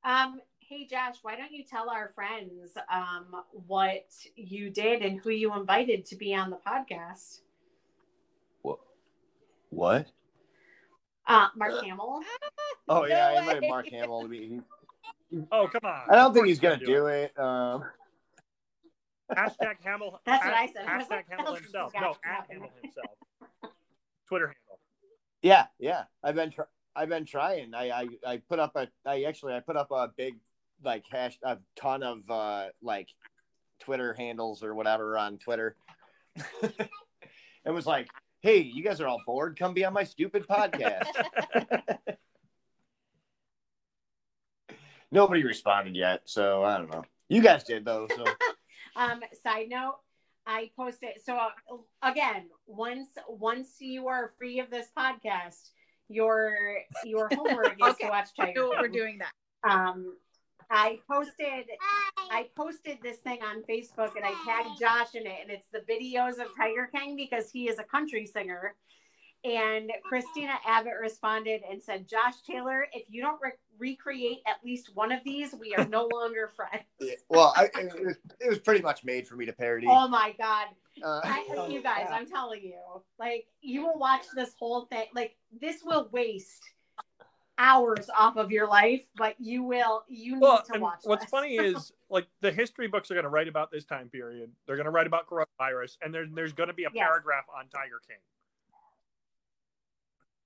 S6: Um, hey Josh, why don't you tell our friends um what you did and who you invited to be on the podcast?
S2: What? What?
S6: Uh, Mark Hamill.
S2: Oh
S7: No
S2: yeah, I
S7: way.
S2: invited Mark Hamill to be. he-
S8: oh come on!
S2: I don't think he's gonna
S8: you
S2: do it. Um,
S8: Hashtag Hamill.
S6: That's what I said. I
S8: Hashtag Hamill himself. No, at? Hamill himself. Twitter handle.
S2: yeah, yeah. I've been tr- I've been trying. I, I I put up a I actually I put up a big like hash a ton of uh like Twitter handles or whatever on Twitter. it was like, hey, you guys are all bored. Come be on my stupid podcast. Nobody responded yet, so I don't know. You guys did though, so
S6: Um, side note, I posted. So uh, again, once once you are free of this podcast, your your homework is
S7: Okay,
S6: to watch Tiger
S7: we're doing that.
S6: Um, I posted I posted this thing on Facebook and I tagged Josh in it, and it's the videos of Tiger King because he is a country singer. And Christina Abbott responded and said, "Josh Taylor, if you don't re- recreate at least one of these, we are no longer friends."
S2: Yeah, Well, I, it, was, it was pretty much made for me to parody.
S6: Oh my god,
S2: Uh,
S6: I, you guys, I'm telling you, like you will watch this whole thing. Like this will waste hours off of your life, but you will. You need to watch.
S8: what's
S6: this.
S8: funny is like the history books are going to write about this time period. They're going to write about coronavirus, and there's there's going to be a
S6: Yes.
S8: paragraph on Tiger King.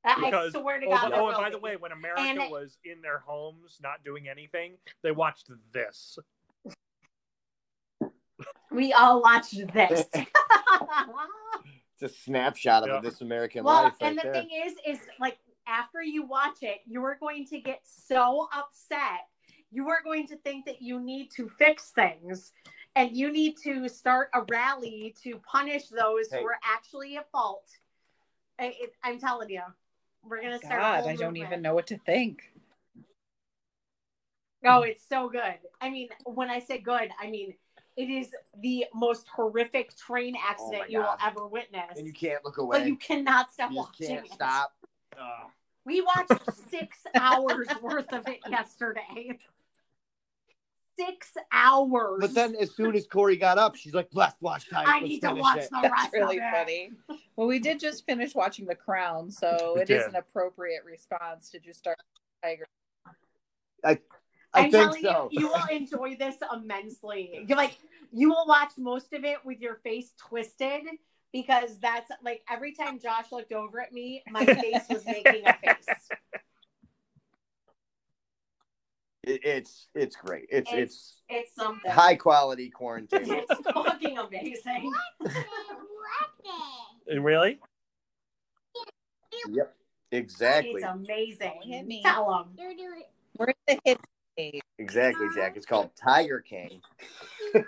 S6: I- I
S8: Because
S6: swear to
S8: oh,
S6: God.
S8: by- oh, and by
S6: be.
S8: the way, when America
S6: And
S8: was in their homes not doing anything, they watched this.
S6: we all watched this.
S2: it's a snapshot of
S8: Yeah.
S2: this American
S6: well,
S2: life.
S6: and
S2: right
S6: the
S2: there.
S6: thing is, is like after you watch it, you are going to get so upset. You are going to think that you need to fix things, and you need to start a rally to punish those
S2: Hey.
S6: who are actually at fault. I, I'm telling you, we're gonna start.
S7: God, I don't even know what to think.
S6: Oh, it's so good. I mean, when I say good, I mean it is the most horrific train oh accident
S2: Oh
S6: you will ever witness.
S2: and you can't look away.
S6: but you cannot stop
S2: You
S6: watching
S2: can't
S6: it.
S2: stop.
S6: We watched six hours worth of it yesterday. Six hours.
S2: But then, as soon as Corey got up, she's like, "Let's watch time.
S6: I
S2: Let's
S6: need to watch
S2: it."
S6: the
S7: That's
S6: rest
S7: really
S6: of it.
S7: funny. Well, we did just finish watching The Crown, so
S8: We
S7: it is
S8: did.
S7: an appropriate response to just start Tiger.
S2: I
S6: I'm
S2: think
S6: telling
S2: so.
S6: you, you will enjoy this immensely. You're like, you will watch most of it with your face twisted because that's like every time Josh looked over at me, my face was making a face.
S2: It- it's it's great. It's it's,
S6: It's something.
S2: high quality quarantine.
S6: It's fucking amazing.
S8: Really?
S2: yep, exactly,
S6: It's amazing.
S7: Hit me.
S6: Tell them.
S7: We're in the hit stage.
S2: exactly, Jack. It's called Tiger King,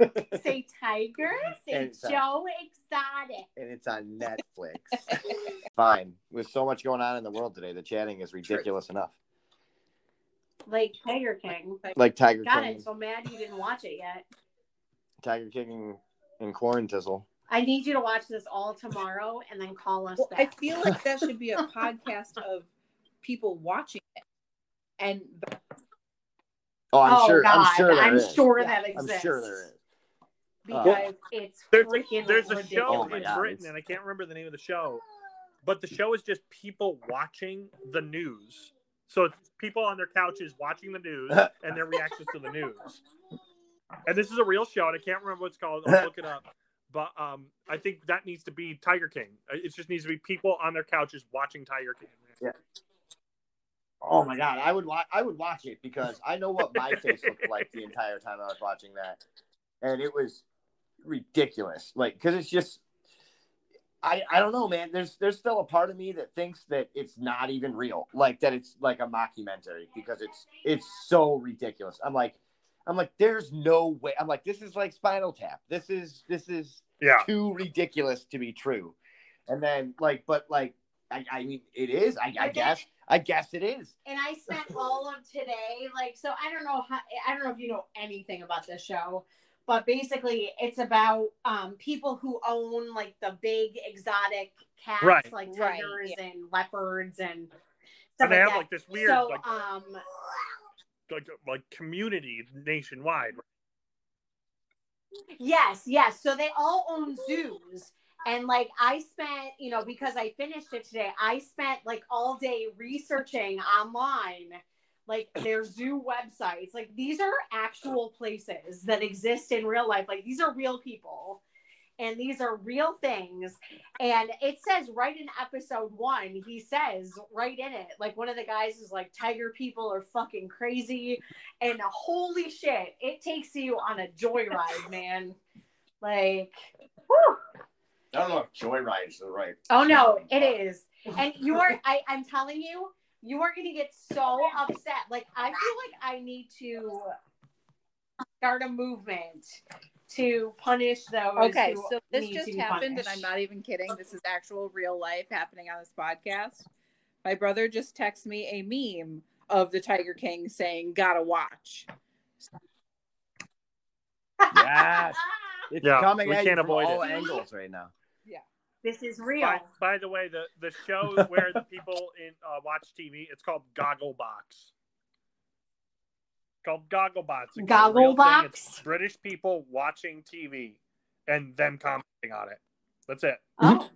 S6: Say tiger. Say
S2: And it's,
S6: Joe Exotic.
S2: and it's on Netflix. Fine. With so much going on in the world today, the chatting is ridiculous enough.
S6: Like Tiger King.
S2: Like Tiger
S6: God,
S2: King,
S6: I'm so mad you didn't watch it yet.
S2: Tiger King, and Quarantizzle.
S6: I need you to watch this all tomorrow and then call us
S7: Well, I feel like that should be a podcast of people watching it. And
S2: Oh, I'm
S6: oh
S2: sure.
S6: God,
S2: I'm sure there
S6: I'm
S2: is.
S6: sure
S7: Yeah,
S6: that
S2: I'm
S6: exists.
S2: sure there is.
S6: because it's
S8: There's,
S6: freaking
S8: there's a show
S2: Oh
S8: in
S2: God,
S8: Britain,
S2: it's-
S8: and I can't remember the name of the show, but the show is just people watching the news. So it's people on their couches watching the news and their reactions to the news. And this is a real show, and I can't remember what it's called. I'll look it up. But um, I think that needs to be Tiger King. It just needs to be people on their couches watching Tiger King. Yeah.
S2: Oh my god, I would watch. I would watch it because I know what my face looked like the entire time I was watching that, and it was ridiculous. Like, because it's just, I I don't know, man. There's there's still a part of me that thinks that it's not even real, like that it's like a mockumentary because it's it's so ridiculous. I'm like, I'm like, there's no way. I'm like, this is like Spinal Tap. This is this is
S8: Yeah.
S2: too ridiculous to be true. And then like, but like, I, I mean, it is. I, I guess. I guess it is.
S6: and I spent all of today like so I don't know how I don't know if you know anything about this show but basically it's about um people who own like the big exotic cats
S8: Right.
S6: like
S7: Right,
S6: tigers
S7: yeah.
S6: and leopards and stuff
S8: And they
S6: like
S8: have
S6: that.
S8: like this weird
S6: so
S8: like,
S6: um
S8: like like community nationwide.
S6: Yes, yes. So they all own zoos. And like I spent, you know, because I finished it today, I spent like all day researching online like their zoo websites. Like these are actual places that exist in real life. Like these are real people. And these are real things. And it says right in episode one, he says right in it, like one of the guys is like, Tiger people are fucking crazy. And holy shit, it takes you on a joyride, man. Like, whew.
S2: I don't know if Joyride is the right.
S6: oh no, it is. And you are, I, I'm telling you, you are going to get so upset. Like, I feel like I need to start a movement to punish those.
S7: okay,
S6: who
S7: so this
S6: need
S7: just
S6: to be
S7: happened, and. I'm not even kidding. This is actual real life happening on this podcast. My brother just texted me a meme of the Tiger King saying, Gotta watch.
S2: Yes. It's
S8: Yeah,
S2: coming
S8: we
S2: at
S8: can't
S2: you from
S8: avoid
S2: all
S8: it.
S2: angles right now.
S6: This is real.
S8: By, by the way, the, the show where the people in uh, watch TV, it's called Gogglebox. Called Gogglebox. It's a real thing.
S6: Gogglebox?
S8: It's British people watching TV and them commenting on it. That's it.
S6: Oh,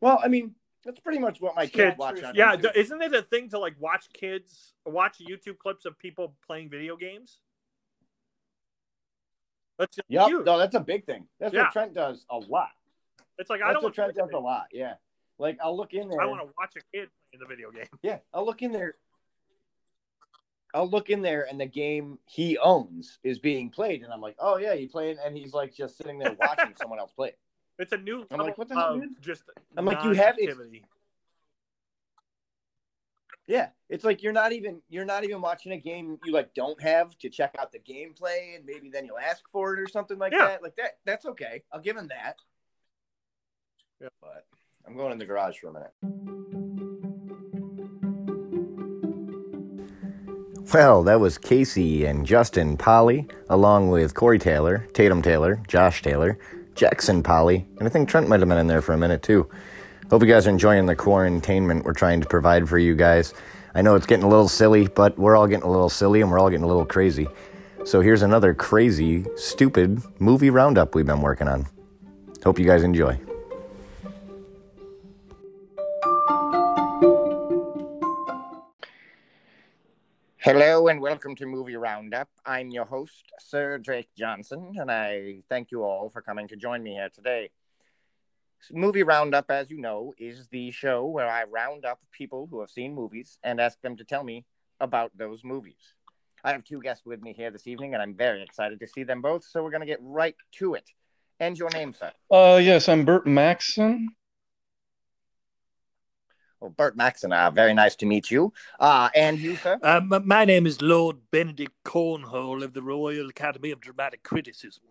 S2: Well, I mean, that's pretty much what my kids
S8: Kids,
S2: watch on
S8: yeah,
S2: YouTube.
S8: isn't it a thing to like watch kids watch YouTube clips of people playing video games? That's
S2: Yep.
S8: huge.
S2: No, that's a big thing. That's
S8: Yeah.
S2: what Trent does a lot.
S8: It's like I don't
S2: what Trent does a lot. Yeah. Like I'll look in there.
S8: I want to watch a kid playing the video game.
S2: Yeah, I'll look in there. I'll look in there, and the game he owns is being played, and I'm like, "Oh yeah, you playing?" And he's like just sitting there watching someone else play. it.
S8: It's a new
S2: I'm like, what the hell,
S8: just
S2: I'm like, you have-. Yeah, it's like you're not even you're not even watching a game you like don't have to check out the gameplay, and maybe then you'll ask for it or something like
S8: Yeah.
S2: that. Like that, that's okay. I'll give him that.
S8: Yeah.
S2: But I'm going in the garage for a minute.
S1: Well, that was Casey and Justin Polly, along with Corey Taylor, Tatum Taylor, Josh Taylor, Jackson Polly, and I think Trent might have been in there for a minute too. Hope you guys are enjoying the quarantainment we're trying to provide for you guys. I know it's getting a little silly, but we're all getting a little silly and we're all getting a little crazy. So here's another crazy, stupid movie roundup we've been working on. Hope you guys enjoy.
S2: Hello and welcome to Movie Roundup. I'm your host, Sir Drake Johnson, and I thank you all for coming to join me here today. Movie Roundup, as you know, is the show where I round up people who have seen movies and ask them to tell me about those movies. I have two guests with me here this evening, and I'm very excited to see them both, so we're going to get right to it. And your name, sir?
S9: Uh, yes, I'm Bert Maxon.
S2: Well, Bert Maxon, uh, very nice to meet you. Uh, and you, sir?
S10: Um, my name is Lord Benedict Cornhole of the Royal Academy of Dramatic Criticism.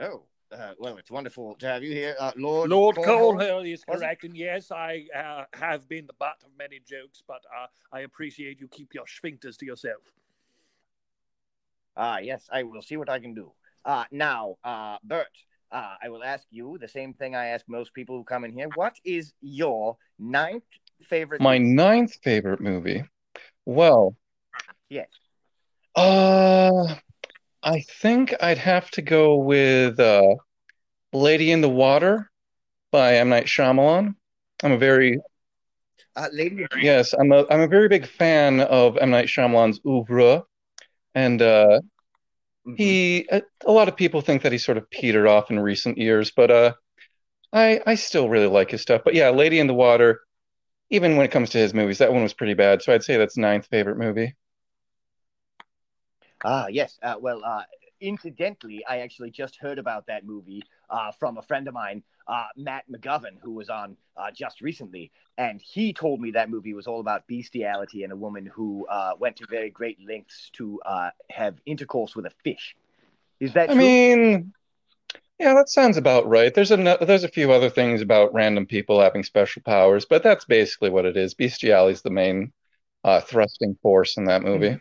S2: Oh, uh, well, it's wonderful to have you here, uh, Lord.
S10: Lord
S2: Cornwall.
S10: Cornhole is correct, and yes, I uh, have been the butt of many jokes, but uh, I appreciate you keep your sphincters to yourself.
S2: Ah, yes, I will see what I can do. Uh, now, uh, Bert, uh, I will ask you the same thing I ask most people who come in here. What is your ninth favorite?
S9: My
S2: movie?
S9: ninth favorite movie. Well,
S2: Yes.
S9: uh, I think I'd have to go with uh, Lady in the Water by M. Night Shyamalan. I'm a very
S2: Uh, Lady.
S9: yes, I'm a I'm a very big fan of M. Night Shyamalan's oeuvre, and uh,
S2: Mhm.
S9: he a, a lot of people think that he sort of petered off in recent years, but uh, I I still really like his stuff. But yeah, Lady in the Water, even when it comes to his movies, that one was pretty bad. So I'd say that's ninth favorite movie.
S2: Ah, yes. Uh, well, uh, incidentally, I actually just heard about that movie uh, from a friend of mine, uh, Matt McGovern, who was on uh, just recently, and he told me that movie was all about bestiality and a woman who uh, went to very great lengths to uh, have intercourse with a fish. Is that
S9: I
S2: true?
S9: mean, yeah, that sounds about right. There's a there's a few other things about random people having special powers, but that's basically what it is. Bestiality is the main uh, thrusting force in that movie.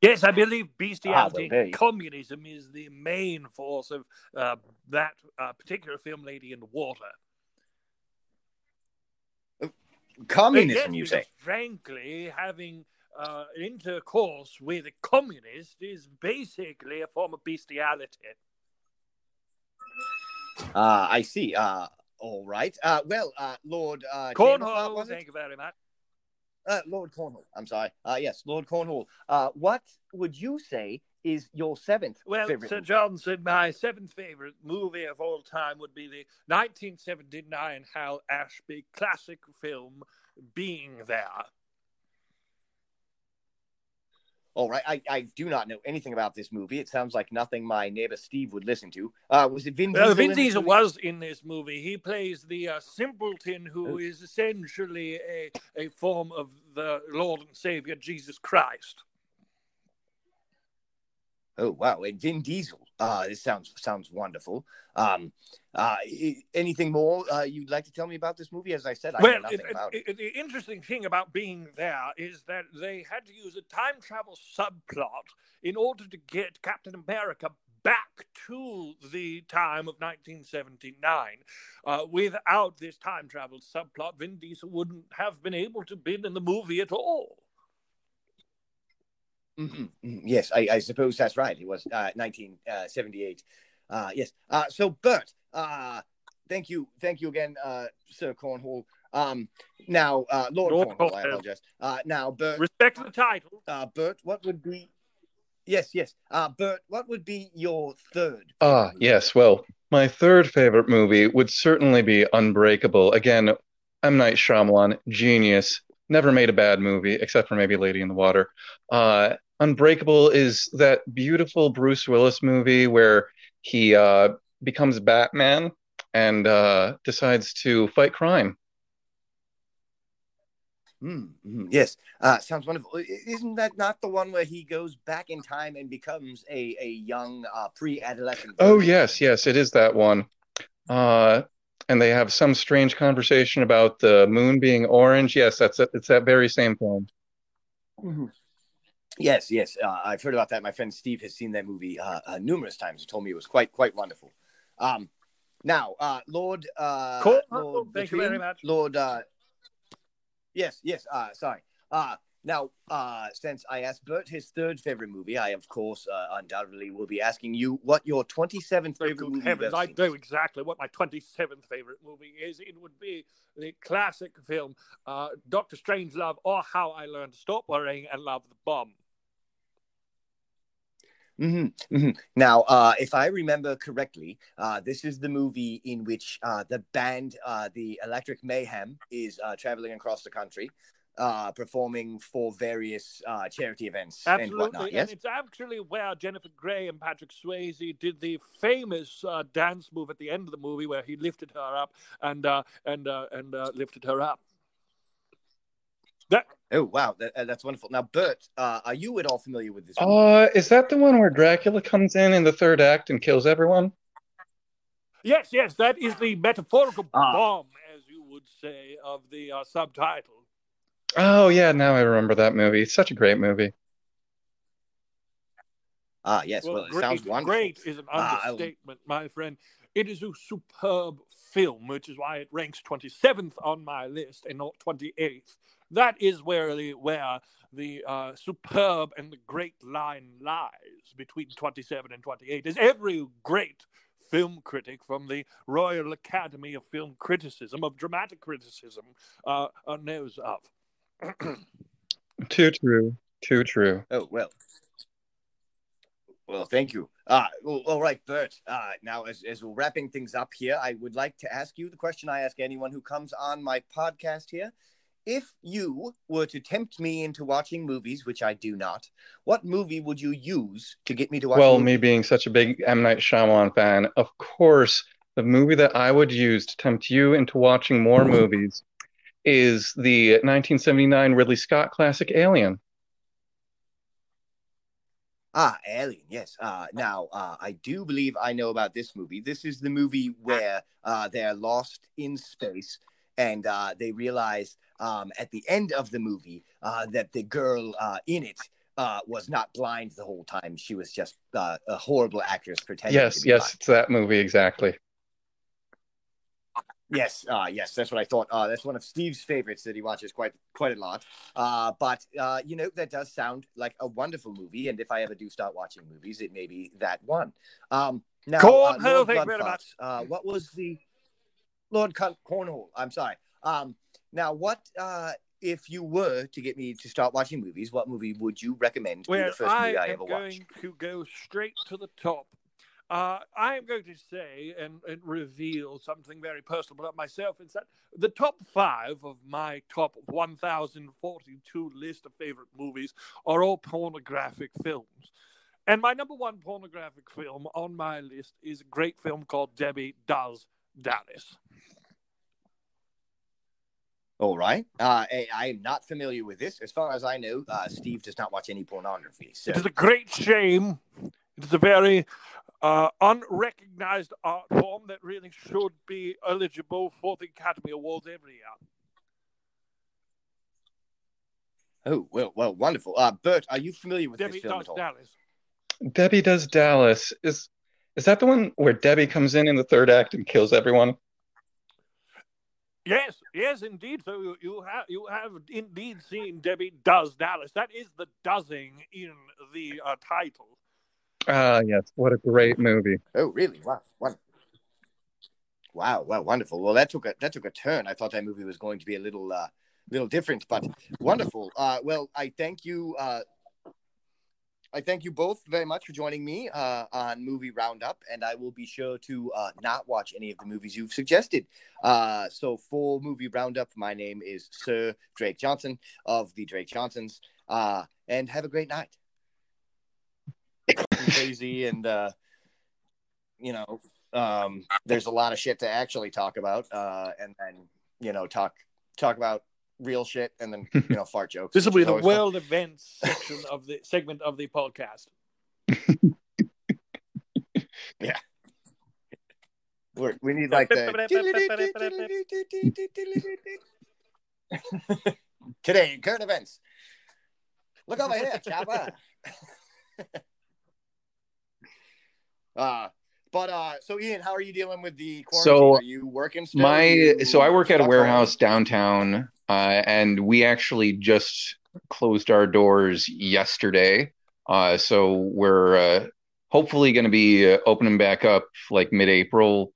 S10: Yes, I believe
S2: Ah,
S10: bestiality,
S2: you-
S10: communism is the main force of uh, that uh, particular film, Lady in the Water.
S2: Communism,
S10: Yes,
S2: you say?
S10: Frankly, having uh, intercourse with a communist is basically a form of bestiality.
S2: Uh, I see. Uh, all right. Uh, well, uh, Lord uh,
S10: Cornhole, thank you very much.
S2: Uh, Lord Cornwall. I'm sorry. Uh, yes, Lord Cornwall. Uh, what would you say is your seventh
S10: Well,
S2: favorite?
S10: Sir
S2: movie?
S10: Johnson, my seventh favorite movie of all time would be the 1979 Hal Ashby classic film, Being There.
S2: All right. I, I do not know anything about this movie. It sounds like nothing my neighbor Steve would listen to. Uh, was it Vin Diesel?
S10: Uh, Vin Diesel was in this movie. He plays the uh, simpleton who is essentially a, a form of the Lord and Savior Jesus Christ.
S2: Oh wow! And Vin Diesel. Uh, this sounds sounds wonderful. Um, uh, anything more uh, you'd like to tell me about this movie? As I said, I
S8: well,
S2: know nothing
S8: it,
S2: about it.
S8: it- the interesting thing about being there is that they had to use a time travel subplot in order to get Captain America back to the time of 1979. Uh, without this time travel subplot, Vin Diesel wouldn't have been able to be in the movie at all.
S2: Mhm, mhm. Yes, I, I suppose that's right. It was uh, 1978. Uh, yes. Uh, so, Bert, uh, thank you, thank you again, uh, Sir Cornhole. Um, now, uh, Lord,
S8: Lord
S2: Cornhole, I
S8: Cornwall.
S2: apologize. Uh, now, Bert,
S8: Respect the title.
S2: uh, Bert, what would be? Yes, yes. Uh, Bert, what would be your third?
S9: Ah, yes. Well, my third favorite movie would certainly be Unbreakable. Again, M. Night Shyamalan, genius. Never made a bad movie, except for maybe Lady in the Water. Uh, Unbreakable is that beautiful Bruce Willis movie where he uh, becomes Batman and uh, decides to fight crime.
S2: Mm, mhm, Yes, uh, sounds wonderful. Isn't that not the one where he goes back in time and becomes a a young uh, pre-adolescent?
S9: Oh, yes, yes, it is that one. Uh, and they have some strange conversation about the moon being orange. Yes, that's it. It's that very same film.
S2: Mhm. Yes, yes. Uh, I've heard about that. My friend Steve has seen that movie uh, uh, numerous times. He told me it was quite quite wonderful. Um, now, uh, Lord, uh,
S8: Cool.
S2: Lord
S8: Thank you very much.
S2: Lord. Uh, yes, yes. Uh, sorry. Uh, now, uh, since I asked Bert his third favorite movie, I of course uh, undoubtedly will be asking you what your twenty-seventh favorite
S8: Good
S2: movie
S8: heavens, I know exactly what my 27th favorite movie is. It would be the classic film uh, Doctor Strangelove or How I Learned to Stop Worrying and Love the Bomb.
S2: Hmm hmm Now, uh, if I remember correctly, uh, this is the movie in which uh, the band, uh, the Electric Mayhem, is uh, traveling across the country, uh, performing for various uh, charity events and
S8: Absolutely.
S2: whatnot.
S8: And it's actually where Jennifer Grey and Patrick Swayze did the famous uh, dance move at the end of the movie where he lifted her up and uh, and uh, and uh, lifted her up. That
S2: Oh wow, that, uh, that's wonderful. Now, Bert, uh, are you at all familiar with this? movie?
S9: Uh, is that the one where Dracula comes in in the third act and kills everyone?
S8: yes, yes, that is the metaphorical
S2: Ah.
S8: bomb, as you would say, of the uh, subtitle.
S9: Oh, yeah, now I remember that movie. It's such a great movie.
S2: Ah, yes. Well,
S8: Well,
S2: it
S8: great,
S2: sounds wonderful.
S8: great is an
S2: Ah, I-
S8: understatement, my friend. It is a superb film, which is why it ranks 27th on my list and not 28th. That is where the where the uh, superb and the great line lies between 27 and 28. As every great film critic from the Royal Academy of Film Criticism, of Dramatic Criticism, uh, uh, knows of.
S9: Too true. Too true.
S2: Oh well. Well, thank you. Uh, all right, Bert. Uh, now, as, as we're wrapping things up here, I would like to ask you the question I ask anyone who comes on my podcast here. If you were to tempt me into watching movies, which I do not, what movie would you use to get me to watch?
S9: Well,
S2: movie?
S9: me being such a big M. Night Shyamalan fan, of course, the movie that I would use to tempt you into watching more movies is the 1979 Ridley Scott classic Alien.
S2: Ah, Alien. Yes. Uh, now, uh, I do believe I know about this movie. This is the movie where uh, they're lost in space, and uh, they realize um, at the end of the movie uh, that the girl uh, in it uh, was not blind the whole time. She was just uh, a horrible actress pretending
S9: Yes,
S2: to be
S9: yes, it's that movie exactly.
S2: Yes, uh, yes, that's what I thought. Uh, that's one of Steve's favorites that he watches quite quite a lot. Uh, but uh, you know that does sound like a wonderful movie, and if I ever do start watching movies, it may be that one. Um, now,
S8: Cornhole,
S2: uh,
S8: thank you very much.
S2: Uh, what was the Lord Con- Cornhole? I'm sorry. Um, now, what uh, if you were to get me to start watching movies? What movie would you recommend to be the first
S8: I
S2: movie I
S8: am
S2: ever
S8: going
S2: watched?
S8: to go straight to the top. Uh, I am going to say and, and reveal something very personal about myself. It's that the top five of my top 1,042 list of favorite movies are all pornographic films. And my number one pornographic film on my list is a great film called Debbie Does Dallas.
S2: All right. Uh, I, am not familiar with this. As far as I know, uh, Steve does not watch any pornography. So
S8: It is a great shame. It's a very uh, unrecognized art form that really should be eligible for the Academy Awards every year.
S2: Oh well, well, wonderful. Uh, Bert, are you familiar with
S8: Debbie
S2: this film
S8: Does
S2: at all?
S8: Dallas.
S9: Debbie Does Dallas. Is is that the one where Debbie comes in in the third act and kills everyone?
S8: Yes, yes, indeed. So you, you have you have indeed seen Debbie Does Dallas. That is the doesing in the uh, title.
S9: Ah, yes. What a great movie.
S2: Oh, really? Wow, wow, wow, wonderful. Well, that took a that took a turn. I thought that movie was going to be a little uh, little different, but wonderful. Uh, well, I thank you. Uh, I thank you both very much for joining me uh, on Movie Roundup, and I will be sure to uh, not watch any of the movies you've suggested. Uh, so, for Movie Roundup, my name is Sir Drake Johnson of the Drake Johnsons, uh, and have a great night. Crazy, and uh, you know, um, there's a lot of shit to actually talk about, uh, and then you know, talk talk about real shit, and then you know, fart jokes.
S8: This will be the
S2: always fun.
S8: world events section of the segment of the podcast.
S2: Yeah We're, we need like the today in current events. Look over here, Chopper. Uh but uh so Ian, how are you dealing with the quarantine?
S9: So,
S2: are you working still?
S9: My
S2: you
S9: so I work at a
S2: stuck home?
S9: warehouse downtown, uh, and we actually just closed our doors yesterday. Uh, so we're uh, hopefully going to be uh, opening back up like mid-April.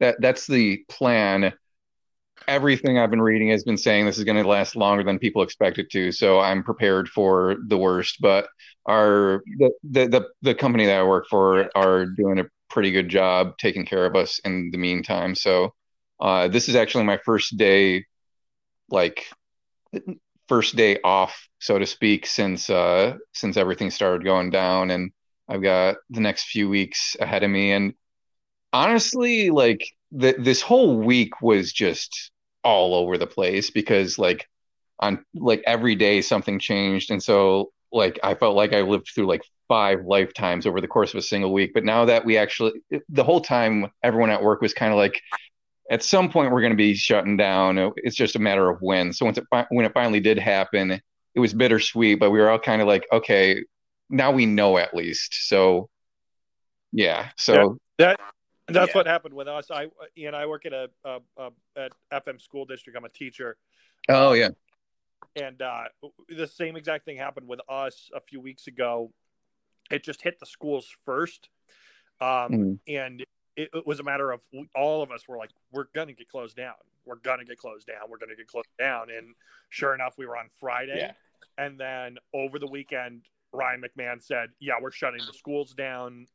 S9: That that's the plan. Everything I've been reading has been saying this is going to last longer than people expect it to. So I'm prepared for the worst. But our the the the, the company that I work for are doing a pretty good job taking care of us in the meantime. So uh, this is actually my first day, like first day off, so to speak, since uh, since everything started going down, and I've got the next few weeks ahead of me. And honestly, like the, this whole week was just all over the place because like on like every day something changed, and so like I felt like I lived through like five lifetimes over the course of a single week. But now that we actually, the whole time, everyone at work was kind of like, at some point we're going to be shutting down. It's just a matter of when. So once it fi- when it finally did happen, it was bittersweet, but we were all kind of like, okay, now we know at least. So yeah, so
S8: That that's
S2: Yeah.
S8: what happened with us. I and I work at a, a, a at FM school district. I'm a teacher,
S9: oh yeah,
S8: and uh, the same exact thing happened with us a few weeks ago. It just hit the schools first, um,
S9: Mhm.
S8: and it, it was a matter of all of us were like, "We're gonna get closed down. We're gonna get closed down. We're gonna get closed down." And sure enough, we were on Friday,
S2: Yeah.
S8: and then over the weekend, Ryan McMahon said, "Yeah, we're shutting the schools down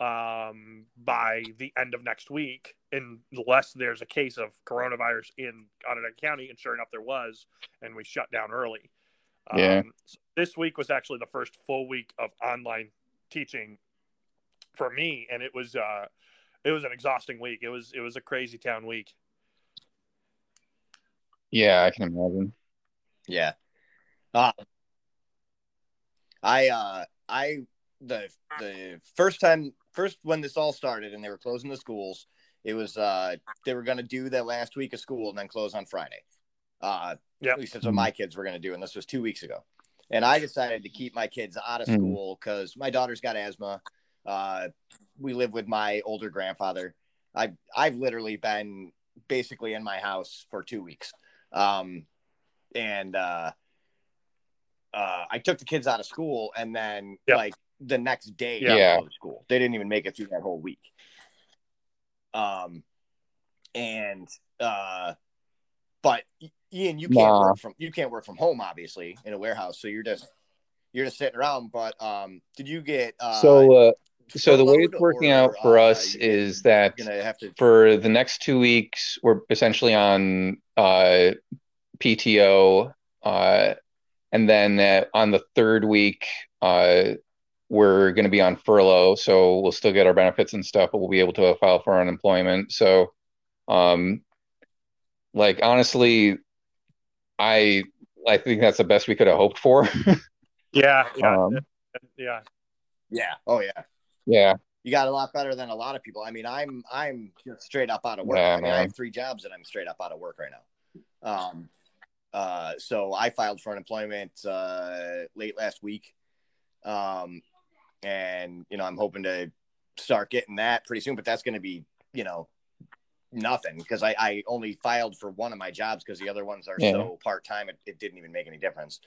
S8: um, by the end of next week, unless there's a case of coronavirus in Onondaga County." And sure enough, there was, and we shut down early.
S9: Yeah.
S8: Um, so this week was actually the first full week of online teaching for me, and it was uh, it was an exhausting week. It was it was a crazy town week.
S9: yeah, I can imagine.
S2: Yeah. Uh, I uh I the the first time first when this all started and they were closing the schools, it was uh they were gonna do that last week of school and then close on Friday. Uh
S8: Yep.
S2: at least that's what my kids were gonna do, and this was two weeks ago. And I decided to keep my kids out of
S9: Mhm.
S2: school because my daughter's got asthma. Uh we live with my older grandfather. I I've literally been basically in my house for two weeks. Um and uh uh, I took the kids out of school, and then
S8: Yep.
S2: like the next day,
S8: Yeah.
S2: they
S9: Yeah.
S2: school. They didn't even make it through that whole week. Um, and uh, but Ian, you can't
S9: Nah.
S2: work from you can't work from home, obviously, in a warehouse. So you're just you're just sitting around. But um, did you get uh,
S9: So uh, so the way it's working
S2: or,
S9: out for
S2: uh,
S9: us
S2: you
S9: is that
S2: gonna have to
S9: for the next two weeks, we're essentially on uh, PTO, uh, and then uh, on the third week, uh, we're going to be on furlough. So we'll still get our benefits and stuff, but we'll be able to file for unemployment. So, um, like honestly, I I think that's the best we could have hoped for.
S8: Yeah, yeah,
S9: Um,
S8: yeah.
S2: yeah, oh yeah,
S11: Yeah.
S2: You got a lot better than a lot of people. I mean, I'm I'm straight up out of work.
S11: Yeah,
S2: I mean, I have three jobs and I'm straight up out of work right now. Um, uh, so I filed for unemployment uh, late last week, um, and you know I'm hoping to start getting that pretty soon. But that's going to be you know nothing because I, I only filed for one of my jobs because the other ones are
S11: Yeah.
S2: so part time it, it didn't even make any difference.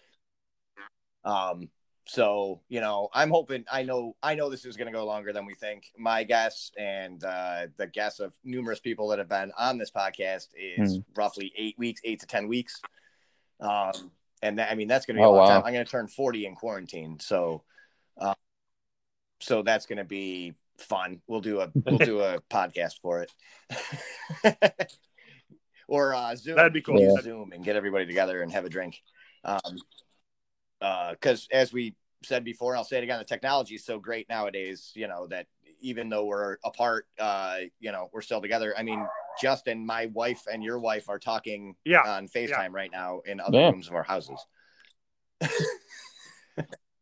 S2: Um, so you know I'm hoping I know I know this is going to go longer than we think. My guess and uh, the guess of numerous people that have been on this podcast is
S11: Hmm.
S2: roughly eight weeks, eight to ten weeks. Um, and that, I mean that's going to be
S11: Oh,
S2: a long
S11: wow.
S2: time. I'm going to turn 40 in quarantine, so so that's going to be fun. We'll do a we'll do a podcast for it, or uh, Zoom.
S8: That'd be cool. Yeah.
S2: Zoom and get everybody together and have a drink. Um, because as we said before, I'll say it again: the technology is so great nowadays. You know that even though we're apart, uh, you know we're still together. I mean, Justin, my wife and your wife are talking
S8: Yeah.
S2: on Facetime right now in other
S11: Yeah.
S2: rooms of our houses.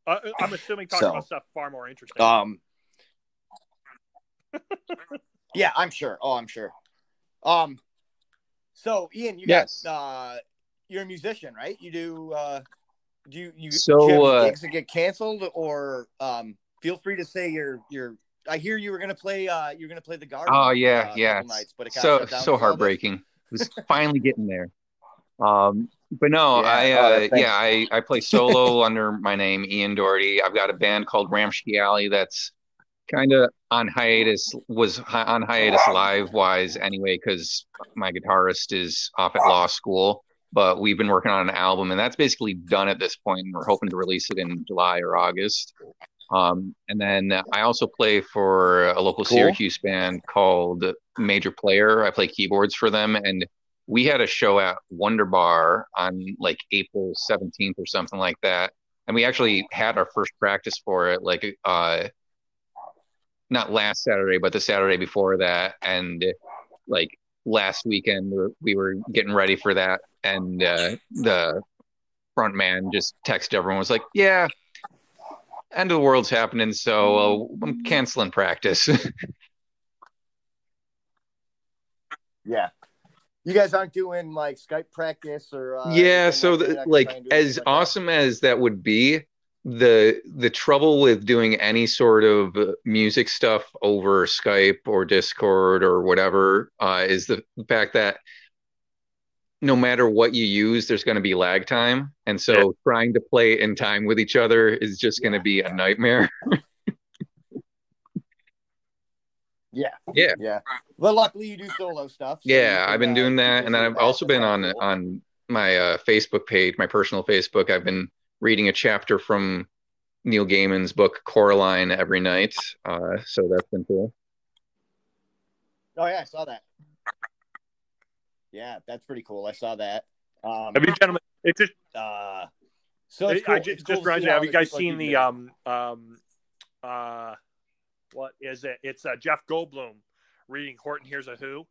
S8: Uh, I'm assuming talking
S2: So-
S8: about stuff far more interesting.
S2: Um, yeah, I'm sure. Oh, I'm sure. Um, so Ian, you
S11: Yes.
S2: got uh, you're a musician, right? You do. Uh, do you you
S11: So,
S2: do you have any
S11: uh,
S2: gigs that get canceled, or um, feel free to say you're you're. I hear you were gonna play. Uh, you're gonna play the garden.
S9: Oh yeah,
S2: uh,
S9: yeah.
S2: nights, but it got
S9: so so
S2: because of all this.
S9: heartbreaking. It was finally getting there. Um, but no,
S2: Yeah.
S9: I
S2: Oh,
S9: uh,
S2: thanks.
S9: yeah, I I play solo under my name Ian Doherty. I've got a band called Ramsky Alley that's kind of on hiatus. Was hi- on hiatus live wise anyway because my guitarist is off at law school. But we've been working on an album, and that's basically done at this point. And we're hoping to release it in July or August. Um, and then I also play for a local
S2: Cool.
S9: Syracuse band called Major Player. I play keyboards for them, and we had a show at Wonder Bar on like April 17th or something like that. And we actually had our first practice for it, like uh, not last Saturday, but the Saturday before that. And like last weekend, we were, getting ready for that, and uh, the front man just texted everyone was like, "Yeah, end of the world's happening, so uh, I'm canceling practice."
S2: Yeah. You guys aren't doing like Skype practice or uh,
S9: yeah, so
S2: like
S9: the,
S2: You're not gonna
S9: like
S2: try and do anything
S9: as
S2: like that?
S9: awesome as that would be, the the trouble with doing any sort of uh, music stuff over Skype or Discord or whatever uh, is the fact that no matter what you use, there's going to be lag time, and so trying to play in time with each other is just going to be a nightmare.
S2: Yeah.
S9: Yeah.
S2: Yeah. But luckily you do solo stuff. so
S9: Yeah,
S2: can,
S9: I've been
S2: uh,
S9: doing that, and then I've also been on
S2: cool.
S9: on my uh, Facebook page, my personal Facebook. I've been reading a chapter from Neil Gaiman's book Coraline every night, uh, so that's been cool.
S2: Oh yeah, I saw that. Yeah, that's pretty cool. I saw that. Um,
S8: Have you gentlemen? It's just
S2: uh, so it's
S8: I-
S2: cool.
S8: I ju-
S2: It's
S8: just
S2: cool to
S8: reminds
S2: see
S8: Have you guys seen
S2: keeping
S8: the um um uh what is it? It's uh, Jeff Goldblum reading Horton Hears a Who.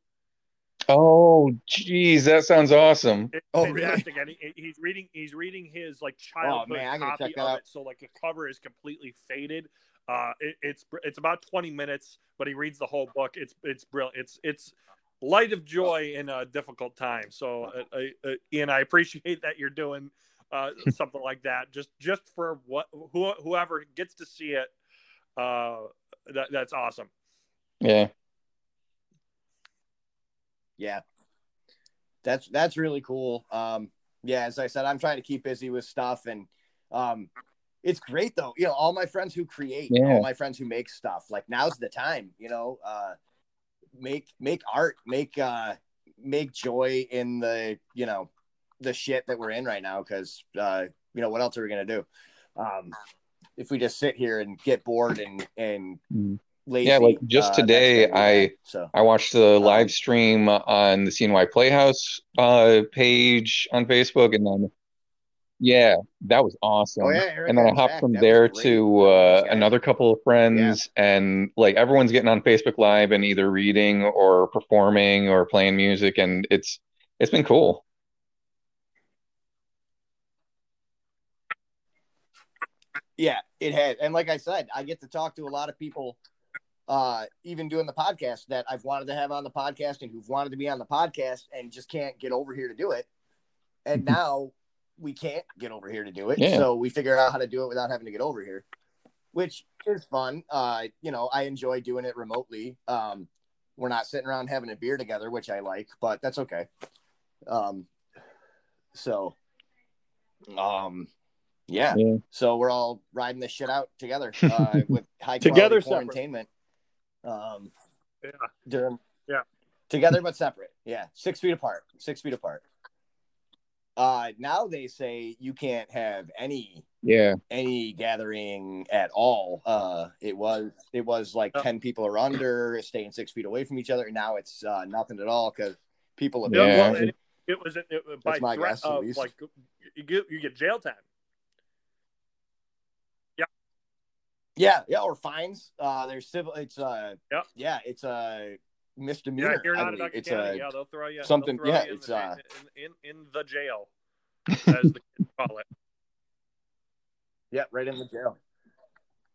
S11: Oh, geez, that sounds awesome.
S8: It's
S2: Oh, really?
S8: fantastic, and he, he's reading he's reading his like childhood
S2: Oh, man, I gotta
S8: copy
S2: check
S8: of
S2: out.
S8: it. So like the cover is completely faded. Uh, it, it's it's about twenty minutes, but he reads the whole book. It's it's brilliant. It's it's light of joy in a difficult time. So, uh, uh, uh, Ian, I appreciate that you're doing uh, something like that. Just just for what who, whoever gets to see it, uh, that that's awesome.
S11: Yeah.
S2: Yeah. That's that's really cool. Um yeah, as I said, I'm trying to keep busy with stuff and um it's great though. You know, all my friends who create,
S11: Yeah.
S2: all my friends who make stuff, like now's the time, you know, uh make make art, make uh make joy in the, you know, the shit that we're in right now cuz uh you know, what else are we going to do? Um if we just sit here and get bored and and
S11: Mm.
S2: lazy.
S11: Yeah, like just
S2: uh,
S11: today, I
S2: so
S11: I watched the
S2: Um,
S11: live stream on the CNY Playhouse uh, page on Facebook, and then yeah, that was awesome.
S2: Oh, yeah, Eric
S11: And then I
S2: and
S11: hopped
S2: Zach,
S11: from
S2: that
S11: there to uh,
S2: guys.
S11: another couple of friends, and like everyone's getting on Facebook Live and either reading or performing or playing music, and it's it's been cool.
S2: Yeah, it had. And like I said, I get to talk to a lot of people uh, even doing the podcast that I've wanted to have on the podcast and who've wanted to be on the podcast and just can't get over here to do it. And now we can't get over here to do it.
S9: Yeah.
S2: So we figure out how to do it without having to get over here, which is fun. Uh, you know, I enjoy doing it remotely. Um, we're not sitting around having a beer together, which I like, but that's okay. Um, so, um, yeah.
S9: Yeah.
S2: So we're all riding this shit out together uh, with high
S8: Together,
S2: quality
S8: separate.
S2: quarantainment. Um,
S8: Yeah.
S2: during
S8: Yeah.
S2: together but separate. Yeah, six feet apart. Six feet apart. Uh, now they say you can't have any
S12: Yeah.
S2: any gathering at all. Uh, it was it was like
S8: Yep.
S2: ten people or under, staying six feet away from each other. And now it's uh, nothing at all because people have
S8: Yeah,
S2: been
S8: well,
S2: watching.
S8: it, it was it, it, by
S2: my
S8: threat
S2: guess, at
S8: of
S2: least.
S8: like you get you get jail time.
S2: Yeah, yeah, or fines. Uh, there's civil. It's uh,
S8: Yep.
S2: yeah, it's a misdemeanor.
S8: if you're not a
S2: it's a
S8: yeah, they'll throw you
S2: something-
S8: throw
S2: yeah,
S8: you in
S2: it's, uh,
S8: in, in in the jail, as the kids call it.
S2: Yeah, right in the jail.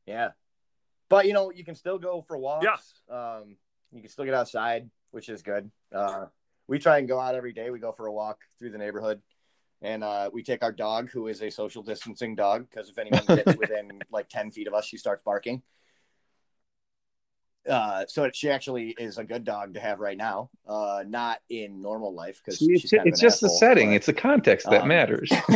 S2: Yeah. But you know, you can still go for walks.
S8: Yeah.
S2: Um, you can still get outside, which is good. Uh, we try and go out every day. We go for a walk through the neighborhood. And uh, we take our dog, who is a social distancing dog, because if anyone gets within like 10 feet of us, she starts barking. Uh, so it, she actually is a good dog to have right now. Uh, not in normal life because
S9: See, it's, it's just the setting. It's the context that
S2: um,
S9: matters.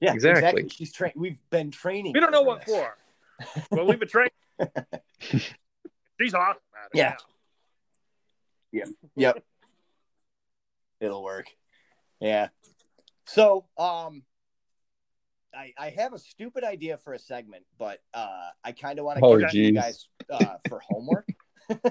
S2: yeah,
S9: exactly.
S2: exactly. She's trained. We've been training.
S8: We don't know what
S2: this.
S8: for, but we've been trained. She's awesome at it.
S2: Yeah. Yep. It'll work. Yeah. So, um, I, I have a stupid idea for a segment, but uh, I kind of want to
S9: Oh,
S2: give you guys uh, for homework.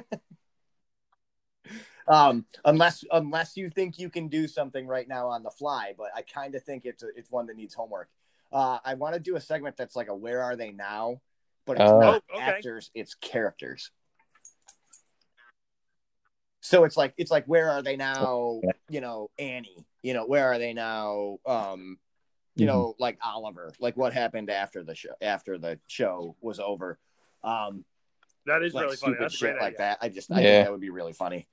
S2: um, unless unless you think you can do something right now on the fly, but I kind of think it's a, it's one that needs homework. Uh, I want to do a segment that's like a "Where are they now?" but it's
S9: Oh.
S2: not
S8: Oh, okay.
S2: actors; it's characters. So it's like it's like where are they now? You know, Annie. You know, where are they now? Um, you know, like Oliver. Like what happened after the show? After the show was over. Um,
S8: That is
S2: like
S8: really funny.
S2: stupid
S8: That's
S2: shit like
S8: idea.
S2: that. I just I
S9: Yeah.
S2: think that would be really funny.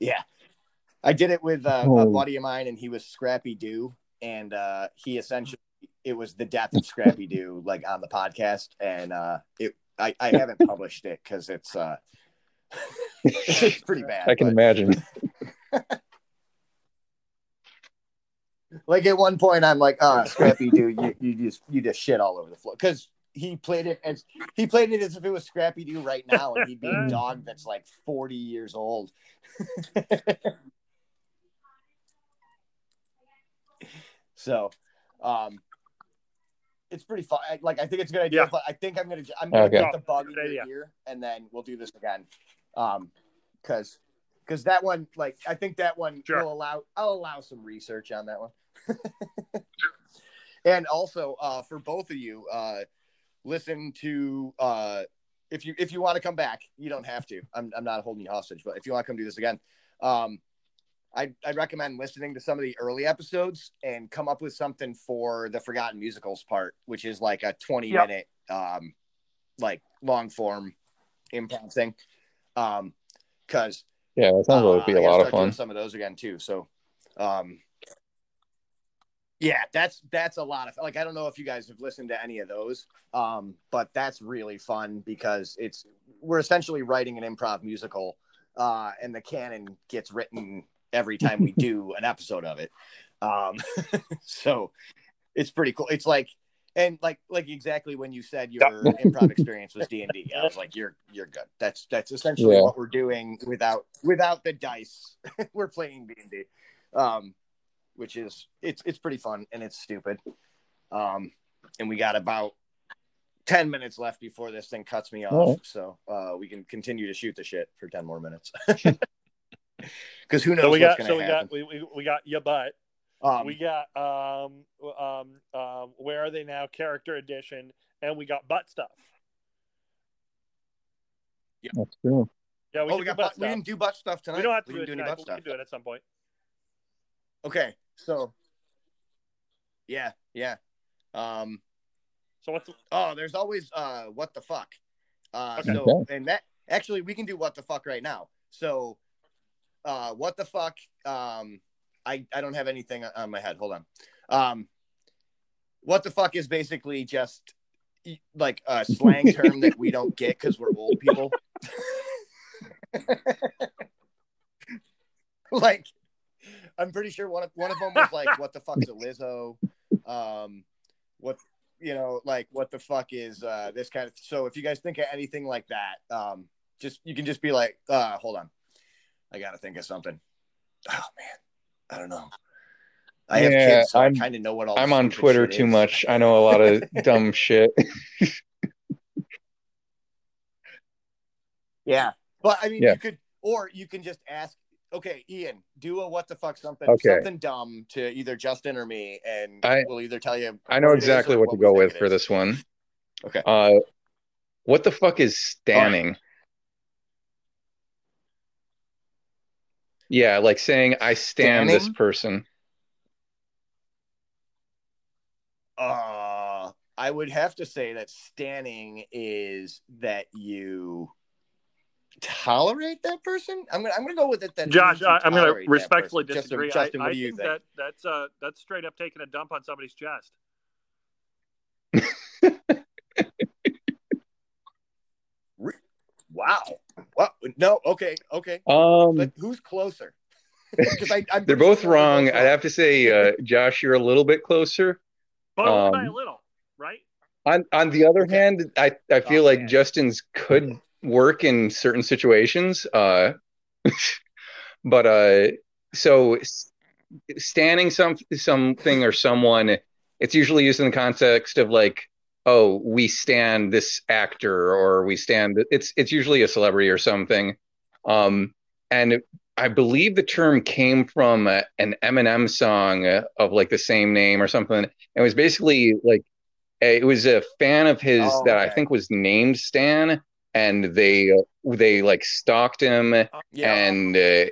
S2: Yeah, I did it with uh, a
S9: Oh.
S2: buddy of mine, and he was Scrappy Doo, and uh, he essentially it was the death of Scrappy Doo, like on the podcast, and uh, it I, I haven't published it because it's uh, it's pretty bad.
S9: I can
S2: but-
S9: imagine.
S2: like at one point i'm like oh scrappy dude you, you just you just shit all over the floor because he played it as he played it as if it was scrappy doo right now and he'd be a dog that's like 40 years old so um it's pretty fun I- like i think it's a good idea
S8: Yeah.
S2: but i think i'm gonna i'm gonna
S9: Okay.
S2: get the bug in
S8: Good idea.
S2: your ear and then we'll do this again um because because that one like i think that one
S8: Sure.
S2: will allow i'll allow some research on that one and also uh for both of you uh listen to uh if you if you want to come back you don't have to i'm, I'm not holding you hostage but if you want to come do this again um I, I'd recommend listening to some of the early episodes and come up with something for the forgotten musicals part which is like a 20
S8: Yep.
S2: minute um like long form improv thing um because
S9: Yeah, that sounds like it'd be
S2: uh,
S9: a lot of fun.
S2: Some of those again too. So, um, yeah, that's that's a lot of like I don't know if you guys have listened to any of those, um, but that's really fun because it's we're essentially writing an improv musical, uh, and the canon gets written every time we do an episode of it. Um, so it's pretty cool. It's like and like like exactly when you said your improv experience was D and D, I was like, you're you're good. That's that's essentially
S9: Yeah.
S2: what we're doing without without the dice. we're playing D and D, um, which is it's it's pretty fun and it's stupid. Um, and we got about ten minutes left before this thing cuts me off,
S9: Alright.
S2: so uh, we can continue to shoot the shit for ten more minutes. Because who knows
S8: So we
S2: what's
S8: got
S2: gonna
S8: so we
S2: happen?
S8: got we, we, we got your butt.
S2: Um,
S8: we got um um um where are they now character edition and we got butt stuff.
S9: Yeah, that's true.
S8: Yeah, we
S2: oh, we got
S8: butt
S2: butt, we
S8: stuff.
S2: didn't do butt stuff tonight.
S8: We don't have to
S2: we
S8: do
S2: didn't do any butt
S8: but we
S2: stuff.
S8: can do it at some point.
S2: Okay, so yeah, yeah. Um,
S8: So what's
S2: Oh, there's always uh what the fuck. Uh
S8: Okay.
S2: so and that actually we can do what the fuck right now. So uh what the fuck um I I don't have anything on my head. Hold on. Um what the fuck is basically just like a slang term that we don't get cuz we're old people. like I'm pretty sure one of one of them was like what the fuck's a Lizzo? Um what you know, like what the fuck is uh this kind of so if you guys think of anything like that, um just you can just be like, uh, hold on. I gotta think of something. Oh man. I don't know. I have
S9: Yeah,
S2: kids, so
S9: I'm-
S2: I kind of know what all
S9: I'm on Twitter too
S2: is.
S9: much. I know a lot of dumb shit.
S2: Yeah. But I mean
S9: Yeah.
S2: you could or you can just ask okay, Ian, do a what the fuck something
S9: Okay.
S2: something dumb to either Justin or me and
S9: I-
S2: we'll either tell you
S9: I know
S2: what it is
S9: exactly
S2: or
S9: what to go with for this one.
S2: Okay.
S9: Uh, what the fuck is stanning? Yeah, like saying I stan this person.
S2: Uh, I would have to say that stanning is that you tolerate that person. I'm gonna I'm gonna go with it. That
S8: Josh, I, I'm going to respectfully
S2: person. Justin-
S8: disagree.
S2: Justin,
S8: I,
S2: what
S8: I
S2: do you
S8: think,
S2: think?
S8: that that's uh that's straight up taking a dump on somebody's chest.
S2: Wow. Well, no. Okay. Okay.
S9: Um,
S2: But who's closer? I, I'm
S9: they're both wrong. I'd have to say, uh, Josh, you're a little bit closer.
S8: But only by a
S9: Um,
S8: little, right?
S9: On on the other hand, I I feel
S2: Oh,
S9: like
S2: man.
S9: Justin's could work in certain situations. Uh, but uh, so stanning some something or someone, it's usually used in the context of like, oh, we stan this actor or we stan. It's it's usually a celebrity or something. Um, and I believe the term came from uh, an Eminem song uh, of like the same name or something. It was basically like it was a fan of his
S2: Oh,
S9: that I think was named Stan, and they uh, they like stalked him.
S2: Yeah.
S9: And uh,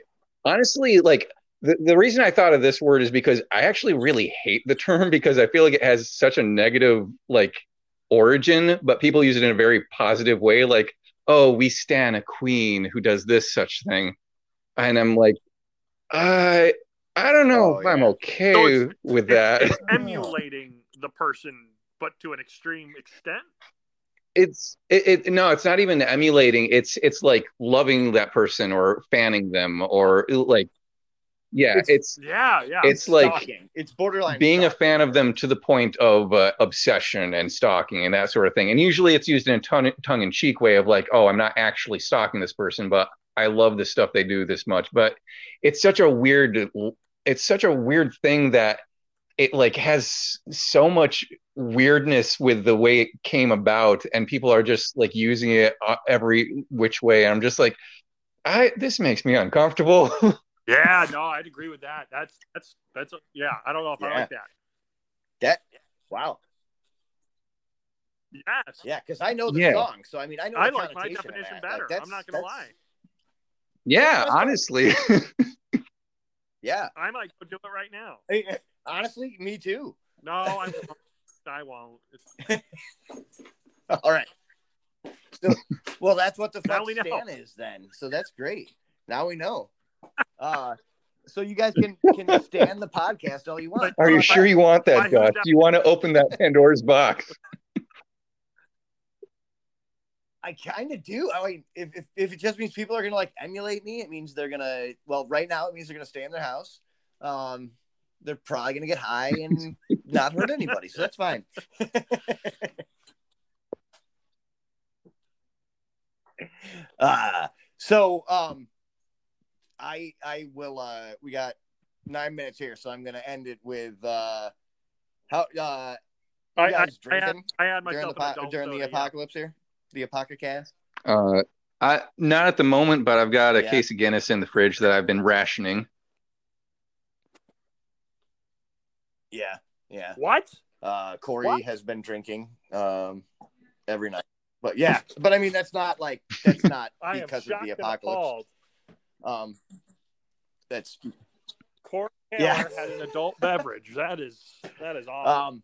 S9: honestly, like the, the reason I thought of this word is because I actually really hate the term because I feel like it has such a negative like origin, but people use it in a very positive way, like, oh, we stan a queen who does this such thing. And I'm like, I I don't know
S2: Oh,
S9: if I'm okay
S8: So it's-
S9: with
S8: It's,
S9: that.
S8: it's emulating the person, but to an extreme extent.
S9: it's it, it no it's not even emulating it's it's like loving that person or fanning them or like yeah
S2: It's-
S9: it's
S8: Yeah, yeah.
S9: it's like
S2: Stalking. It's borderline
S9: being a fan of them to the point of uh, obsession and stalking and that sort of thing. And usually it's used in a tongue, tongue-in-cheek way of like oh i'm not actually stalking this person but i love the stuff they do this much. But it's such a weird it's such a weird thing that it like has so much weirdness with the way it came about. And people are just like using it uh, every which way. I'm just like i this makes me uncomfortable
S8: yeah, no, I'd agree with that. That's that's that's a, yeah. I don't know if I like that.
S2: That wow.
S8: Yes,
S2: Yeah, because I know the
S9: Yeah.
S2: song, so I mean I know.
S8: I
S2: the
S8: like my definition
S2: that.
S8: better.
S2: Like, that's,
S8: I'm not gonna
S2: that's-
S8: lie.
S9: yeah honestly
S2: Yeah.
S8: I might go do it right now.
S2: Hey, honestly, me too.
S8: No, I won't. I won't. It's,
S2: All right. So, well, that's what the
S8: Now
S2: fuck
S8: we know.
S2: Is then. So that's great. Now we know. Uh, so you guys can can stan the podcast all you want.
S9: are you sure you want that
S8: who's
S9: josh
S8: that-
S9: do you want to open that pandora's box
S2: I kind of do. I mean, if, if if it just means people are gonna like emulate me, it means they're gonna. Well, right now it means they're gonna stay in their house. Um, they're probably gonna get high and not hurt anybody, so that's fine. uh so um, I I will. uh We got nine minutes here, so I'm gonna end it with uh how uh
S8: I,
S2: you
S8: I, I, had,
S2: drinking
S8: I had
S2: during
S8: myself
S2: the po-
S8: adult
S2: during the
S8: soda, yeah.
S2: apocalypse here, the apocacast.
S9: uh i not at the moment but i've got a
S2: Yeah.
S9: case of guinness in the fridge that i've been rationing
S2: Yeah, yeah.
S8: What?
S2: Uh, Corey
S8: What?
S2: has been drinking um every night, but yeah, but I mean that's not like that's not because of the
S8: and
S2: apocalypse. Um, that's
S8: Corey
S2: Yeah.
S8: Had an adult beverage. That is that is awesome.
S2: um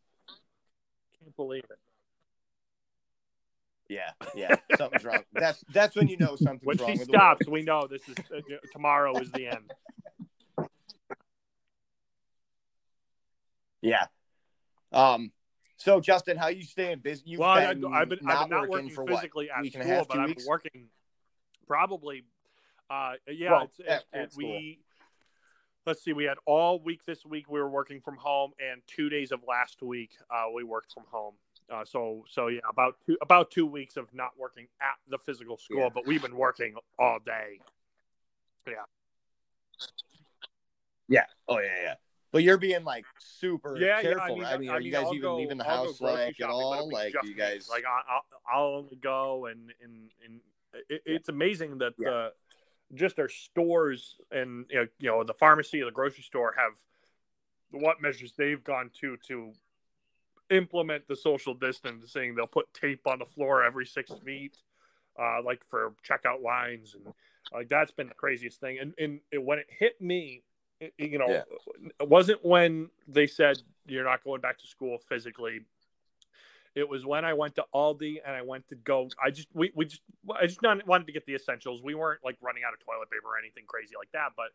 S8: Can't believe it.
S2: Yeah, yeah, something's wrong. That's that's when you know something's
S8: When
S2: wrong.
S8: she
S2: with the
S8: stops, we know this is uh, tomorrow is the end.
S2: Yeah. Um. So Justin, how you staying busy? You've
S8: well, I,
S2: been
S8: I've been, I've been not working
S2: for what?
S8: physically at
S2: week
S8: school, but I've been working probably. Uh, yeah,
S2: Well,
S8: it's,
S2: at- at
S8: it- we. Let's see. We had all week this week. We were working from home, and two days of last week uh, we worked from home. Uh, so so yeah, about two about two weeks of not working at the physical school,
S2: Yeah.
S8: but we've been working all day. Yeah.
S2: Yeah. Oh yeah, yeah. But you're being like super
S8: Yeah, yeah.
S2: careful.
S8: I mean.
S2: I mean, are you guys
S8: I'll
S2: even
S8: go-
S2: leaving the
S8: I'll
S2: house like at
S8: shopping,
S2: all? Like you guys?
S8: like I, I'll, I'll only go and and and it, it's amazing that
S2: Yeah.
S8: the just our stores and you know, you know the pharmacy or the grocery store have what measures they've gone to to implement the social distancing. They'll put tape on the floor every six feet, uh, like for checkout lines, and like that's been the craziest thing. And and it, when it hit me, it, you know,
S2: Yeah.
S8: it wasn't when they said you're not going back to school physically. It was when I went to Aldi and I went to go. I just we, we just I just not, wanted to get the essentials. We weren't like running out of toilet paper or anything crazy like that. But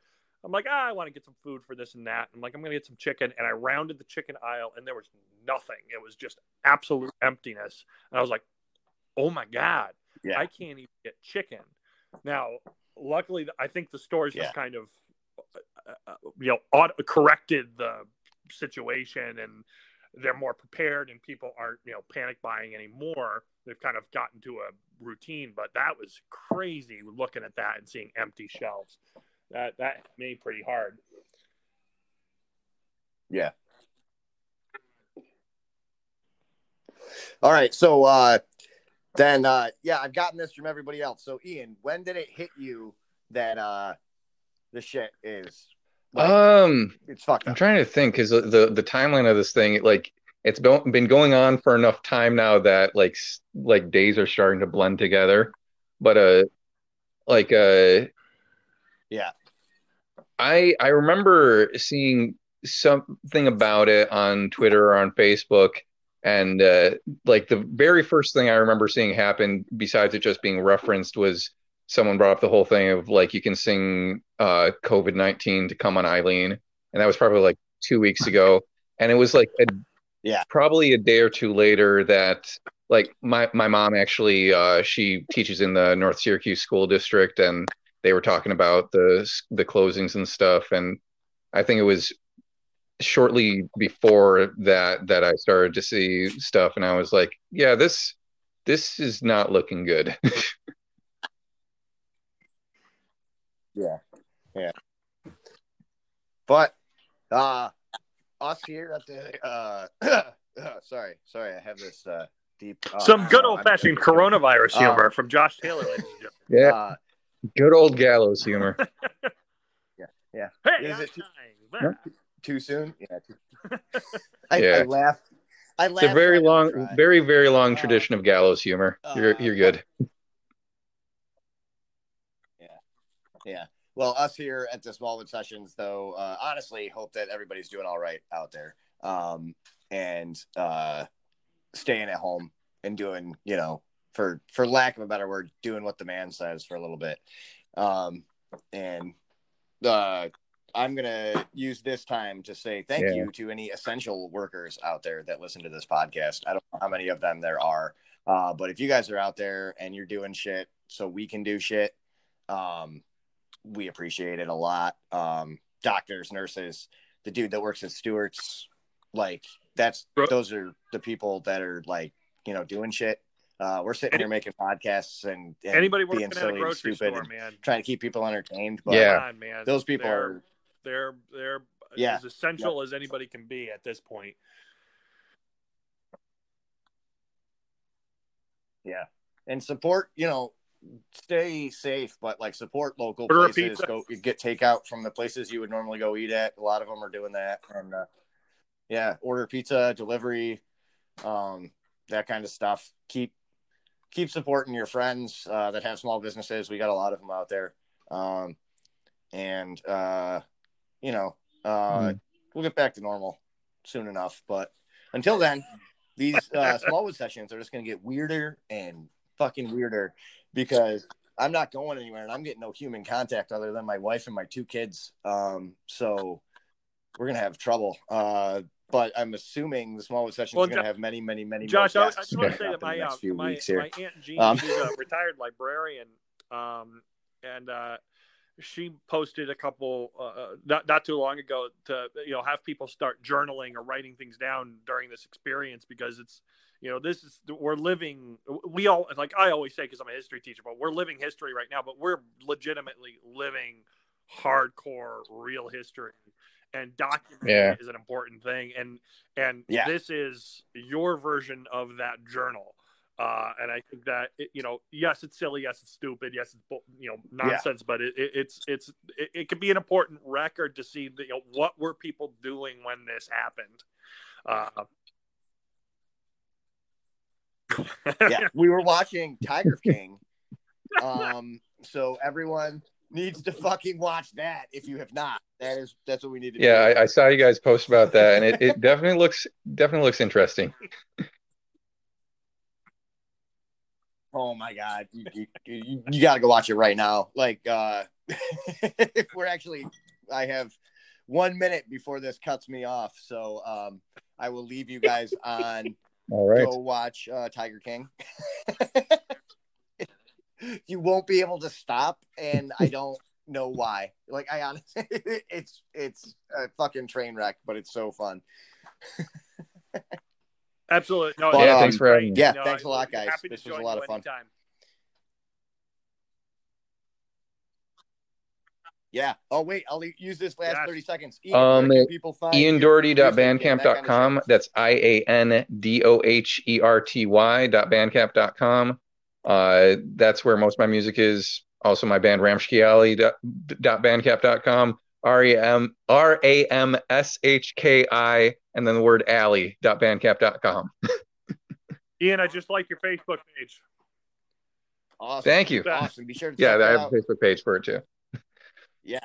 S8: I'm like, ah, I want to get some food for this and that. I'm like, I'm gonna get some chicken, and I rounded the chicken aisle, and there was nothing. It was just absolute emptiness. And I was like, oh my god,
S2: Yeah.
S8: I can't even get chicken. Now, luckily, I think the stores
S2: Yeah.
S8: just kind of, uh, uh, you know, auto- corrected the situation and they're more prepared and people aren't, you know, panic buying anymore. They've kind of gotten to a routine, but that was crazy looking at that and seeing empty shelves. That that hit me pretty hard.
S2: Yeah. All right. So uh then uh yeah, I've gotten this from everybody else. So Ian, when did it hit you that uh the shit is like,
S9: Um,
S2: it's fucked
S9: I'm trying to think because the, the timeline of this thing, like it's been been going on for enough time now that like like days are starting to blend together. But uh, like uh,
S2: Yeah.
S9: I I remember seeing something about it on Twitter or on Facebook, and uh, like the very first thing I remember seeing happen, besides it just being referenced, was someone brought up the whole thing of like you can sing uh, COVID nineteen to come on Eileen, and that was probably like two weeks ago, and it was like a
S2: Yeah.
S9: probably a day or two later that like my my mom actually uh, she teaches in the North Syracuse school district, and they were talking about the the closings and stuff, and I think it was shortly before that that I started to see stuff, and I was like, yeah, this this is not looking good.
S2: Yeah. Yeah. But uh us here at the uh sorry, sorry, I have this uh deep uh,
S8: Some good old fashioned coronavirus
S2: Uh,
S8: humor from Josh Taylor, ladies and gentlemen.
S9: yeah,
S2: Uh,
S9: good old gallows humor.
S2: yeah. Yeah.
S8: Hey,
S2: Is
S8: I'm
S2: it too,
S8: trying.
S2: too soon? Yeah. Too, I,
S9: Yeah.
S2: I laugh. I laugh.
S9: It's a very
S2: so I don't
S9: long, very very long
S2: Uh,
S9: tradition of gallows humor. You're
S2: uh,
S9: you're good.
S2: Yeah. Well, us here at the Smallwood Sessions, though, uh, honestly, hope that everybody's doing all right out there, um, and uh, staying at home and doing, you know, for for lack of a better word, doing what the man says for a little bit. Um, and uh, I'm gonna use this time to say thank
S9: Yeah.
S2: you to any essential workers out there that listen to this podcast. I don't know how many of them there are, uh, but if you guys are out there and you're doing shit, so we can do shit. Um, we appreciate it a lot. Um, doctors, nurses, the dude that works at Stewart's, like that's
S8: Bro-
S2: those are the people that are like you know doing shit. Uh, we're sitting here making podcasts and, and
S8: Anybody
S2: being
S8: working at a
S2: silly and
S8: grocery
S2: stupid
S8: store,
S2: and
S8: man.
S2: trying to keep people entertained. But
S9: Yeah.
S8: On, man.
S2: those people
S8: they're,
S2: are
S8: they're they're
S2: Yeah.
S8: as essential as anybody can be at this point.
S2: yeah, and support. You know, stay safe, but like support local
S8: Order
S2: places. Go get takeout from the places you would normally go eat at. A lot of them are doing that, and uh, yeah, order pizza, delivery, um, that kind of stuff. Keep keep supporting your friends uh, that have small businesses. We got a lot of them out there, um, and uh, you know, uh,
S9: Mhm.
S2: we'll get back to normal soon enough. But until then, these uh, Smallwood sessions are just going to get weirder and fucking weirder because I'm not going anywhere and I'm getting no human contact other than my wife and my two kids. Um, so we're gonna have trouble. Uh, but I'm assuming the Smallwood session
S8: Well,
S2: is going to have many, many, many
S8: Josh, I, I just want to say that my uh, my, my aunt Jean,
S2: Um,
S8: she's a retired librarian, um, and uh, she posted a couple uh, not not too long ago to you know have people start journaling or writing things down during this experience because it's you know this is we're living we all like I always say because I'm a history teacher, but we're living history right now, but we're legitimately living hardcore real history and documenting
S9: Yeah.
S8: is an important thing and and
S2: Yeah.
S8: this is your version of that journal uh, and I think that it, you know, yes, it's silly, yes, it's stupid, yes, it's you know nonsense, but it, it, it's it's it, it could be an important record to see the, you know what were people doing when this happened. Uh,
S2: yeah, we were watching Tiger King. Um, so everyone needs to fucking watch that if you have not. That is that's what we need to
S9: Yeah,
S2: do.
S9: I, I saw you guys post about that, and it, it definitely looks definitely looks interesting.
S2: Oh my god, you, you, you, you got to go watch it right now. Like, uh, we're actually, I have one minute before this cuts me off, so um, I will leave you guys on.
S9: All right.
S2: Go watch uh, Tiger King. you won't be able to stop, and I don't know why. Like, I honestly, it's it's a fucking train wreck, but it's so fun.
S8: Absolutely, no,
S2: But,
S9: Yeah,
S2: um,
S9: thanks for having me.
S2: Yeah,
S8: No,
S2: thanks a lot, guys. This was a lot of fun.
S8: anytime.
S2: Yeah. Oh wait, I'll use this last
S8: Yes.
S2: thirty seconds. Ian,
S9: Um,
S2: where can people find you?
S9: iandoherty.bandcamp.com. That's I A N D O H E R T Y dot bandcamp.com. Uh, that's where most of my music is. Also, my band Ramshki dot, dot R E M R A M S H K I and then the word alley.bandcamp.com.
S8: Ian, I just like your Facebook page.
S2: Awesome.
S9: Thank you.
S2: Awesome. Be sure to
S9: Yeah, I
S2: that
S9: have a. Facebook page for it too.
S2: Yeah.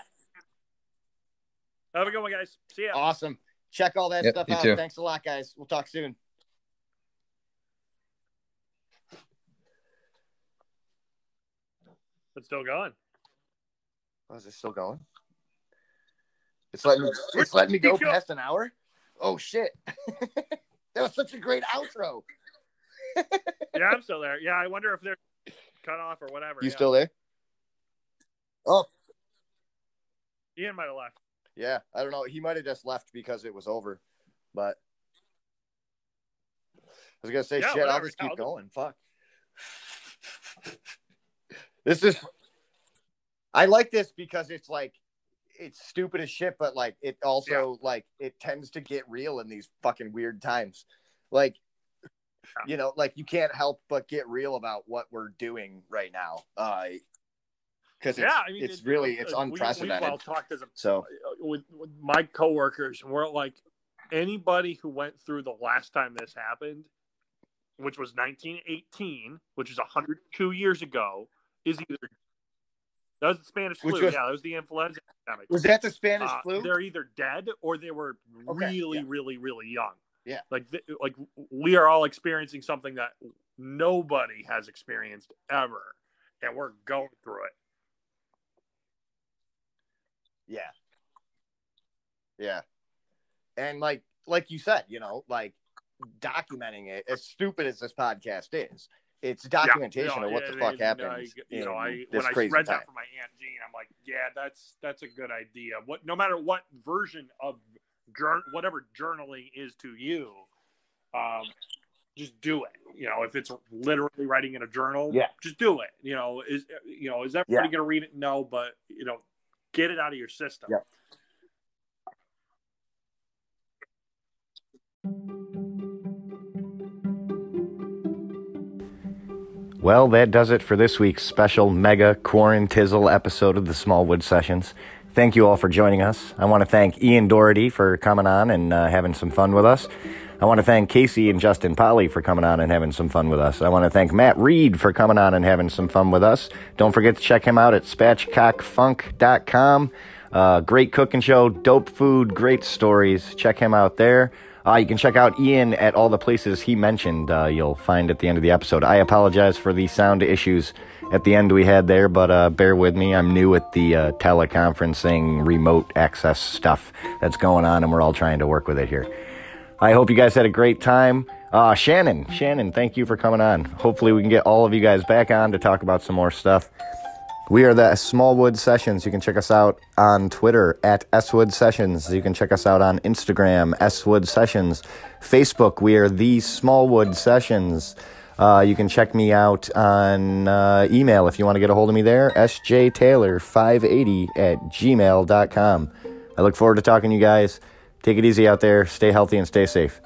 S8: Have a good one, guys. See ya.
S2: Awesome. Check all that
S9: Yep,
S2: stuff out.
S9: too.
S2: Thanks a lot, guys. We'll talk soon.
S8: It's still going.
S2: Oh, is it still going? It's letting me, it's letting me go past an hour. Oh shit! that was such a great outro.
S8: Yeah, I'm still there. Yeah, I wonder if they're cut off or whatever.
S2: You
S8: yeah.
S2: still there? Oh
S8: Ian might have left.
S2: yeah. I don't know. He might have just left because it was over, but I was gonna say
S8: Yeah,
S2: shit. I'll just keep
S8: I'll
S2: going. Fuck. This is. I like this because it's like it's stupid as shit, but like it also like it tends to get real in these fucking weird times. Like you know, like you can't help but get real about what we're doing right now. Uh because it's,
S8: yeah, I mean,
S2: it's
S8: it-
S2: really
S8: uh,
S2: it's
S8: we-
S2: unprecedented.
S8: We've all talked as a,
S2: So
S8: with, with my coworkers, we're like anybody who went through the last time this happened, which was 1918, which is 102 years ago, is either that was the Spanish
S2: Which
S8: flu.
S2: was-
S8: yeah, that was the influenza
S2: was that the Spanish
S8: Uh,
S2: flu?
S8: They're either dead or they were
S2: Okay,
S8: really,
S2: yeah.
S8: really, really young.
S2: Yeah.
S8: Like, th- like we are all experiencing something that nobody has experienced ever, and we're going through it.
S2: Yeah. Yeah. And like like you said, you know, like documenting it, as stupid as this podcast is, it's documentation
S8: Yeah,
S2: of what
S8: yeah,
S2: the fuck
S8: and
S2: happens.
S8: I, you know, I when I read
S2: time.
S8: that from my aunt Jean, I'm like, yeah, that's that's a good idea. What, no matter what version of jour- whatever journaling is to you, um, just do it. You know, if it's literally writing in a journal,
S2: Yeah.
S8: just do it. You know, is you know, is everybody
S2: Yeah.
S8: going to read it? No, but you know, get it out of your system.
S2: Yeah.
S1: Well, that does it for this week's special mega quarantizzle episode of the Smallwood Sessions. Thank you all for joining us. I want to thank Ian Doherty for coming on and uh, having some fun with us. I want to thank Casey and Justin Polly for coming on and having some fun with us. I want to thank Matt Reed for coming on and having some fun with us. Don't forget to check him out at spatchcockfunk.com. Uh, great cooking show, dope food, great stories. Check him out there.
S2: Uh, you can check out Ian at all the places he mentioned. Uh, you'll find at the end of the episode. I apologize for the sound issues at the end we had there, but uh, bear with me. I'm new at the uh, teleconferencing, remote access stuff that's going on, and we're all trying to work with it here. I hope you guys had a great time. Uh, Shannon, Shannon, thank you for coming on. Hopefully, we can get all of you guys back on to talk about some more stuff. We are the Smallwood Sessions. You can check us out on Twitter at Swood Sessions. You can check us out on Instagram, Swood Sessions. Facebook, we are the Smallwood Sessions. Uh, you can check me out on uh, email if you want to get a hold of me there, sjtaylor580 at gmail.com. I look forward to talking to you guys. Take it easy out there. Stay healthy and stay safe.